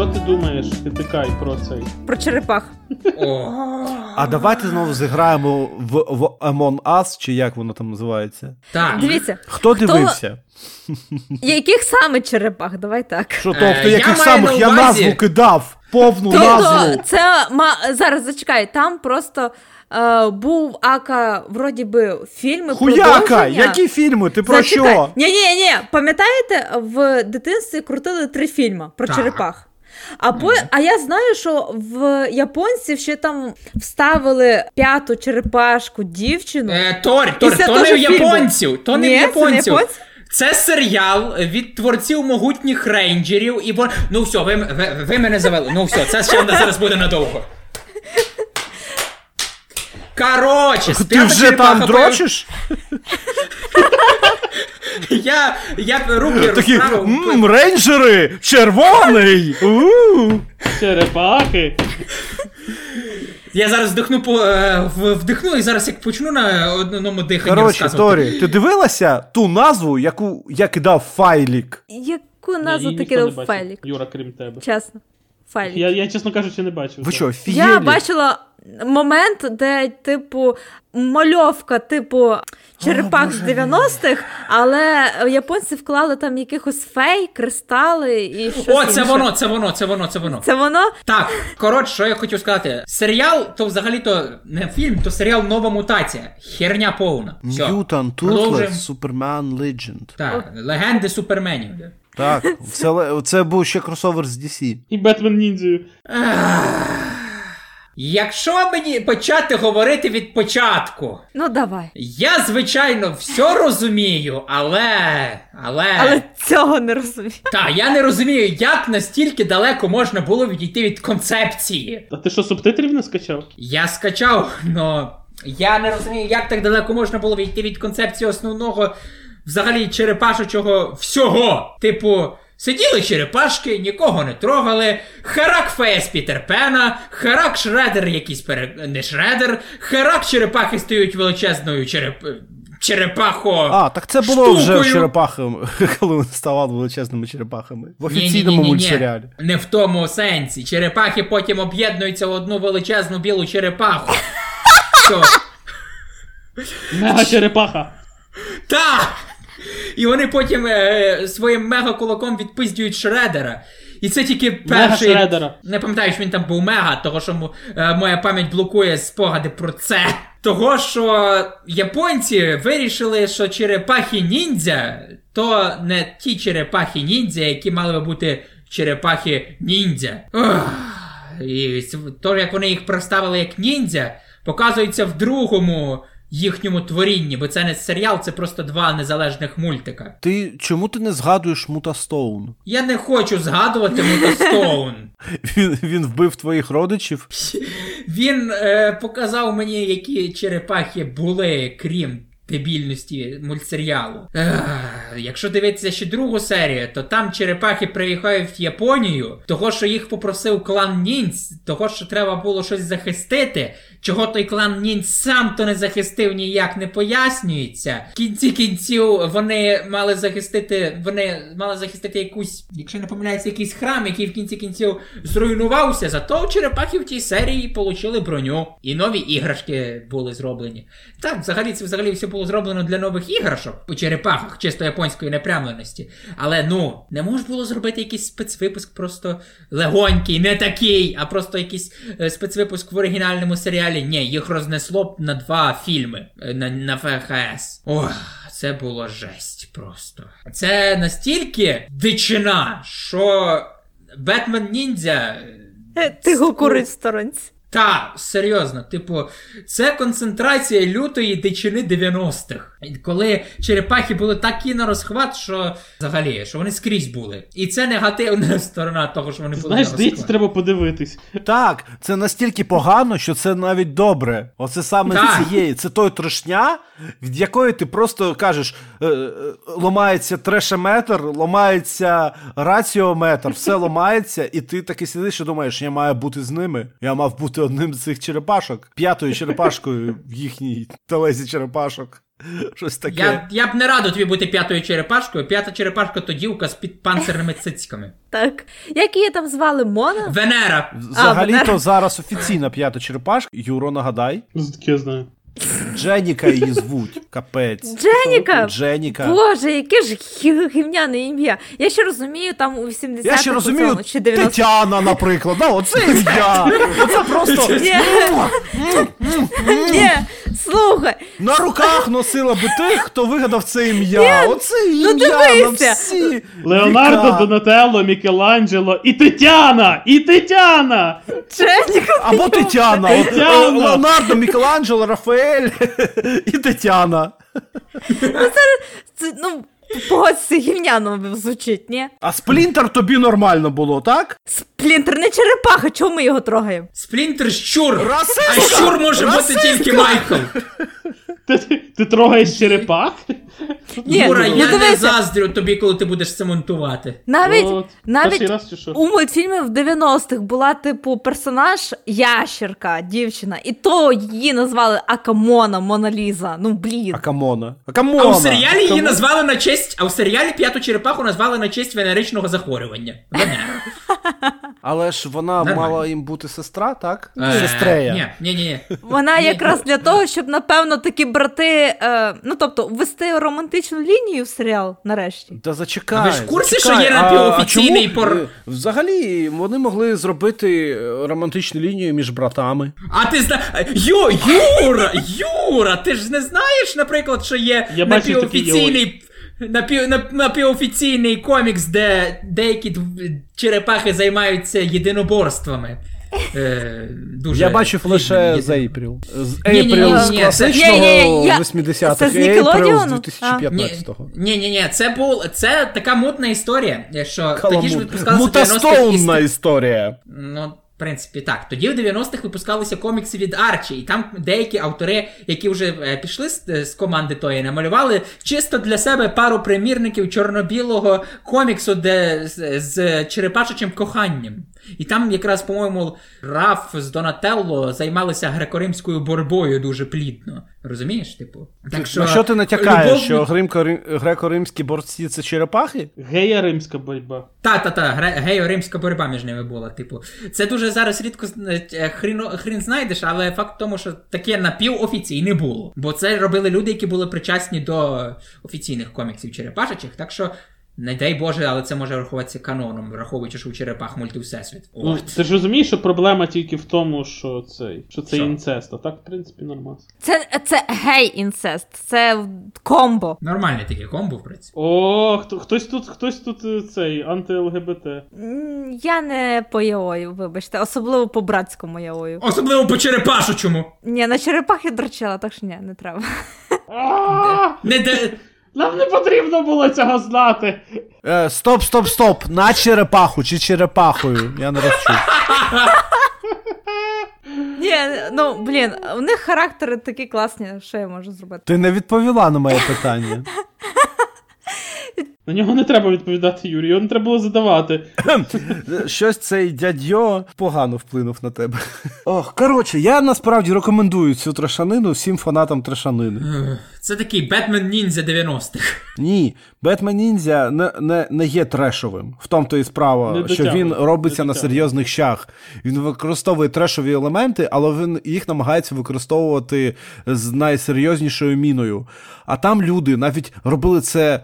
Що ти думаєш, Китикай, про цей? Про черепах. А давайте знову зіграємо в, в Among Us, чи як воно там називається. Так. Дивіться, Хто дивився? яких саме черепах? Давай так. Що тобто, яких самих я назву кидав? Повну Тобто, назву. це ма... зараз зачекай, там просто е, був ака, вроді би, фільми. Хуяка! продовження. Які фільми? Ти про Зачекай. що? Ні, ні, ні. Пам'ятаєте, в дитинстві крутили три фільми про Так. черепах. А, по... а я знаю, що в японців ще там вставили п'яту черепашку дівчину. Е, Тор, Тор, це то не в японців, то не в японців. Це серіал від творців могутніх рейнджерів, і бо. Ну все, ви, ви, ви мене завели. Ну все, це ще зараз буде надовго. Короче, сп'ята вже там по- дрочиш? Я, я руки Такі розправив. «М, рейнджери! Червоний! Черепахи! Я зараз вдихну по е, вдихну і зараз як почну на одному диханні Коротше. Торі, ти дивилася ту назву, яку я кидав файлік? Яку назву ти кидав файлік? Юра, крім тебе. Чесно. Файлік. Я, я, чесно кажучи, не бачив. Ви що, фієлі? Я бачила момент, де, типу, мальовка, типу, черепах з 90-х, але японці вклали там якихось фей, кристали і щось. О, це інше. воно, це воно, це воно, це воно. Це воно? Так, коротше, що я хотів сказати. Серіал, то взагалі-то не фільм, то серіал нова мутація. Херня повна. Все. Продовжуємо. Toothless Superman Так, легенди суперменів. Так, *laughs* це, це був ще кросовер з DC. І Бетмен ніндзію. Якщо мені почати говорити від початку, Ну давай. я, звичайно, все розумію, але. Але. Але цього не розумію. Та, я не розумію, як настільки далеко можна було відійти від концепції. А ти що, субтитрів не скачав? Я скачав, но я не розумію, як так далеко можна було відійти від концепції основного взагалі черепашечого всього. Типу, Сиділи черепашки, нікого не трогали. Харак Фейс Пітер Пена, Харак Шредер якийсь пере... не Шредер, Харак черепахи стають величезною череп... черепахо. А, так це було вже штукою. черепахами, *laughs* коли вони ставали величезними черепахами. В офіційному мультсеріалі. Не в тому сенсі. Черепахи потім об'єднуються в одну величезну білу черепаху. *laughs* Мега черепаха. Так! І вони потім е, своїм мега-кулаком відпиздюють Шредера. І це тільки перший. Мега-Шредера. Не пам'ятаю, що він там був мега, того що е, моя пам'ять блокує спогади про це. Того, що японці вирішили, що черепахи ніндзя то не ті черепахи ніндзя, які мали би бути черепахи ніндзя. Ох. І то, як вони їх представили як ніндзя, показується в другому їхньому творінні, бо це не серіал, це просто два незалежних мультика. Ти чому ти не згадуєш Мута Стоун? Я не хочу згадувати Мутастоун. *laughs* Він, він вбив твоїх родичів. Він е, показав мені, які черепахи були, крім дебільності мультсеріалу. Якщо дивитися ще другу серію, то там черепахи приїхають в Японію, того, що їх попросив клан Нінць, того, що треба було щось захистити. Чого той клан Нінць сам то не захистив, ніяк не пояснюється. В кінці кінців вони мали захистити, вони мали захистити якусь, якщо не помиляється, якийсь храм, який в кінці кінців зруйнувався. Зато черепахи в тій серії отримали броню. І нові іграшки були зроблені. Так, взагалі це взагалі все було зроблено для нових іграшок у черепахах, чисто японської непрямленості. Але ну, не можна було зробити якийсь спецвипуск просто легонький, не такий, а просто якийсь е, спецвипуск в оригінальному серіалі. Ні, їх рознесло б на два фільми е, на, на ВХС. Ох. Це було жесть просто. Це настільки дичина, що Бетмен Ніндзя. Е, Ти курить сторонці. Та, серйозно, типу, це концентрація лютої дичини 90-х. Коли черепахи були такі на розхват, що взагалі, що вони скрізь були. І це негативна *laughs* сторона того, що вони були Знаєш, на треба подивитись. Так, це настільки погано, що це навіть добре. Оце саме Так. з цієї. Це той трошня, від якої ти просто кажеш: е, е, ламається трешеметр, ламається раціометр, все ламається, і ти таки сидиш і думаєш, я маю бути з ними. Я мав бути одним з цих черепашок, п'ятою черепашкою в їхній телезі черепашок. Щось таке. Я, я б не радив тобі бути п'ятою черепашкою. П'ята черепашка то дівка з під панцирними цицьками. Так. Як її там звали Мона? Венера. Взагалі-то зараз офіційна п'ята черепашка. Юро, нагадай. Звідки я знаю. Дженіка її звуть. Капець. Дженіка! Дженіка. Боже, яке ж гі- гівняне ім'я. Я ще розумію, там у 80-х Я ще розумію, чи 90 Тетяна, наприклад. Да, оце ім'я. Оце просто Ні. Ні, слухай, на руках носила би тих, хто вигадав це ім'я. Оце ім'я на ну всі. Леонардо, віка. Донателло, Мікеланджело і Тетяна! І Тетяна! Дженіка. Або Тетяна. Тетяна. Леонардо, Мікеланджело, Рафаель і Тетяна. Це, ну, погодься, гівняно звучить, ні? А сплінтер тобі нормально було, так? Сплінтер не черепаха, чому ми його трогаємо? Сплінтер щур. Расистка! А щур може бути тільки Майкл. Ти, ти, ти трогаєш черепах? Ні, Юра, ну я не заздрю тобі, коли ти будеш це монтувати. Навіть, От, навіть раз що? у мультфільмі в 90-х була, типу, персонаж ящерка, дівчина, і то її назвали Акамона, Моналіза. Ну, блін. Акамона. Акамона. А у серіалі її назвали на честь, а у серіалі п'яту черепаху назвали на честь венеричного захворювання. Венера. *laughs* Але ж вона Нормально. мала їм бути сестра, так? Е, Сестрея. Ні, ні, ні, ні. Вона якраз для того, щоб, напевно, такі брати, е, ну тобто, ввести романтичну лінію в серіал нарешті. Та зачекай. А ви ж в курсі, зачекай. що є напівофіційний а чому? пор- Е, Взагалі, вони могли зробити е, романтичну лінію між братами. А ти зна... Ю, Юра, Юра, ти ж не знаєш, наприклад, що є Я такі напівофіційний, напів, нап- напівофіційний комікс, де деякі черепахи займаються єдиноборствами. Е, дуже Я бачив лише з Ейпріл. З Ейпріл з класичного Ні-ні, я- 80-х це з і Ейпріл з 2015-го. Ні, ні, ні, це був це така мутна історія, що тоді ж Каламут. випускалося в 90-х Мутастоунна історія. Ну, принципі, так. Тоді в 90-х випускалися комікси від Арчі, і там деякі автори, які вже е, пішли з, з команди тої, намалювали чисто для себе пару примірників чорно-білого коміксу, де з, з черепашечим коханням. І там якраз, по-моєму, Раф з Донателло займалися греко-римською боротьбою дуже плідно. Розумієш, типу? Так що, що ти натякаєш, любов... що греко-римські борці це черепахи? Гея римська боротьба. Та-та-та, гео-римська боротьба між ними була. Типу, це дуже зараз рідко хрін, хрін знайдеш, але факт в тому, що таке напівофіційне було. Бо це робили люди, які були причасні до офіційних коміксів черепашачих. Так що не дай Боже, але це може рахуватися каноном, враховуючи, що у черепах мультивсесвіт. Ну, ти ж розумієш, що проблема тільки в тому, що цей, що це Що? інцест, а так, в принципі, нормально. Це, це гей-інцест, це комбо. Нормальне таке комбо, в принципі. О, хто, хтось тут, хтось тут е, цей анти-ЛГБТ. Я не по яою, вибачте, особливо по братському яою. Особливо по черепашучому. Ні, на черепахи дрочила, так що ні, не треба. Не. Нам не потрібно було цього знати. Е, стоп, стоп, стоп. На черепаху чи черепахою? Я не розчув. Ні, ну блін, у них характери такі класні, що я можу зробити. Ти не відповіла на моє питання. На нього не треба відповідати, Юрій, його не треба було задавати. Щось цей дядьо погано вплинув на тебе. Ох, коротше, я насправді рекомендую цю трешанину всім фанатам трешанини. Це такий Бетмен Ніндзя 90-х. Ні, Бетмен Ніндзя не, не, не є трешовим. В тому то і справа, що він робиться на серйозних щах. Він використовує трешові елементи, але він їх намагається використовувати з найсерйознішою міною. А там люди навіть робили це.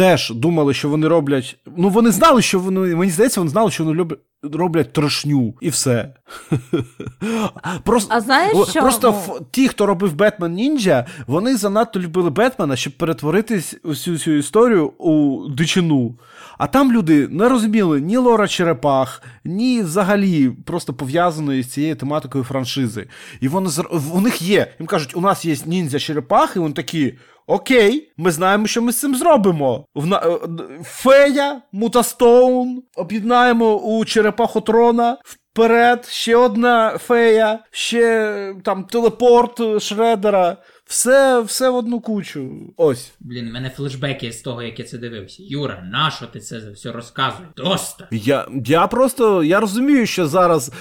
Теж думали, що вони роблять. Ну, вони знали, що вони. Мені здається, вони знали, що вони люблять, роблять трошню, і все. *laughs* Просто, А знаєш що? Просто ф- ті, хто робив Бетмен Ніндзя, вони занадто любили Бетмена, щоб перетворитись усю цю історію у дичину. А там люди не розуміли ні Лора Черепах, ні взагалі просто пов'язаної з цією тематикою франшизи. І вони у них є. Їм кажуть, у нас є ніндзя черепахи, і вони такі. Окей, ми знаємо, що ми з цим зробимо. В на- е, Фея, Мутастоун, об'єднаємо у черепахотрона. Вперед, ще одна фея, ще там телепорт е, Шредера. Все, все в одну кучу. Ось. Блін, у мене флешбеки з того, як я це дивився. Юра, нащо ти це все розказуєш? Доста. Я, я просто я розумію, що зараз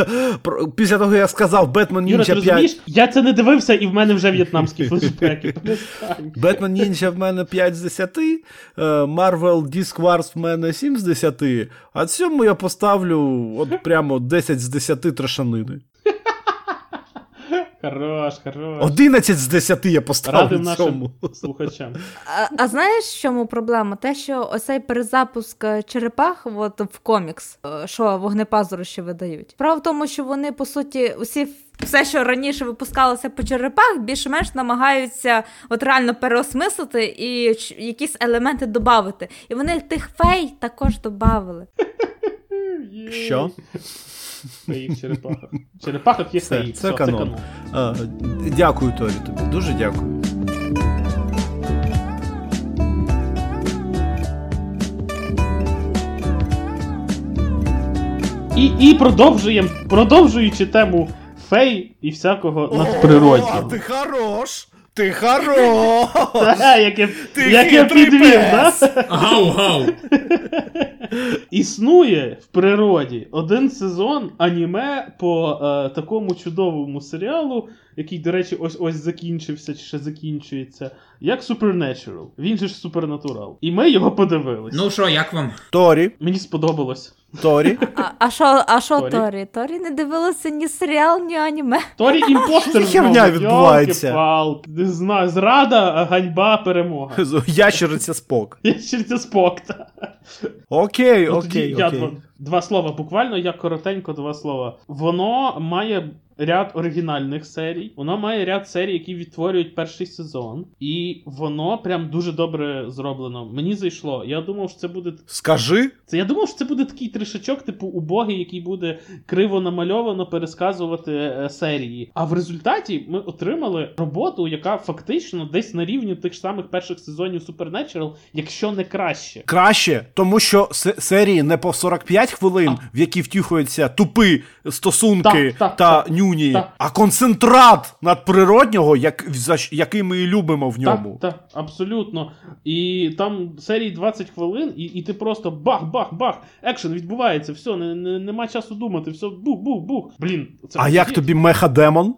*laughs* після того, як я сказав Бетмен Юра, ти 5. розумієш? Я це не дивився, і в мене вже в'єтнамські флешбеки. *laughs* Бетмен Ніндзя в мене 5 з 10, е, Marvel Disc Wars в мене 7 з 10, а цьому я поставлю от прямо 10 з 10 трошанини. Хорош, хорош. 11 з 10 я поставлю Радим нашим слухачам. А, а знаєш, в чому проблема? Те, що ось цей перезапуск е, черепах от, в комікс, е, що вогнепазурище видають. Справа в тому, що вони, по суті, усі все, що раніше випускалося по черепах, більш-менш намагаються от реально переосмислити і якісь елементи додати. І вони тих фей також додали. *laughs* Що? Феї в черепахах. В черепахах є Це, феї. це канон. А, дякую, Торі, тобі. Дуже дякую. І, і продовжуємо, продовжуючи тему фей і всякого надприроднього. ти хорош! Ти хорош! *laughs* Яке як я, Ти як я хитрий підвів, пес. да? Гау-гау! *laughs* Існує в природі один сезон аніме по е, такому чудовому серіалу, який, до речі, ось ось закінчився чи ще закінчується, як Supernatural. Він же ж Supernatural. І ми його подивились. Ну що, як вам? Торі, Мені сподобалось. Торі. *laughs* А, а що, а що Торі? Торі? Торі не дивилася ні серіал, ні аніме. Торі *laughs* impostor знову, відбувається? йолки-палки. Не знаю, зрада, ганьба, перемога. *laughs* Ящериця спок. Я ще це спокта. Окей, Ну, тоді окей, я два, два слова, буквально я коротенько два слова. Воно має ряд оригінальних серій, воно має ряд серій, які відтворюють перший сезон, і воно прям дуже добре зроблено. Мені зайшло. Я думав, що це буде Скажи. це. Я думав, що це буде такий тришачок, типу убогий, який буде криво намальовано пересказувати е, серії. А в результаті ми отримали роботу, яка фактично десь на рівні тих ж самих перших сезонів Supernatural, якщо не краще. Краще, тому що серії не по 45 5 хвилин, в які втюхуються тупи стосунки Так, так, та так, нюні, так. а концентрат надприроднього, як, за який ми і любимо в ньому. Так, так, абсолютно. І там серії 20 хвилин, і, і ти просто бах-бах-бах, екшен відбувається, все, не, не, нема часу думати, все, бух-бух-бух. Блін, це А як тобі меха-демон?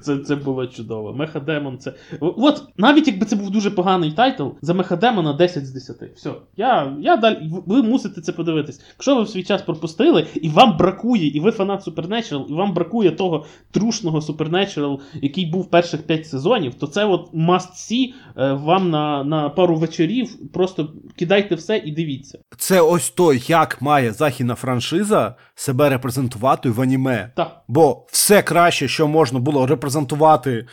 Це, це було чудово. Меха-демон це. От, навіть якби це був дуже поганий тайтл, за Меха-демона 10 з 10. Все. Я, я далі. Ви мусите це подивитись. Якщо ви в свій час пропустили, і вам бракує, і ви фанат Supernatural, і вам бракує того трушного Supernatural, який був перших 5 сезонів, то це от must see е, вам на, на пару вечорів. Просто кидайте все і дивіться. Це ось то, як має західна франшиза себе репрезентувати в аніме. Так. Бо все краще, що можна було репрезентувати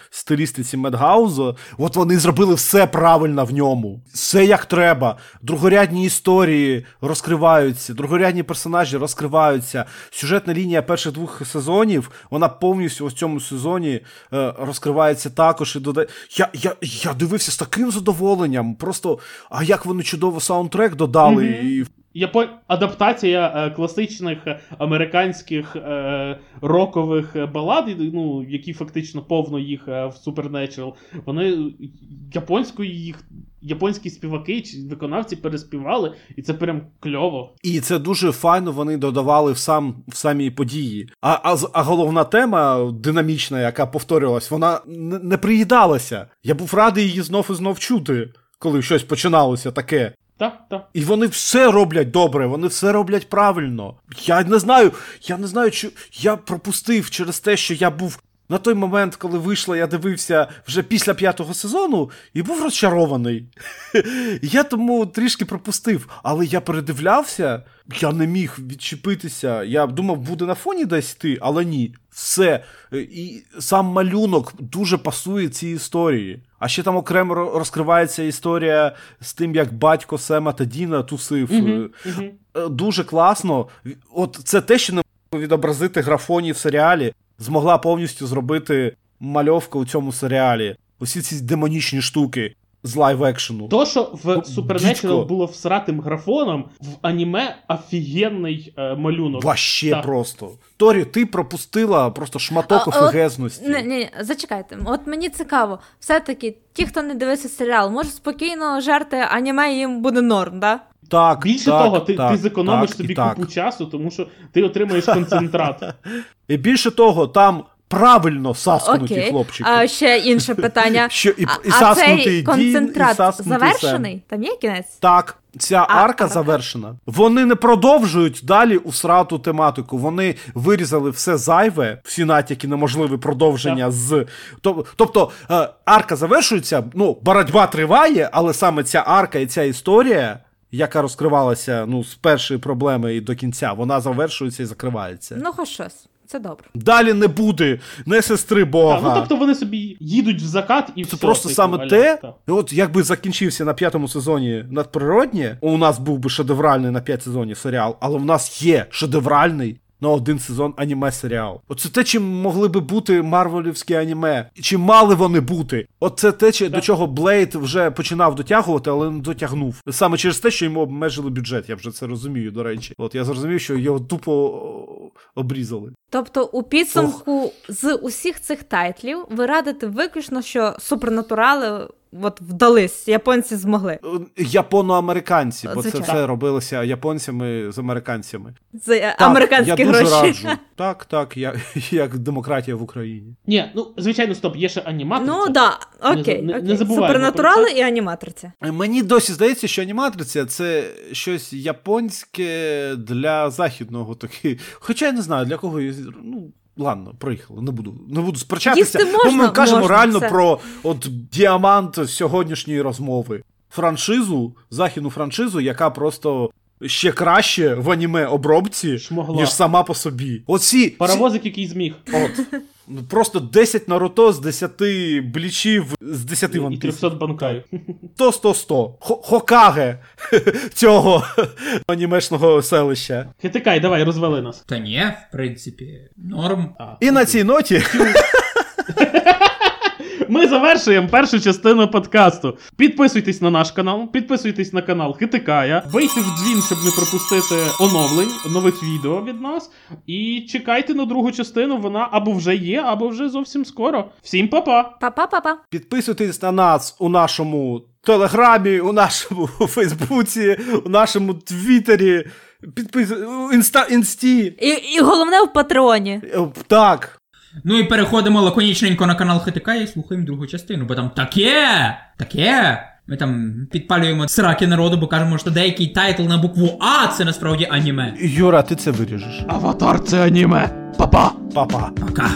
в стилістиці Мадгаузу, от вони зробили все правильно в ньому. Все як треба. Другорядні історії розкриваються, другорядні персонажі розкриваються. Сюжетна лінія перших двох сезонів, вона повністю у цьому сезоні е, розкривається також і додає. Я, я, я дивився з таким задоволенням. Просто, а як вони чудово саундтрек додали. Мгм. і Япон... Адаптація е, класичних е, американських е, рокових балад, ну, які фактично повно їх в Supernatural, вони японською їх. Японські співаки чи виконавці переспівали, і це прям кльово. І це дуже файно вони додавали в сам в самі події. А, а, а головна тема динамічна, яка повторювалась, вона не приїдалася. Я був радий її знов і знов чути, коли щось починалося таке. Так, так. І вони все роблять добре, вони все роблять правильно. Я не знаю, я не знаю, чи я пропустив через те, що я був. На той момент, коли вийшло, я дивився вже після п'ятого сезону і був розчарований. *laughs* Я тому трішки пропустив, але я передивлявся, я не міг відчепитися. Я думав, буде на фоні десь йти, але ні. Все. І сам малюнок дуже пасує цій історії. А ще там окремо розкривається історія з тим, як батько Сема та Діна тусив. Е, Дуже класно. От це те, що не відобразити графоні в серіалі, змогла повністю зробити мальовка у цьому серіалі. Усі ці демонічні штуки з лайв екшену. То, що в Ну, Supernatural було всратим графоном, в аніме офігенний е, малюнок. Ваще Так. просто. Торі, ти пропустила просто шматок офігезності. Ні, ні, зачекайте. От мені цікаво, все-таки ті, хто не дивився серіал, може спокійно жерти аніме їм буде норм, да? Так, Більше так, того, ти, так, ти зекономиш так, собі і так. купу часу, тому що ти отримаєш концентрат. *laughs* І більше того, там правильно саскнуті Окей. хлопчики. А ще інше *laughs* питання. Що і, А, і а саскнутий цей Дін, і концентрат саскнутий завершений? Сем. Там є кінець? Так, ця А, арка завершена. Вони не продовжують далі усрату тематику. Вони вирізали все зайве, всі натяки на можливе продовження з. Тобто е, арка завершується, ну, боротьба триває, але саме ця арка і ця історія. Яка розкривалася ну, з першої проблеми і до кінця, вона завершується і закривається. Ну, хоч щось. Це добре. Далі не буде не сестри Бога. Так, ну тобто вони собі їдуть в закат і Це все, просто типу, саме те. так. І От якби закінчився на п'ятому сезоні надприроднє, у нас був би шедевральний на п'ять сезонів серіал, але в нас є шедевральний на один сезон аніме серіал. Оце те, чим могли би бути марвелівські аніме, і чим мали вони бути. От це те, чи- до чого Блейд вже починав дотягувати, але не дотягнув. Саме через те, що йому обмежили бюджет. Я вже це розумію, до речі. От я зрозумів, що його тупо обрізали. Тобто, у підсумку з усіх цих тайтлів ви радите виключно, що супернатурали от вдались, японці змогли. Е, Японо-американці, бо це все робилося японцями з американцями. За е, Так, американські я дуже раджу. *laughs* Так, так, я, як демократія в Україні. Ні, ну звичайно, стоп, є ще аніматриця. Ну да, окей. Не- не- не Супернатурали про і аніматриця. Мені досі здається, що аніматриця це щось японське для західного таки. Хоча я не знаю, для кого. Ну, ладно, проїхали, не буду, не буду сперечатися. Їсти бо ми кажемо Можна, реально все. про от діамант сьогоднішньої розмови. Франшизу, західну франшизу, яка просто. Ще краще в аніме обробці, Шмогла. ніж сама по собі. Оці Паровозик, який зміг. От. Ну, Просто 10 Наруто з 10 блічів, з 10 І One Piece. 300 банкай. То 100 100 Хо- Хокаге *laughs* цього анімешного селища. Хитикай, давай, розвали нас. Та ні, в принципі, норм. А, І на цій ноті *laughs* Ми завершуємо першу частину подкасту. Підписуйтесь на наш канал, підписуйтесь на канал Хитикая, вийти в дзвін, щоб не пропустити оновлень, нових відео від нас. І чекайте на другу частину. Вона або вже є, або вже зовсім скоро. Всім па-па! Па-па-па-па. Підписуйтесь на нас у нашому телеграмі, у нашому *laughs* Фейсбуці, у нашому Твіттері. Підпис... у Інста... Інсті. І, і головне в патреоні. Е, Так. Ну і переходимо лаконічненько на канал ХТК і слухаємо другу частину, бо там таке! Таке! Ми там підпалюємо сраки народу, бо кажемо, що деякий тайтл на букву А це насправді аніме. Юра, ти це виріжеш. Аватар це аніме. Па-па! Па-па. Пока.